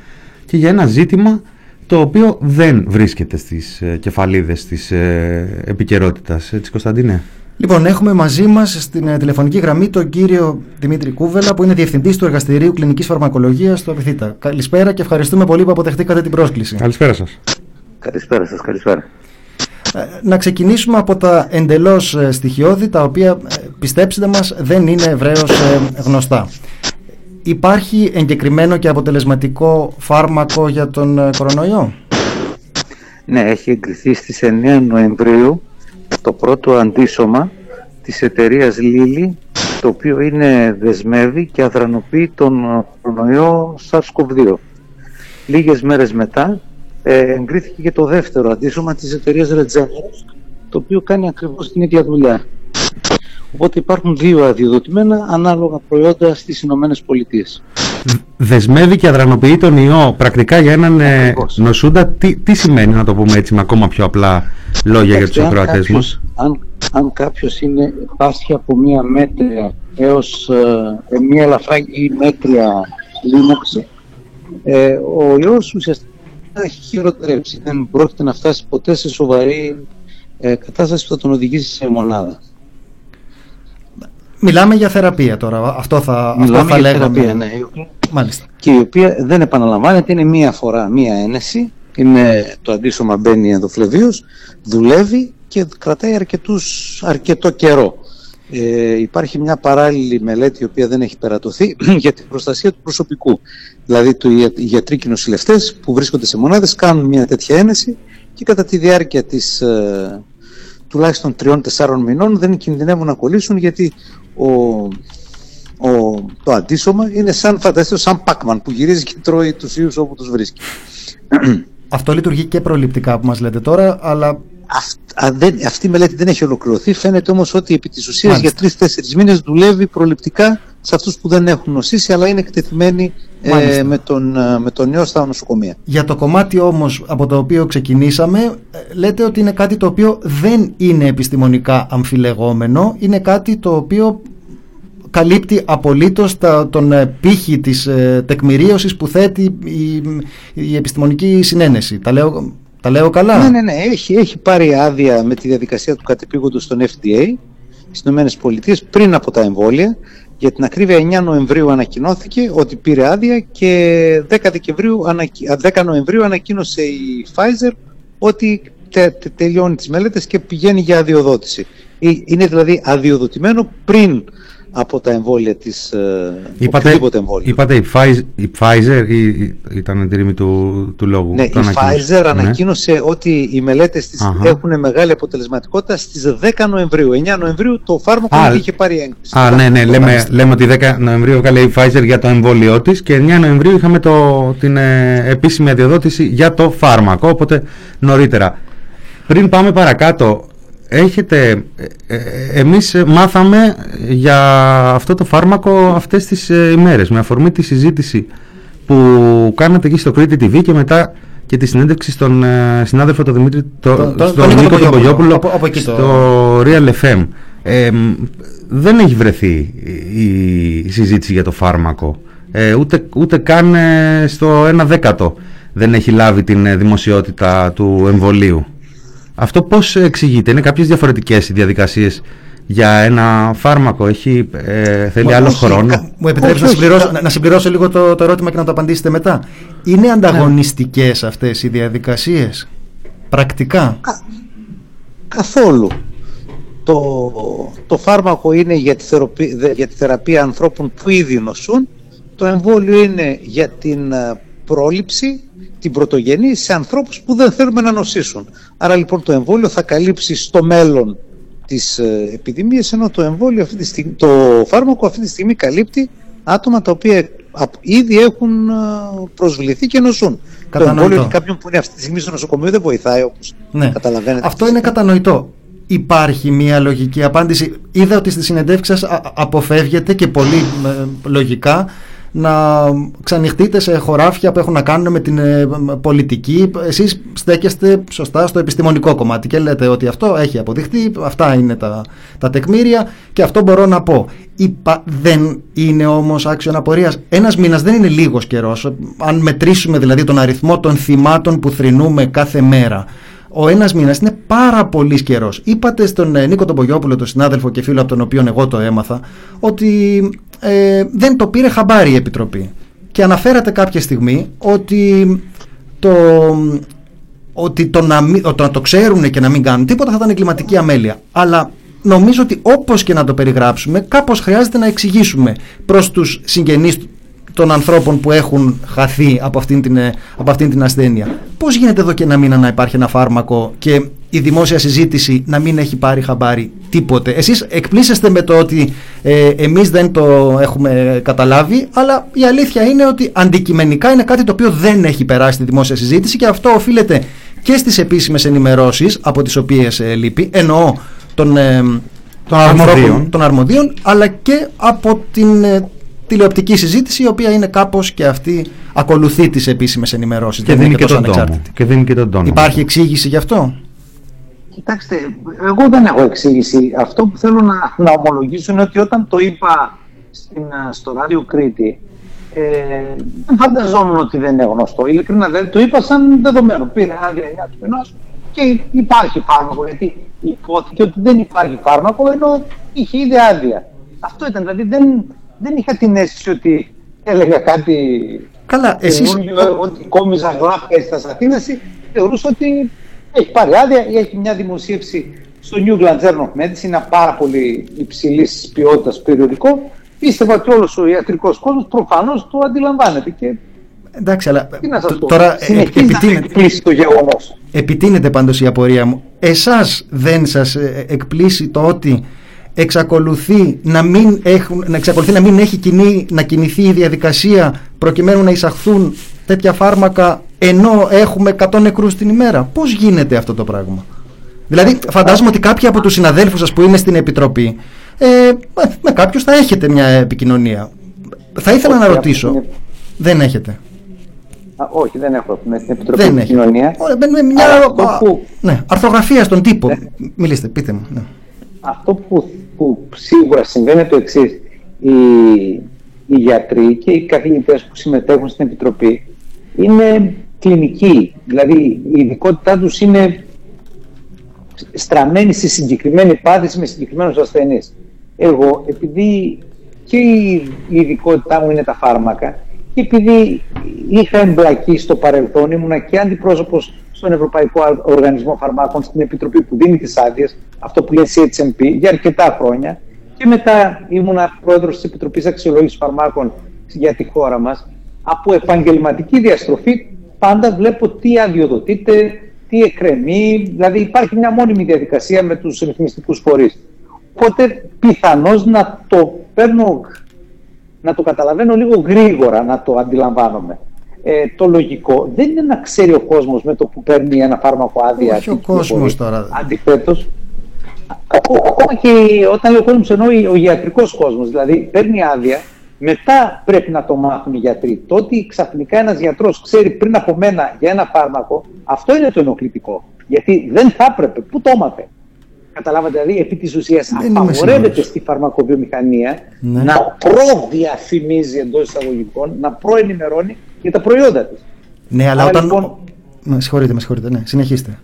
και για ένα ζήτημα το οποίο δεν βρίσκεται στις ε, κεφαλίδες της ε, επικαιρότητας. Έτσι Κωνσταντίνε; Λοιπόν, έχουμε μαζί μας στην ε, τηλεφωνική γραμμή τον κύριο Δημήτρη Κούβελα, που είναι διευθυντής του Εργαστηρίου Κλινικής Φαρμακολογίας στο Απιθύτα. Καλησπέρα και ευχαριστούμε πολύ που αποδεχτήκατε την πρόσκληση. Καλησπέρα σας. Καλησπέρα σας, καλησπέρα. Ε, να ξεκινήσουμε από τα εντελώς στοιχειώδη, τα οποία πιστέψτε μας δεν είναι ευρέως γνωστά. Υπάρχει εγκεκριμένο και αποτελεσματικό φάρμακο για τον κορονοϊό; Ναι, έχει εγκριθεί στις 9 Νοεμβρίου το πρώτο αντίσωμα της εταιρείας Lilly το οποίο είναι δεσμεύει και αδρανοποιεί τον κορονοϊό SARS-CoV-2. Λίγες μέρες μετά ε, εγκρίθηκε και το δεύτερο αντίσωμα της εταιρείας Regeneron το οποίο κάνει ακριβώς την ίδια δουλειά. Οπότε υπάρχουν δύο αδειοδοτημένα ανάλογα προϊόντα στις Ηνωμένες Πολιτείες. Δεσμεύει και αδρανοποιεί τον ιό πρακτικά για έναν ε, νοσούντα. Τι, τι σημαίνει να το πούμε έτσι με ακόμα πιο απλά λόγια για τους ακροατές μας; Αν, αν κάποιος είναι πάσχει από μία μέτρια έως ε, μία ελαφρά ή μέτρια λίμωξη, ε, ο ιός ουσιαστικά έχει χειροτερέψει. Δεν πρόκειται να φτάσει ποτέ σε σοβαρή ε, κατάσταση που θα τον οδηγήσει σε μονάδα. Μιλάμε για θεραπεία τώρα. Αυτό θα, Μιλάμε αυτό θα για λέγαμε. θεραπεία, ναι. Μάλιστα. Και η οποία δεν επαναλαμβάνεται, είναι μία φορά, μία ένεση. Είναι το αντίσωμα μπαίνει ενδοφλεβίως, δουλεύει και κρατάει αρκετούς, αρκετό καιρό. Ε, υπάρχει μια παράλληλη μελέτη η οποία δεν έχει περατωθεί για την προστασία του προσωπικού. Δηλαδή το, οι γιατροί και οι νοσηλευτές που βρίσκονται σε μονάδες κάνουν μια τέτοια ένεση και κατά τη διάρκεια της ε, τουλάχιστον τριών-τεσσάρων μηνών δεν κινδυνεύουν να κολλήσουν γιατί ο, ο, το αντίσωμα είναι σαν, φανταστείτε, σαν Πάκμαν που γυρίζει και τρώει τους ιούς όπου τους βρίσκει. Αυτό λειτουργεί και προληπτικά που μας λέτε τώρα, αλλά Α, δεν, αυτή η μελέτη δεν έχει ολοκληρωθεί. Φαίνεται όμως ότι επί της ουσίας για τρει-τέσσερι μήνες δουλεύει προληπτικά σε αυτούς που δεν έχουν νοσήσει αλλά είναι εκτεθειμένοι ε, Μάλιστα. με, τον, ε, με τον ιό στα νοσοκομεία. Για το κομμάτι όμως από το οποίο ξεκινήσαμε, ε, λέτε ότι είναι κάτι το οποίο δεν είναι επιστημονικά αμφιλεγόμενο, είναι κάτι το οποίο καλύπτει απολύτως τα, τον ε, πύχη της ε, τεκμηρίωσης που θέτει η, η επιστημονική συνένεση. Τα λέω, τα λέω καλά; Ναι, ναι, ναι. Έχει, έχει πάρει άδεια με τη διαδικασία του κατεπήγοντος στον FDA στις ΗΠΑ πριν από τα εμβόλια. Για την ακρίβεια 9 Νοεμβρίου ανακοινώθηκε ότι πήρε άδεια και 10, Δεκεμβρίου, ανακοι- α, 10 Νοεμβρίου ανακοίνωσε η Pfizer ότι τε, τε- τελειώνει τις μελέτες και πηγαίνει για αδειοδότηση. Ε, Είναι δηλαδή αδειοδοτημένο πριν από τα εμβόλια της ε, Είπατε, οποιοδήποτε εμβόλιο. είπατε η Pfizer, η Pfizer ή, ή- ήταν η ρήμη του, του λόγου. Ναι, η το ανακοίνωσε. Pfizer Ναι. ανακοίνωσε ότι οι μελέτες της Αχα. έχουν μεγάλη αποτελεσματικότητα στις 10 Νοεμβρίου. 9 Νοεμβρίου το φάρμακο Α, ήδη είχε πάρει έγκριση. Α, ναι, ναι, λέμε, Μάλιστα. λέμε ότι 10 Νοεμβρίου έβγαλε η Pfizer για το εμβόλιο της και 9 Νοεμβρίου είχαμε το, την ε, επίσημη αδειοδότηση για το φάρμακο, οπότε νωρίτερα. Πριν πάμε παρακάτω, έχετε, ε, ε, εμείς ε, μάθαμε για αυτό το φάρμακο αυτές τις ε, ημέρες, με αφορμή τη συζήτηση που κάνατε εκεί στο Crete TV και μετά και τη συνέντευξη στον ε, συνάδελφο τον Δημήτρη, το, Τον- τον- στον τον Νίκο Νίκο τον Πογιόπουλο. Πογιόπουλο, Από- από εκεί το- στο Real FM. Ε, μ, δεν έχει βρεθεί η, η συζήτηση για το φάρμακο. Ε, ούτε, ούτε καν ε, στο 1 δέκατο δεν έχει λάβει την ε, δημοσιότητα του εμβολίου. Αυτό πώς εξηγείται, είναι κάποιες διαφορετικές οι διαδικασίες για ένα φάρμακο, έχει, ε, θέλει Μα άλλο όχι, χρόνο; κα- Μου επιτρέψετε Όχι, να, όχι, συμπληρώσω, κα- να- να συμπληρώσω λίγο το, το ερώτημα και να το απαντήσετε μετά. Είναι ανταγωνιστικές αυτές οι διαδικασίες, πρακτικά; Καθόλου. Το, το φάρμακο είναι για τη, θεραπεία, για τη θεραπεία ανθρώπων που ήδη νοσούν. Το εμβόλιο είναι για την ε, πρόληψη, την πρωτογενή σε ανθρώπους που δεν θέλουμε να νοσήσουν. Άρα λοιπόν το εμβόλιο θα καλύψει στο μέλλον τις ε, επιδημίες ενώ το εμβόλιο αυτή τη στιγμή, το φάρμακο αυτή τη στιγμή καλύπτει άτομα τα οποία απ- ήδη έχουν ε, προσβληθεί και νοσούν. Το Κατανοητό. εμβόλιο για κάποιον που είναι αυτή τη στιγμή στο νοσοκομείο δεν βοηθάει όπως Ναι. καταλαβαίνετε. Αυτό είναι κατανοητό. Υπάρχει μια λογική απάντηση. Είδα ότι στη συνεντεύξη σας α- αποφεύγετε και πολύ ε, λογικά να ξανοιχτείτε σε χωράφια που έχουν να κάνουν με την ε, μ, πολιτική. Εσείς στέκεστε σωστά στο επιστημονικό κομμάτι και λέτε ότι αυτό έχει αποδειχτεί, αυτά είναι τα, τα τεκμήρια και αυτό μπορώ να πω. Υπα- δεν είναι όμως άξιο αναπορίας. Ένας μήνας δεν είναι λίγος καιρός. Αν μετρήσουμε δηλαδή τον αριθμό των θυμάτων που θρυνούμε κάθε μέρα. Ο ένας μήνας είναι πάρα πολύς καιρός. Είπατε στον ε, Νίκο τον Πογιόπουλο, τον συνάδελφο και φίλο από τον οποίο εγώ το έμαθα, ότι ε, δεν το πήρε χαμπάρι η Επιτροπή. Και αναφέρατε κάποια στιγμή ότι το, ότι το να, μην- το να το ξέρουν και να μην κάνουν τίποτα θα ήταν εγκληματική αμέλεια. Αλλά νομίζω ότι όπως και να το περιγράψουμε, κάπως χρειάζεται να εξηγήσουμε προς τους συγγενείς των ανθρώπων που έχουν χαθεί από αυτήν την, ε, από αυτήν την ασθένεια. Πώς γίνεται εδώ και ένα μήνα να υπάρχει ένα φάρμακο και η δημόσια συζήτηση να μην έχει πάρει χαμπάρι τίποτε. Εσείς εκπλήσεστε με το ότι ε, εμείς δεν το έχουμε καταλάβει, αλλά η αλήθεια είναι ότι αντικειμενικά είναι κάτι το οποίο δεν έχει περάσει τη δημόσια συζήτηση και αυτό οφείλεται και στις επίσημες ενημερώσεις από τις οποίες ε, λείπει, εννοώ των, ε, Των ανθρώπων- αρμοδίων. των αρμοδίων, αλλά και από την ε, τηλεοπτική συζήτηση, η οποία είναι κάπως και αυτή ακολουθεί τις επίσημες ενημερώσεις. Και δεν δίνει και τόσο τον τόνο. ανεξάρτητη. Και δίνει και τον τόνο. Υπάρχει εξήγηση γι' αυτό; Κοιτάξτε, εγώ δεν έχω εξήγηση. Αυτό που θέλω να, να ομολογήσω είναι ότι όταν το είπα στην, α, στο ράδιο Κρήτη, ε, δεν φανταζόμουν ότι δεν είναι γνωστό. Ειλικρινά δεν το είπα σαν δεδομένο. Πήρε άδεια 9 του μηνός και υπάρχει φάρμακο. Γιατί υπόθηκε ότι δεν υπάρχει φάρμακο ενώ είχε ήδη άδεια. Αυτό ήταν. Δηλαδή δεν, δεν είχα την αίσθηση ότι έλεγα κάτι Καλά, εσείς- καινούργιο, ότι κόμιζα γράφια στα σαφήνεση. Θεωρούσα ότι έχει πάρει άδεια ή έχει μια δημοσίευση στο New England Journal of Medicine, ένα πάρα πολύ υψηλής ποιότητας περιοδικό. Πίστευα ότι όλος ο ιατρικός κόσμος προφανώς το αντιλαμβάνεται. Και Εντάξει, αλλά τι να σας πω, τώρα ε, συνεχίζει να με επιτείνεται, εκπλήσει το γεγονός. επιτείνεται πάντως η απορία μου. Εσάς δεν σας ε, εκπλήσει το ότι εξακολουθεί να μην, έχουν, να εξακολουθεί να μην έχει κινεί, να κινηθεί η διαδικασία προκειμένου να εισαχθούν τέτοια φάρμακα ενώ έχουμε 100 νεκρούς την ημέρα. Πώς γίνεται αυτό το πράγμα; Δηλαδή φαντάζομαι ότι κάποιοι από τους συναδέλφους σας που είναι στην Επιτροπή ε, με- με κάποιους θα έχετε μια επικοινωνία. Θα ήθελα Όχι, να από ρωτήσω. την- Δεν έχετε. Α, όχι, δεν έχω με την Επιτροπή Δεν έχει. Επικοινωνία. Ωραία, μπαίνουμε μια Αλλά αυτό που- ναι, αρθογραφία στον τύπο. Μιλήστε, πείτε μου. Ναι. Αυτό που, που σίγουρα συμβαίνει είναι το εξής. Οι, οι γιατροί και οι καθηγητέ που συμμετέχουν στην Επιτροπή είναι κλινικοί. Δηλαδή η ειδικότητά τους είναι στραμμένη στη συγκεκριμένη πάθηση με συγκεκριμένους ασθενείς. Εγώ, επειδή και η η ειδικότητά μου είναι τα φάρμακα και επειδή είχα εμπλακεί στο παρελθόν, ήμουνα και αντιπρόσωπος στον Ευρωπαϊκό Α- Οργανισμό Φαρμάκων, στην Επιτροπή που δίνει τις άδειες, αυτό που λέει CHMP, για αρκετά χρόνια. Και μετά ήμουνα πρόεδρος της Επιτροπής Αξιολόγησης Φαρμάκων για τη χώρα μας. Από επαγγελματική διαστροφή πάντα βλέπω τι αδειοδοτείται, τι εκκρεμεί, δηλαδή υπάρχει μια μόνιμη διαδικασία με τους ρυθμιστικούς φορείς. Οπότε πιθανώς να το παίρνω, να το καταλαβαίνω λίγο γρήγορα, να το αντιλαμβάνομαι. Ε, το λογικό δεν είναι να ξέρει ο κόσμος με το που παίρνει ένα φάρμακο άδεια. Όχι ο τι κυκλοφορεί. κόσμος τώρα. Αντιθέτως, ακο- ακόμα και όταν λέω κόσμος εννοώ ο ιατρικός κόσμος, δηλαδή παίρνει άδεια, μετά πρέπει να το μάθουν οι γιατροί. Το ότι ξαφνικά ένας γιατρός ξέρει πριν από μένα για ένα φάρμακο, αυτό είναι το ενοχλητικό. Γιατί δεν θα έπρεπε. Πού το έμαθε. Καταλάβατε, δηλαδή επί της ουσίας Δεν είμαι απαγορεύεται σίγουρος. στη φαρμακοβιομηχανία Ναι. να προδιαφημίζει εντός εισαγωγικών, να προενημερώνει για τα προϊόντα της. Ναι, αλλά Άρα, όταν. λοιπόν, Με συγχωρείτε, με συγχωρείτε. Ναι, συνεχίστε.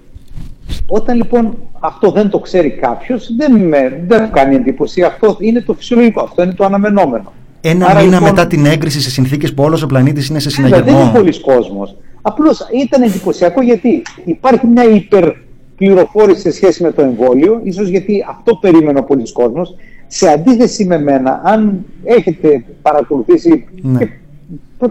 Όταν λοιπόν αυτό δεν το ξέρει κάποιος, δεν, με, δεν μου κάνει εντύπωση. Αυτό είναι το φυσιολογικό, αυτό είναι το αναμενόμενο. Ένα Άρα, μήνα λοιπόν, μετά την έγκριση σε συνθήκες που όλος ο πλανήτης είναι σε Βέβαια, δεν είναι συναγερμό. πολλοί κόσμος. Απλώς ήταν εντυπωσιακό γιατί υπάρχει μια υπερπληροφόρηση σε σχέση με το εμβόλιο, ίσως γιατί αυτό περίμενε ο πολλή κόσμος. Σε αντίθεση με μένα, αν έχετε παρακολουθήσει Ναι. και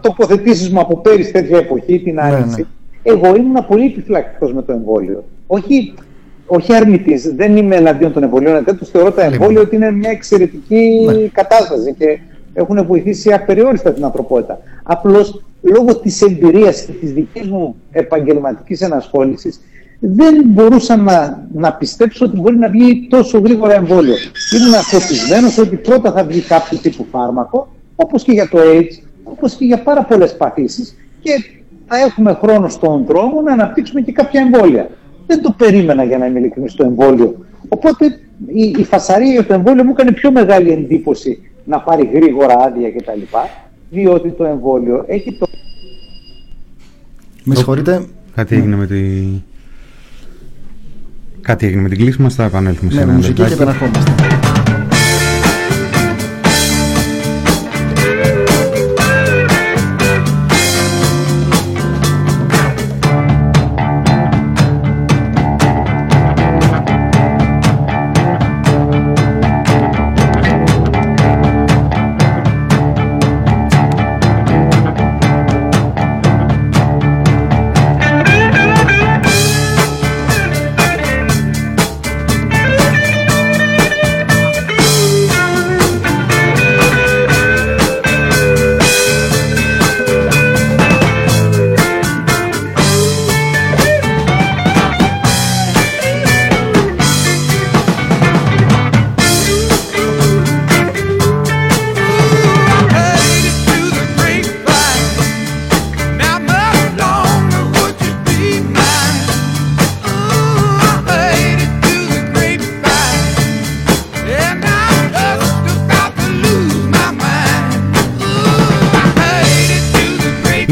τοποθετήσεις μου από πέρυσι τέτοια εποχή, την άνοιξη, ναι. εγώ ήμουν πολύ επιφυλακτικός με το εμβόλιο. Όχι όχι αρνητής, δεν είμαι εναντίον των εμβολίων. Αντίθετα, θεωρώ τα εμβόλια ότι είναι μια εξαιρετική κατάσταση και έχουν βοηθήσει απεριόριστα την ανθρωπότητα. Απλώς λόγω της εμπειρίας και της δικής μου επαγγελματικής ενασχόλησης, δεν μπορούσα να, να πιστέψω ότι μπορεί να βγει τόσο γρήγορα εμβόλιο. Ήμουν αφοπισμένος ότι πρώτα θα βγει κάποιο τύπου φάρμακο, όπως και για το AIDS, όπως και για πάρα πολλές παθήσεις, και θα έχουμε χρόνο στον δρόμο να αναπτύξουμε και κάποια εμβόλια. Δεν το περίμενα για να είμαι ειλικρινής στο εμβόλιο. Οπότε η, η φασαρία για το εμβόλιο μου έκανε πιο μεγάλη εντύπωση να πάρει γρήγορα άδεια κτλ. Διότι το εμβόλιο έχει το. Με συγχωρείτε. Κάτι έγινε με τη... Κάτι έγινε με την κλίση μας, θα επανέλθουμε σε Ναι, ένα μουσική και λεπτάκι. επαναρχόμαστε.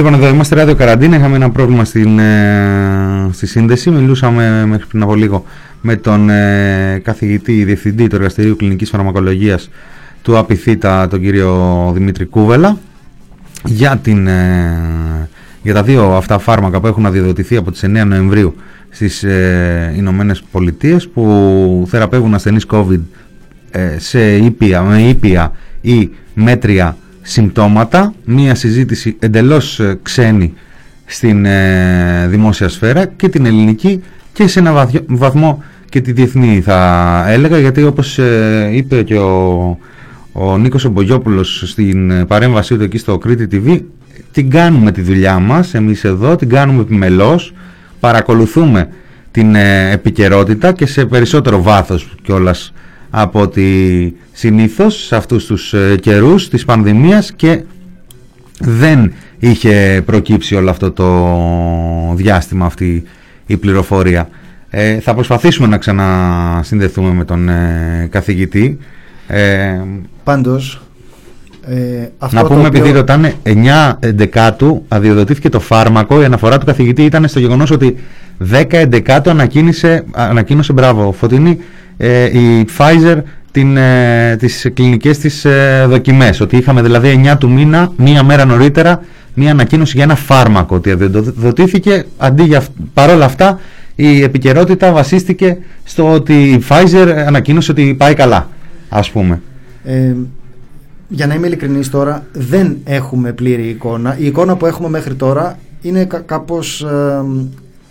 Λοιπόν, εδώ είμαστε ράδιο καραντίνα. Είχαμε ένα πρόβλημα στην, ε, στη σύνδεση. Μιλούσαμε μέχρι πριν από λίγο με τον ε, καθηγητή, διευθυντή του Εργαστηρίου Κλινικής Φαρμακολογίας του ΑΠΙΘΙΤΑ, τον κύριο Δημήτρη Κούβελα, για, την, ε, για τα δύο αυτά φάρμακα που έχουν αδειοδοτηθεί από τις 9 Νοεμβρίου στις ε, Ηνωμένες Πολιτείες που θεραπεύουν ασθενείς COVID ε, σε ήπια, με ήπια ή μέτρια συμπτώματα, μία συζήτηση εντελώς ε, ξένη στην ε, δημόσια σφαίρα και την ελληνική και σε ένα βαθιο- βαθμό και τη διεθνή θα έλεγα γιατί όπως ε, είπε και ο, ο Νίκος Ομπογιόπουλος στην ε, παρέμβασή του εκεί στο Κρήτη TV την κάνουμε τη δουλειά μας εμείς εδώ, την κάνουμε επιμελώς παρακολουθούμε την ε, επικαιρότητα και σε περισσότερο βάθος κιόλας από ότι συνήθως σε αυτούς τους ε, καιρούς της πανδημίας και δεν είχε προκύψει όλο αυτό το διάστημα αυτή η πληροφορία. Ε, θα προσπαθήσουμε να ξανασυνδεθούμε με τον ε, καθηγητή. Ε, Πάντως, ε, αυτό να το πούμε οποίο- επειδή ρωτάνε 9 εντεκάτου αδειοδοτήθηκε το φάρμακο η αναφορά του καθηγητή ήταν στο γεγονός ότι 10 εντεκάτου ανακοίνησε, ανακοίνωσε μπράβο Φωτεινή ε, η Pfizer την, ε, τις κλινικές της ε, δοκιμές. Ότι είχαμε δηλαδή 9 του μήνα μία μέρα νωρίτερα μία ανακοίνωση για ένα φάρμακο ότι αδειοδοτήθηκε. Αντί για, αυ- παρόλα αυτά η επικαιρότητα βασίστηκε στο ότι η Pfizer ανακοίνωσε ότι πάει καλά ας πούμε. Ε, για να είμαι ειλικρινής τώρα, δεν έχουμε πλήρη εικόνα. Η εικόνα που έχουμε μέχρι τώρα είναι κα- κάπως ε,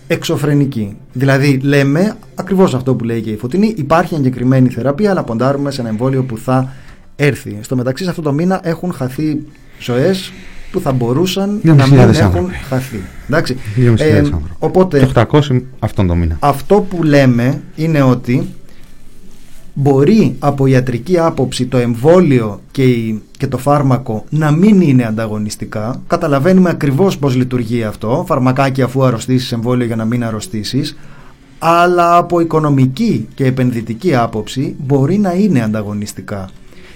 εξωφρενική. Δηλαδή λέμε ακριβώς αυτό που λέει και η Φωτεινή, υπάρχει εγκεκριμένη θεραπεία, αλλά ποντάρουμε σε ένα εμβόλιο που θα έρθει. Στο μεταξύ σε αυτό το μήνα έχουν χαθεί ζωές που θα μπορούσαν 2.500 να μην έχουν άνθρωποι. χαθεί. Εντάξει. 2.500 Ε, άνθρωποι. οπότε Και 800 αυτόν τον μήνα. αυτό που λέμε είναι ότι μπορεί από ιατρική άποψη το εμβόλιο και, η- και το φάρμακο να μην είναι ανταγωνιστικά. Καταλαβαίνουμε ακριβώς πώς λειτουργεί αυτό. Φαρμακάκι αφού αρρωστήσεις, εμβόλιο για να μην αρρωστήσεις. Αλλά από οικονομική και επενδυτική άποψη μπορεί να είναι ανταγωνιστικά.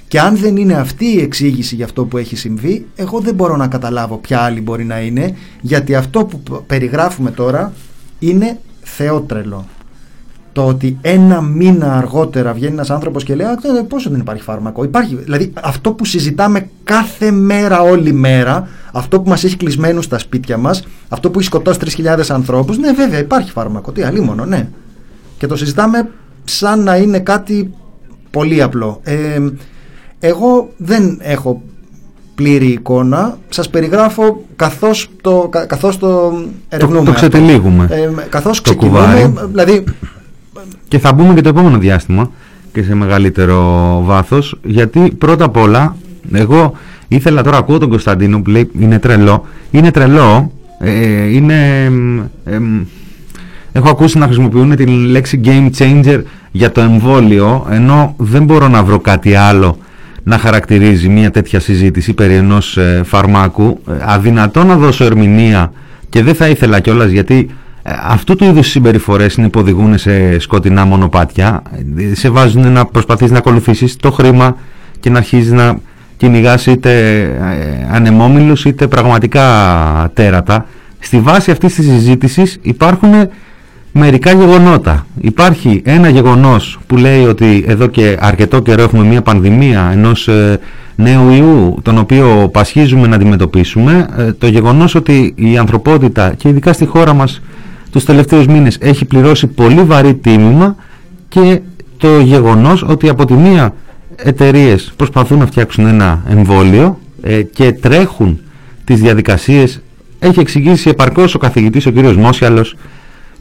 Και αν δεν είναι αυτή η εξήγηση για αυτό που έχει συμβεί, εγώ δεν μπορώ να καταλάβω ποια άλλη μπορεί να είναι, γιατί αυτό που π- περιγράφουμε τώρα είναι θεότρελο. Το ότι ένα μήνα αργότερα βγαίνει ένας άνθρωπος και λέει «Α, ε, πόσο δεν υπάρχει φάρμακο». Υπάρχει, δηλαδή αυτό που συζητάμε κάθε μέρα όλη μέρα, αυτό που μας έχει κλεισμένους στα σπίτια μας, αυτό που έχει σκοτώσει 3.000 ανθρώπους, ναι βέβαια υπάρχει φάρμακο, τι αλίμονο, ναι. Και το συζητάμε σαν να είναι κάτι πολύ απλό. Ε, εγώ δεν έχω πλήρη εικόνα. Σας περιγράφω καθώς το, κα- καθώς το ερευνούμε. το αυτό. ξετυλίγουμε. Ε, καθώς Το ξεκινούμε, κουβάρι. δηλαδή και θα μπούμε και το επόμενο διάστημα και σε μεγαλύτερο βάθος γιατί πρώτα απ' όλα εγώ ήθελα τώρα ακούω τον Κωνσταντίνο που λέει είναι τρελό είναι τρελό ε, είναι ε, ε, έχω ακούσει να χρησιμοποιούν την λέξη game changer για το εμβόλιο ενώ δεν μπορώ να βρω κάτι άλλο να χαρακτηρίζει μια τέτοια συζήτηση περί ενός ε, φαρμάκου. Ε, αδυνατό να δώσω ερμηνεία και δεν θα ήθελα κιόλας γιατί ε, αυτού του είδους συμπεριφορές είναι που οδηγούν σε σκοτεινά μονοπάτια Ε, σε βάζουν να προσπαθείς να ακολουθήσεις το χρήμα και να αρχίζεις να κυνηγάς είτε ε, ανεμόμυλους είτε πραγματικά τέρατα στη βάση αυτής της συζήτησης υπάρχουν μερικά γεγονότα. Υπάρχει ένα γεγονός που λέει ότι εδώ και αρκετό καιρό έχουμε μια πανδημία ενός ε, νέου ιού τον οποίο πασχίζουμε να αντιμετωπίσουμε. Ε, το γεγονός ότι η ανθρωπότητα και ειδικά στη χώρα μας τους τελευταίους μήνες έχει πληρώσει πολύ βαρύ τίμημα και το γεγονός ότι από τη μία εταιρείες προσπαθούν να φτιάξουν ένα εμβόλιο ε, και τρέχουν τις διαδικασίες έχει εξηγήσει επαρκώς ο καθηγητής ο κύριος Μόσιαλος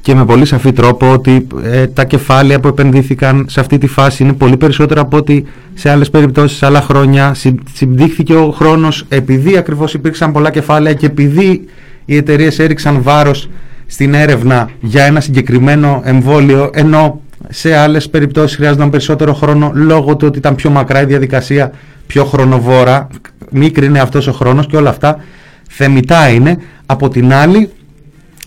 και με πολύ σαφή τρόπο ότι ε, τα κεφάλαια που επενδύθηκαν σε αυτή τη φάση είναι πολύ περισσότερα από ότι σε άλλες περιπτώσεις, σε άλλα χρόνια. Συ- Συμπτύχθηκε ο χρόνος επειδή ακριβώς υπήρξαν πολλά κεφάλαια και επειδή οι εταιρείες έριξαν βάρος στην έρευνα για ένα συγκεκριμένο εμβόλιο ενώ σε άλλες περιπτώσεις χρειάζονταν περισσότερο χρόνο λόγω του ότι ήταν πιο μακρά η διαδικασία, πιο χρονοβόρα, μικρή είναι αυτός ο χρόνος και όλα αυτά θεμητά είναι. Από την άλλη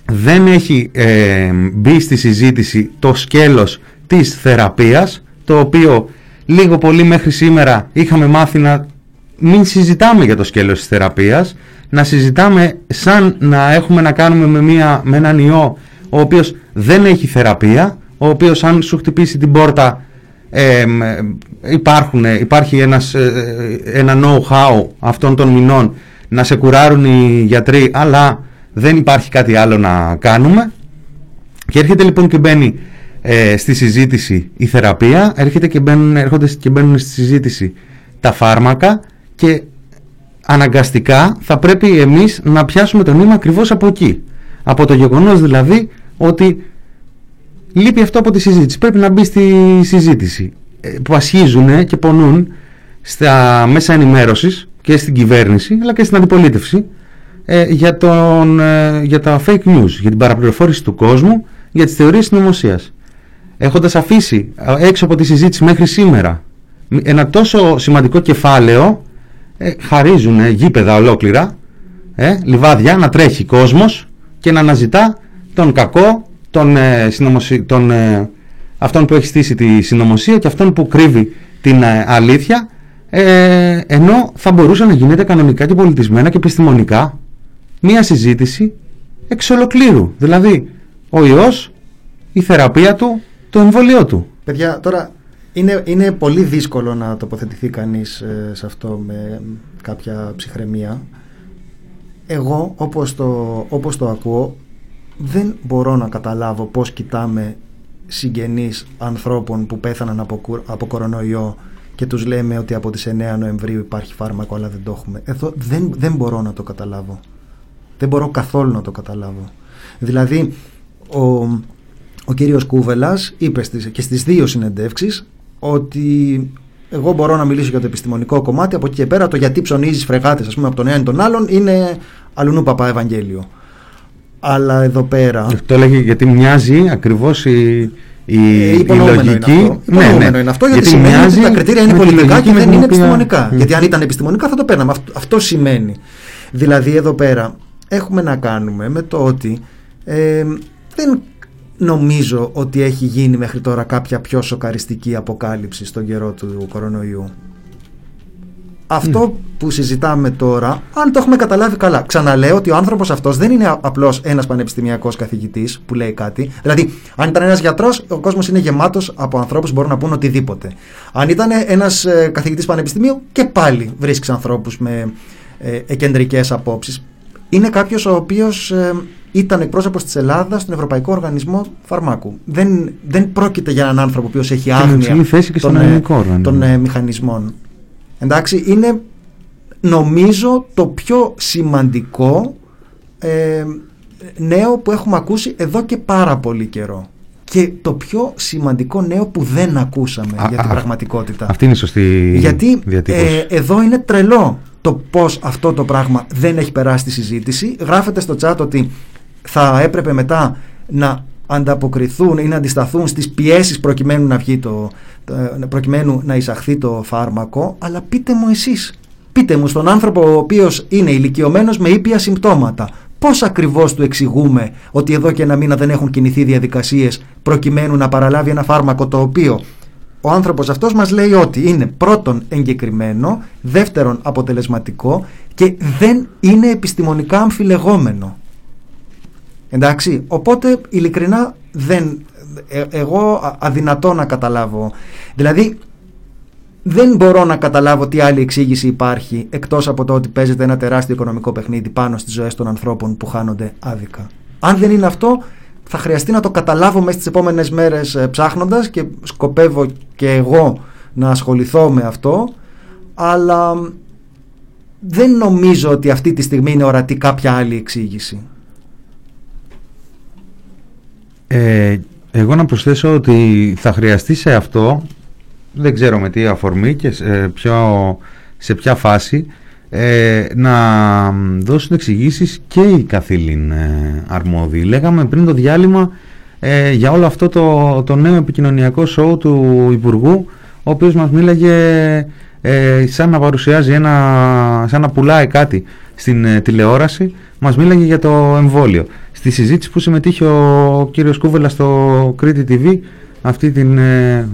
δεν έχει ε, μπει στη συζήτηση το σκέλος της θεραπείας το οποίο λίγο πολύ μέχρι σήμερα είχαμε μάθει να μην συζητάμε για το σκέλος της θεραπείας να συζητάμε σαν να έχουμε να κάνουμε με, μια, με έναν ιό ο οποίος δεν έχει θεραπεία ο οποίος αν σου χτυπήσει την πόρτα ε, μ, ε, υπάρχουν, υπάρχει ένας, ε, ε, ένα know-how αυτών των μηνών να σε κουράρουν οι γιατροί αλλά δεν υπάρχει κάτι άλλο να κάνουμε. Και έρχεται λοιπόν και μπαίνει ε, στη συζήτηση η θεραπεία έρχεται και μπαίνουν, έρχονται και μπαίνουν στη συζήτηση τα φάρμακα και αναγκαστικά θα πρέπει εμείς να πιάσουμε το νήμα ακριβώς από εκεί. Από το γεγονός δηλαδή ότι λείπει αυτό από τη συζήτηση. Πρέπει να μπει στη συζήτηση. Ε, που ασχίζουν και πονούν στα μέσα ενημέρωσης και στην κυβέρνηση αλλά και στην αντιπολίτευση ε, για, τον, ε, για τα fake news, για την παραπληροφόρηση του κόσμου, για τις θεωρίες συνωμοσίας. Έχοντας αφήσει ε, έξω από τη συζήτηση μέχρι σήμερα μ- ένα τόσο σημαντικό κεφάλαιο, ε, χαρίζουν ε, γήπεδα ολόκληρα, ε, λιβάδια, να τρέχει κόσμος και να αναζητά τον κακό, τον, ε, συνωμοσι- τον, ε, αυτόν που έχει στήσει τη συνωμοσία και αυτόν που κρύβει την ε, αλήθεια ε, ενώ θα μπορούσε να γίνεται κανονικά και πολιτισμένα και επιστημονικά μία συζήτηση εξ ολοκλήρου. Δηλαδή, ο ιός, η θεραπεία του, το εμβολίο του. Παιδιά, τώρα είναι, είναι πολύ δύσκολο να τοποθετηθεί κανείς ε, σε αυτό με κάποια ψυχραιμία. Εγώ, όπως το, όπως το ακούω, δεν μπορώ να καταλάβω πώς κοιτάμε συγγενείς ανθρώπων που πέθαναν από, κου- από κορονοϊό και τους λέμε ότι από τις 9 Νοεμβρίου υπάρχει φάρμακο αλλά δεν το έχουμε. Εδώ δεν, δεν μπορώ να το καταλάβω. Δεν μπορώ καθόλου να το καταλάβω. Δηλαδή, ο, ο κύριος Κούβελας είπε στις, και στις δύο συνεντεύξεις ότι εγώ μπορώ να μιλήσω για το επιστημονικό κομμάτι από εκεί και πέρα το γιατί ψωνίζεις φρεγάτες ας πούμε από τον ένα ή τον άλλον είναι αλουνού παπά Ευαγγέλιο. Αλλά εδώ πέρα... Αυτό έλεγε γιατί μοιάζει ακριβώς η, η, Ε, η υπονοούμενο λογική. Είναι αυτό. Υπονοούμενο είναι αυτό γιατί, σημαίνει ότι τα κριτήρια είναι με τη πολιτικά λογική και με δεν την είναι οποία- επιστημονικά. Μμ. Γιατί αν ήταν επιστημονικά θα το παίρναμε. Αυτό, αυτό σημαίνει. Δηλαδή εδώ πέρα έχουμε να κάνουμε με το ότι ε, δεν νομίζω ότι έχει γίνει μέχρι τώρα κάποια πιο σοκαριστική αποκάλυψη στον καιρό του κορονοϊού. Αυτό που συζητάμε τώρα, αν το έχουμε καταλάβει καλά. Ξαναλέω ότι ο άνθρωπος αυτός δεν είναι απλώς ένας πανεπιστημιακός καθηγητής που λέει κάτι. Δηλαδή, αν ήταν ένας γιατρός, ο κόσμος είναι γεμάτος από ανθρώπους που μπορούν να πούν οτιδήποτε. Αν ήταν ένας καθηγητής πανεπιστημίου, και πάλι βρίσκεις ανθρώπους με ε, εκεντρικές απόψεις. Είναι κάποιος ο οποίος ε, ήταν εκπρόσωπος της Ελλάδας στον Ευρωπαϊκό Οργανισμό Φαρμάκου. Δεν, δεν πρόκειται για έναν άνθρωπο ο οποίος έχει με άγνοια υψηλή θέση και στον των, ε, ελληνικό οργανισμό. των ε, μηχανισμών. Εντάξει, είναι νομίζω το πιο σημαντικό ε, νέο που έχουμε ακούσει εδώ και πάρα πολύ καιρό. Και το πιο σημαντικό νέο που δεν ακούσαμε Α, για την α, πραγματικότητα. Αυτή είναι η σωστή Γιατί διατύπωση. ε, εδώ είναι τρελό το πώς αυτό το πράγμα δεν έχει περάσει τη συζήτηση. Γράφεται στο chat ότι θα έπρεπε μετά να ανταποκριθούν ή να αντισταθούν στις πιέσεις προκειμένου να, βγει το, το- προκειμένου να εισαχθεί το φάρμακο αλλά πείτε μου εσείς πείτε μου στον άνθρωπο ο οποίος είναι ηλικιωμένος με ήπια συμπτώματα πώς ακριβώς του εξηγούμε ότι εδώ και ένα μήνα δεν έχουν κινηθεί διαδικασίες προκειμένου να παραλάβει ένα φάρμακο το οποίο ο άνθρωπος αυτός μας λέει ότι είναι πρώτον εγκεκριμένο, δεύτερον αποτελεσματικό και δεν είναι επιστημονικά αμφιλεγόμενο. Εντάξει, οπότε ειλικρινά δεν, ε- εγώ α- αδυνατό να καταλάβω. Δηλαδή δεν μπορώ να καταλάβω τι άλλη εξήγηση υπάρχει εκτός από το ότι παίζεται ένα τεράστιο οικονομικό παιχνίδι πάνω στις ζωές των ανθρώπων που χάνονται άδικα. Αν δεν είναι αυτό θα χρειαστεί να το καταλάβω μέσα στις επόμενες μέρες ε, ψάχνοντας και σκοπεύω και εγώ να ασχοληθώ με αυτό αλλά μ, δεν νομίζω ότι αυτή τη στιγμή είναι ορατή κάποια άλλη εξήγηση. Ε, εγώ να προσθέσω ότι θα χρειαστεί σε αυτό, δεν ξέρω με τι αφορμή και σε, ποιο, σε ποια φάση, ε, να δώσουν εξηγήσεις και οι καθήλυν ε, αρμόδιοι. Λέγαμε πριν το διάλειμμα ε, για όλο αυτό το, το νέο επικοινωνιακό σοου του Υπουργού, ο οποίος μας μίλαγε ε, σαν να παρουσιάζει ένα, σαν να πουλάει κάτι στην ε, τηλεόραση, μας μίλαγε για το εμβόλιο. Στη συζήτηση που συμμετείχε ο κύριος Κούβελα στο Κρήτη TV, αυτή την ε,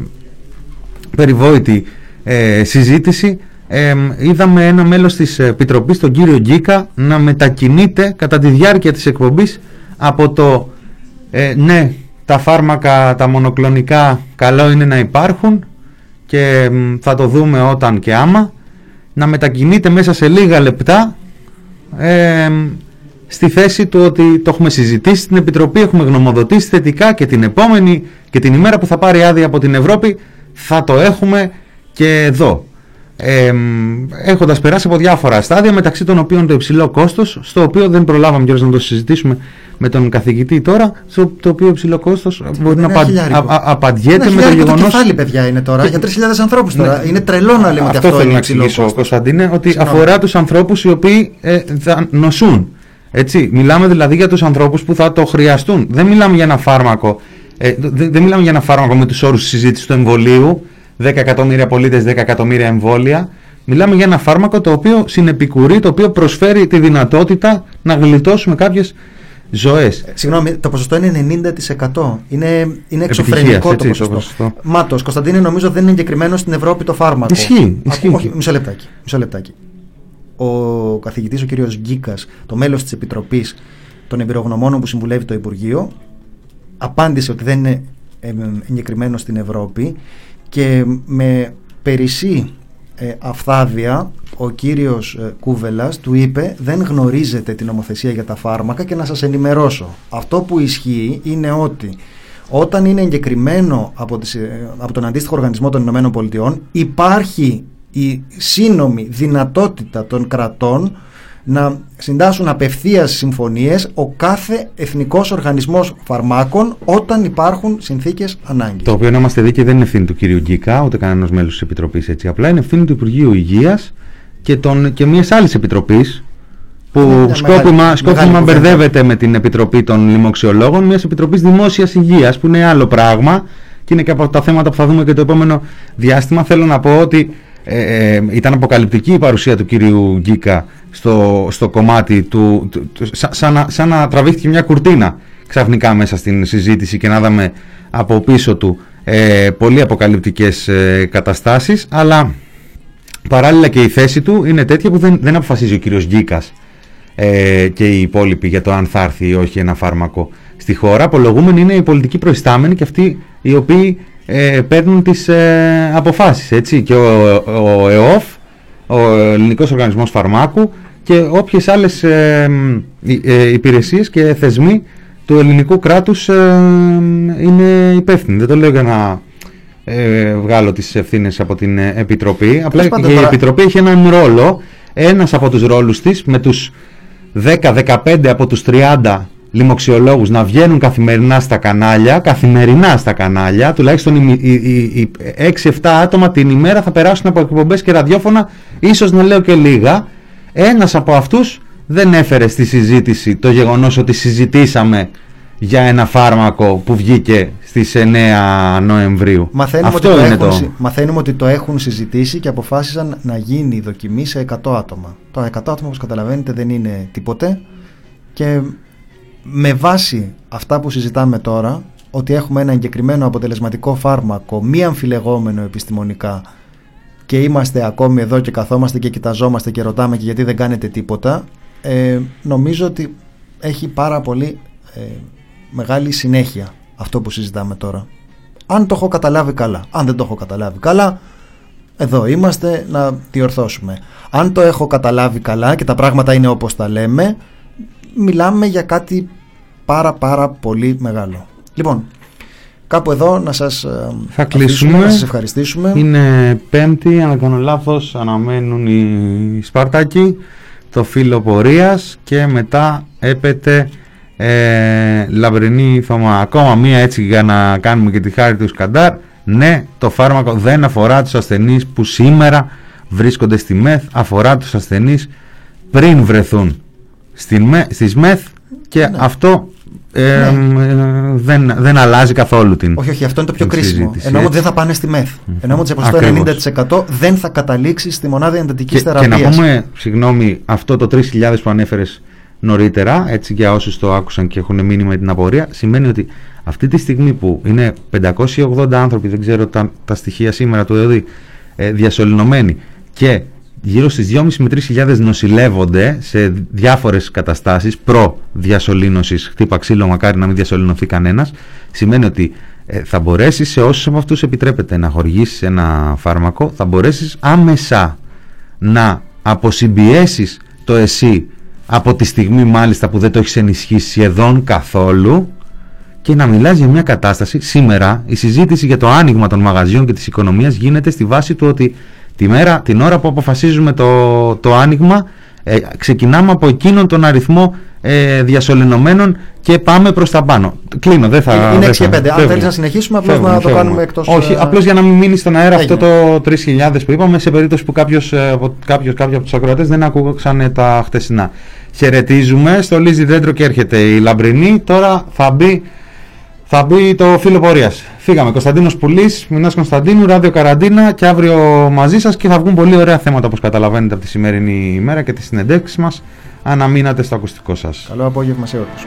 περιβόητη ε, συζήτηση, ε, είδαμε ένα μέλος της Επιτροπής, τον κύριο Γκίκα, να μετακινείται κατά τη διάρκεια της εκπομπής από το ε, ναι, τα φάρμακα, τα μονοκλονικά, καλό είναι να υπάρχουν και μ, θα το δούμε όταν και άμα, να μετακινείται μέσα σε λίγα λεπτά ε, στη θέση του ότι το έχουμε συζητήσει στην Επιτροπή, έχουμε γνωμοδοτήσει θετικά και την επόμενη και την ημέρα που θα πάρει άδεια από την Ευρώπη θα το έχουμε και εδώ. Ε, έχοντας περάσει από διάφορα στάδια μεταξύ των οποίων το υψηλό κόστος στο οποίο δεν προλάβαμε κιόλας να το συζητήσουμε με τον καθηγητή τώρα στο το οποίο υψηλό κόστος μπορεί να Ένα απα, χιλιάρικο. α, α, απαντιέται Ένα με το χιλιάρικο το γεγονός κεφάλι, παιδιά, είναι τώρα. Για 3.000 ανθρώπους τώρα. Ναι. Είναι τρελό να λέμε ότι αυτό θέλω είναι να υψηλό εξηγήσω, κόστος. Κωνσταντίνε, ότι Συγγνώμη. αφορά τους ανθρώπους οι οποίοι ε, θα νοσούν. Έτσι, μιλάμε δηλαδή για τους ανθρώπους που θα το χρειαστούν. Δεν μιλάμε για ένα φάρμακο. Ε, δεν, δεν μιλάμε για ένα φάρμακο με τους όρους συζήτησης του εμβολίου. 10 εκατομμύρια πολίτες, 10 εκατομμύρια εμβόλια. Μιλάμε για ένα φάρμακο το οποίο συνεπικουρεί, το οποίο προσφέρει τη δυνατότητα να γλιτώσουμε κάποιες ζωές. Συγγνώμη, το ποσοστό είναι 90%. Είναι, είναι Επιτυχίας, εξωφρενικό το έτσι, το ποσοστό. ποσοστό. Μάτος, Κωνσταντίνε, νομίζω δεν είναι εγκεκριμένο στην Ευρώπη το φάρμακο. Ισχύει, Α, ισχύει. Όχι, μισό λεπτάκι. Μισό λεπτάκι. Ο καθηγητής, ο κύριος Γκίκας, το μέλος της Επιτροπής των Εμπειρογνωμόνων που συμβουλεύει το Υπουργείο, απάντησε ότι δεν είναι ε, εγκεκριμένο στην Ευρώπη και με περισσή ε, αυθάδεια ο κύριος ε, Κούβελας του είπε δεν γνωρίζετε την νομοθεσία για τα φάρμακα και να σας ενημερώσω. Αυτό που ισχύει είναι ότι όταν είναι εγκεκριμένο από, τις, ε, από τον αντίστοιχο οργανισμό των Ηνωμένων Πολιτειών υπάρχει η σύνομη δυνατότητα των κρατών να συντάσσουν απευθείας συμφωνίες ο κάθε εθνικός οργανισμός φαρμάκων όταν υπάρχουν συνθήκες ανάγκης. Το οποίο να είμαστε δίκαιοι δεν είναι ευθύνη του κύριου Γκίκα, ούτε κανένας μέλος της Επιτροπής έτσι. Απλά είναι ευθύνη του Υπουργείου Υγείας και, των- και μιας άλλης επιτροπής που Είναι μια σκόπιμα, μεγάλη- σκόπιμα μεγάλη κουβέντα. μπερδεύεται με την Επιτροπή των Λοιμοξιολόγων, μιας Επιτροπής Δημόσιας Υγείας που είναι άλλο πράγμα και είναι και από τα θέματα που θα δούμε και το επόμενο διάστημα. Θέλω να πω ότι ε, ε, ήταν αποκαλυπτική η παρουσία του κύριου Γκίκα στο, στο κομμάτι του, του- του- σα- σαν, να, σαν να τραβήχτηκε μια κουρτίνα ξαφνικά μέσα στην συζήτηση και να είδαμε από πίσω του ε, πολύ αποκαλυπτικές ε, καταστάσεις αλλά παράλληλα και η θέση του είναι τέτοια που δεν, δεν αποφασίζει ο κύριος Γκίκας ε, και οι υπόλοιποι για το αν θα έρθει ή όχι ένα φάρμακο στη χώρα. Απολογούμενοι είναι οι πολιτικοί προϊστάμενοι και αυτοί οι οποίοι ε, παίρνουν τις ε, αποφάσεις. Έτσι. Και ο, ο ΕΟΦ, ο Ελληνικός Οργανισμός Φαρμάκου και όποιες άλλες ε, ε, ε, υπηρεσίες και θεσμοί του ελληνικού κράτους ε, είναι υπεύθυνοι. Δεν το λέω για να ε, βγάλω τις ευθύνες από την ε, Επιτροπή. Απλά Τέλος πάντων, η τώρα- Επιτροπή έχει έναν ρόλο. Ένας από τους ρόλους της με τους 10-15 από τους 30 λοιμοξιολόγους να βγαίνουν καθημερινά στα κανάλια, καθημερινά στα κανάλια, τουλάχιστον οι, οι, οι, οι 6-7 άτομα την ημέρα θα περάσουν από εκπομπές και ραδιόφωνα, ίσως να λέω και λίγα. Ένας από αυτούς δεν έφερε στη συζήτηση το γεγονός ότι συζητήσαμε για ένα φάρμακο που βγήκε στις 9 Νοεμβρίου. Μαθαίνουμε, Αυτό ότι το είναι έχουν, το... συ- μαθαίνουμε ότι το έχουν συζητήσει και αποφάσισαν να γίνει η δοκιμή σε 100 άτομα. Το 100 άτομα, όπως καταλαβαίνετε, δεν είναι τίποτε. Και με βάση αυτά που συζητάμε τώρα, ότι έχουμε ένα εγκεκριμένο αποτελεσματικό φάρμακο, μη αμφιλεγόμενο επιστημονικά, και είμαστε ακόμη εδώ και καθόμαστε και κοιταζόμαστε και ρωτάμε και γιατί δεν κάνετε τίποτα, ε, νομίζω ότι έχει πάρα πολύ ε, μεγάλη συνέχεια αυτό που συζητάμε τώρα. Αν το έχω καταλάβει καλά. Αν δεν το έχω καταλάβει καλά, εδώ είμαστε να διορθώσουμε. Αν το έχω καταλάβει καλά και τα πράγματα είναι όπως τα λέμε, μιλάμε για κάτι πάρα πάρα πολύ μεγάλο. Λοιπόν, κάπου εδώ να σας ε, Θα αφήσουμε, κλείσουμε. να σας ευχαριστήσουμε. Είναι πέμπτη, αν δεν κάνω λάθος, αναμένουν οι Σπαρτάκοι το φύλλο πορείας και μετά έπεται ε, λαμπρινή Θωμά. Ακόμα μία έτσι για να κάνουμε και τη χάρη του Σκαντάρ. Ναι, το φάρμακο δεν αφορά τους ασθενείς που σήμερα βρίσκονται στη ΜΕΘ, αφορά τους ασθενείς πριν βρεθούν στη, ΜΕ- στις ΜΕΘ και αυτό ε, ε, δεν, δεν αλλάζει καθόλου την Ναι. Όχι, όχι, αυτό είναι το πιο την κρίσιμο. συζήτηση, Εννοούμε ότι έτσι. δεν θα πάνε στη ΜΕΘ. Εννοούμε ότι σε ποσοστό Ακριβώς. 90% δεν θα καταλήξει στη μονάδα εντατικής και, και θεραπείας. να πούμε, συγγνώμη, αυτό το 3.000 που ανέφερες νωρίτερα, έτσι για όσους το άκουσαν και έχουν μείνει με την απορία, σημαίνει ότι αυτή τη στιγμή που είναι 580 άνθρωποι, δεν ξέρω τα, τα στοιχεία σήμερα του ΕΟΔΗ, ε, διασωληνωμένοι και γύρω στις 2.500 με 3.000 νοσηλεύονται σε διάφορες καταστάσεις προ-διασωλήνωσης, χτύπα ξύλο μακάρι να μην διασωληνωθεί κανένας, σημαίνει ότι ε, θα μπορέσεις σε όσους από αυτούς επιτρέπεται να χορηγήσεις ένα φάρμακο, θα μπορέσεις άμεσα να αποσυμπιέσεις το εσύ από τη στιγμή μάλιστα που δεν το έχεις ενισχύσει σχεδόν καθόλου και να μιλάς για μια κατάσταση. Σήμερα η συζήτηση για το άνοιγμα των μαγαζιών και της οικονομίας γίνεται στη βάση του ότι τη μέρα, την ώρα που αποφασίζουμε το, το άνοιγμα ε, ξεκινάμε από εκείνον τον αριθμό ε, διασωληνωμένων και πάμε προς τα πάνω. Κλείνω, δεν θα... Είναι δεν 6 και θα- 5. Αν φεύγουμε. θέλεις να συνεχίσουμε, απλώς Φεύγουμε, να το φεύγουμε. κάνουμε εκτός. Όχι, απλώς για να μην μείνει στον αέρα αυτό Έγινε. το 3.000 που είπαμε, σε περίπτωση που κάποιος, ε, από- κάποιος, κάποιοι από τους ακροατές δεν ακούγαν τα χτεσινά. Χαιρετίζουμε, στολίζει δέντρο και έρχεται η Λαμπρινή, τώρα θα μπει, θα μπει το φύλλο πορείας. Φύγαμε, Κωνσταντίνος Πουλής, Μινάς Κωνσταντίνου, Ράδιο Καραντίνα και αύριο μαζί σας και θα βγουν πολύ ωραία θέματα όπως καταλαβαίνετε από τη σημερινή ημέρα και τις συνεντεύξεις μας. Αναμείνατε στο ακουστικό σας. Καλό απόγευμα σε όλους.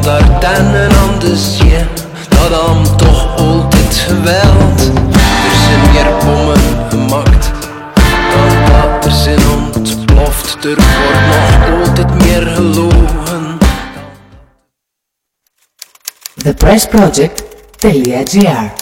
De Ardennen aan de zee Dat dan toch altijd geweld. Er zijn meer bommen gemaakt Dan dat er zijn ontploft. Er wordt nog altijd meer gelogen. Thepressproject.gr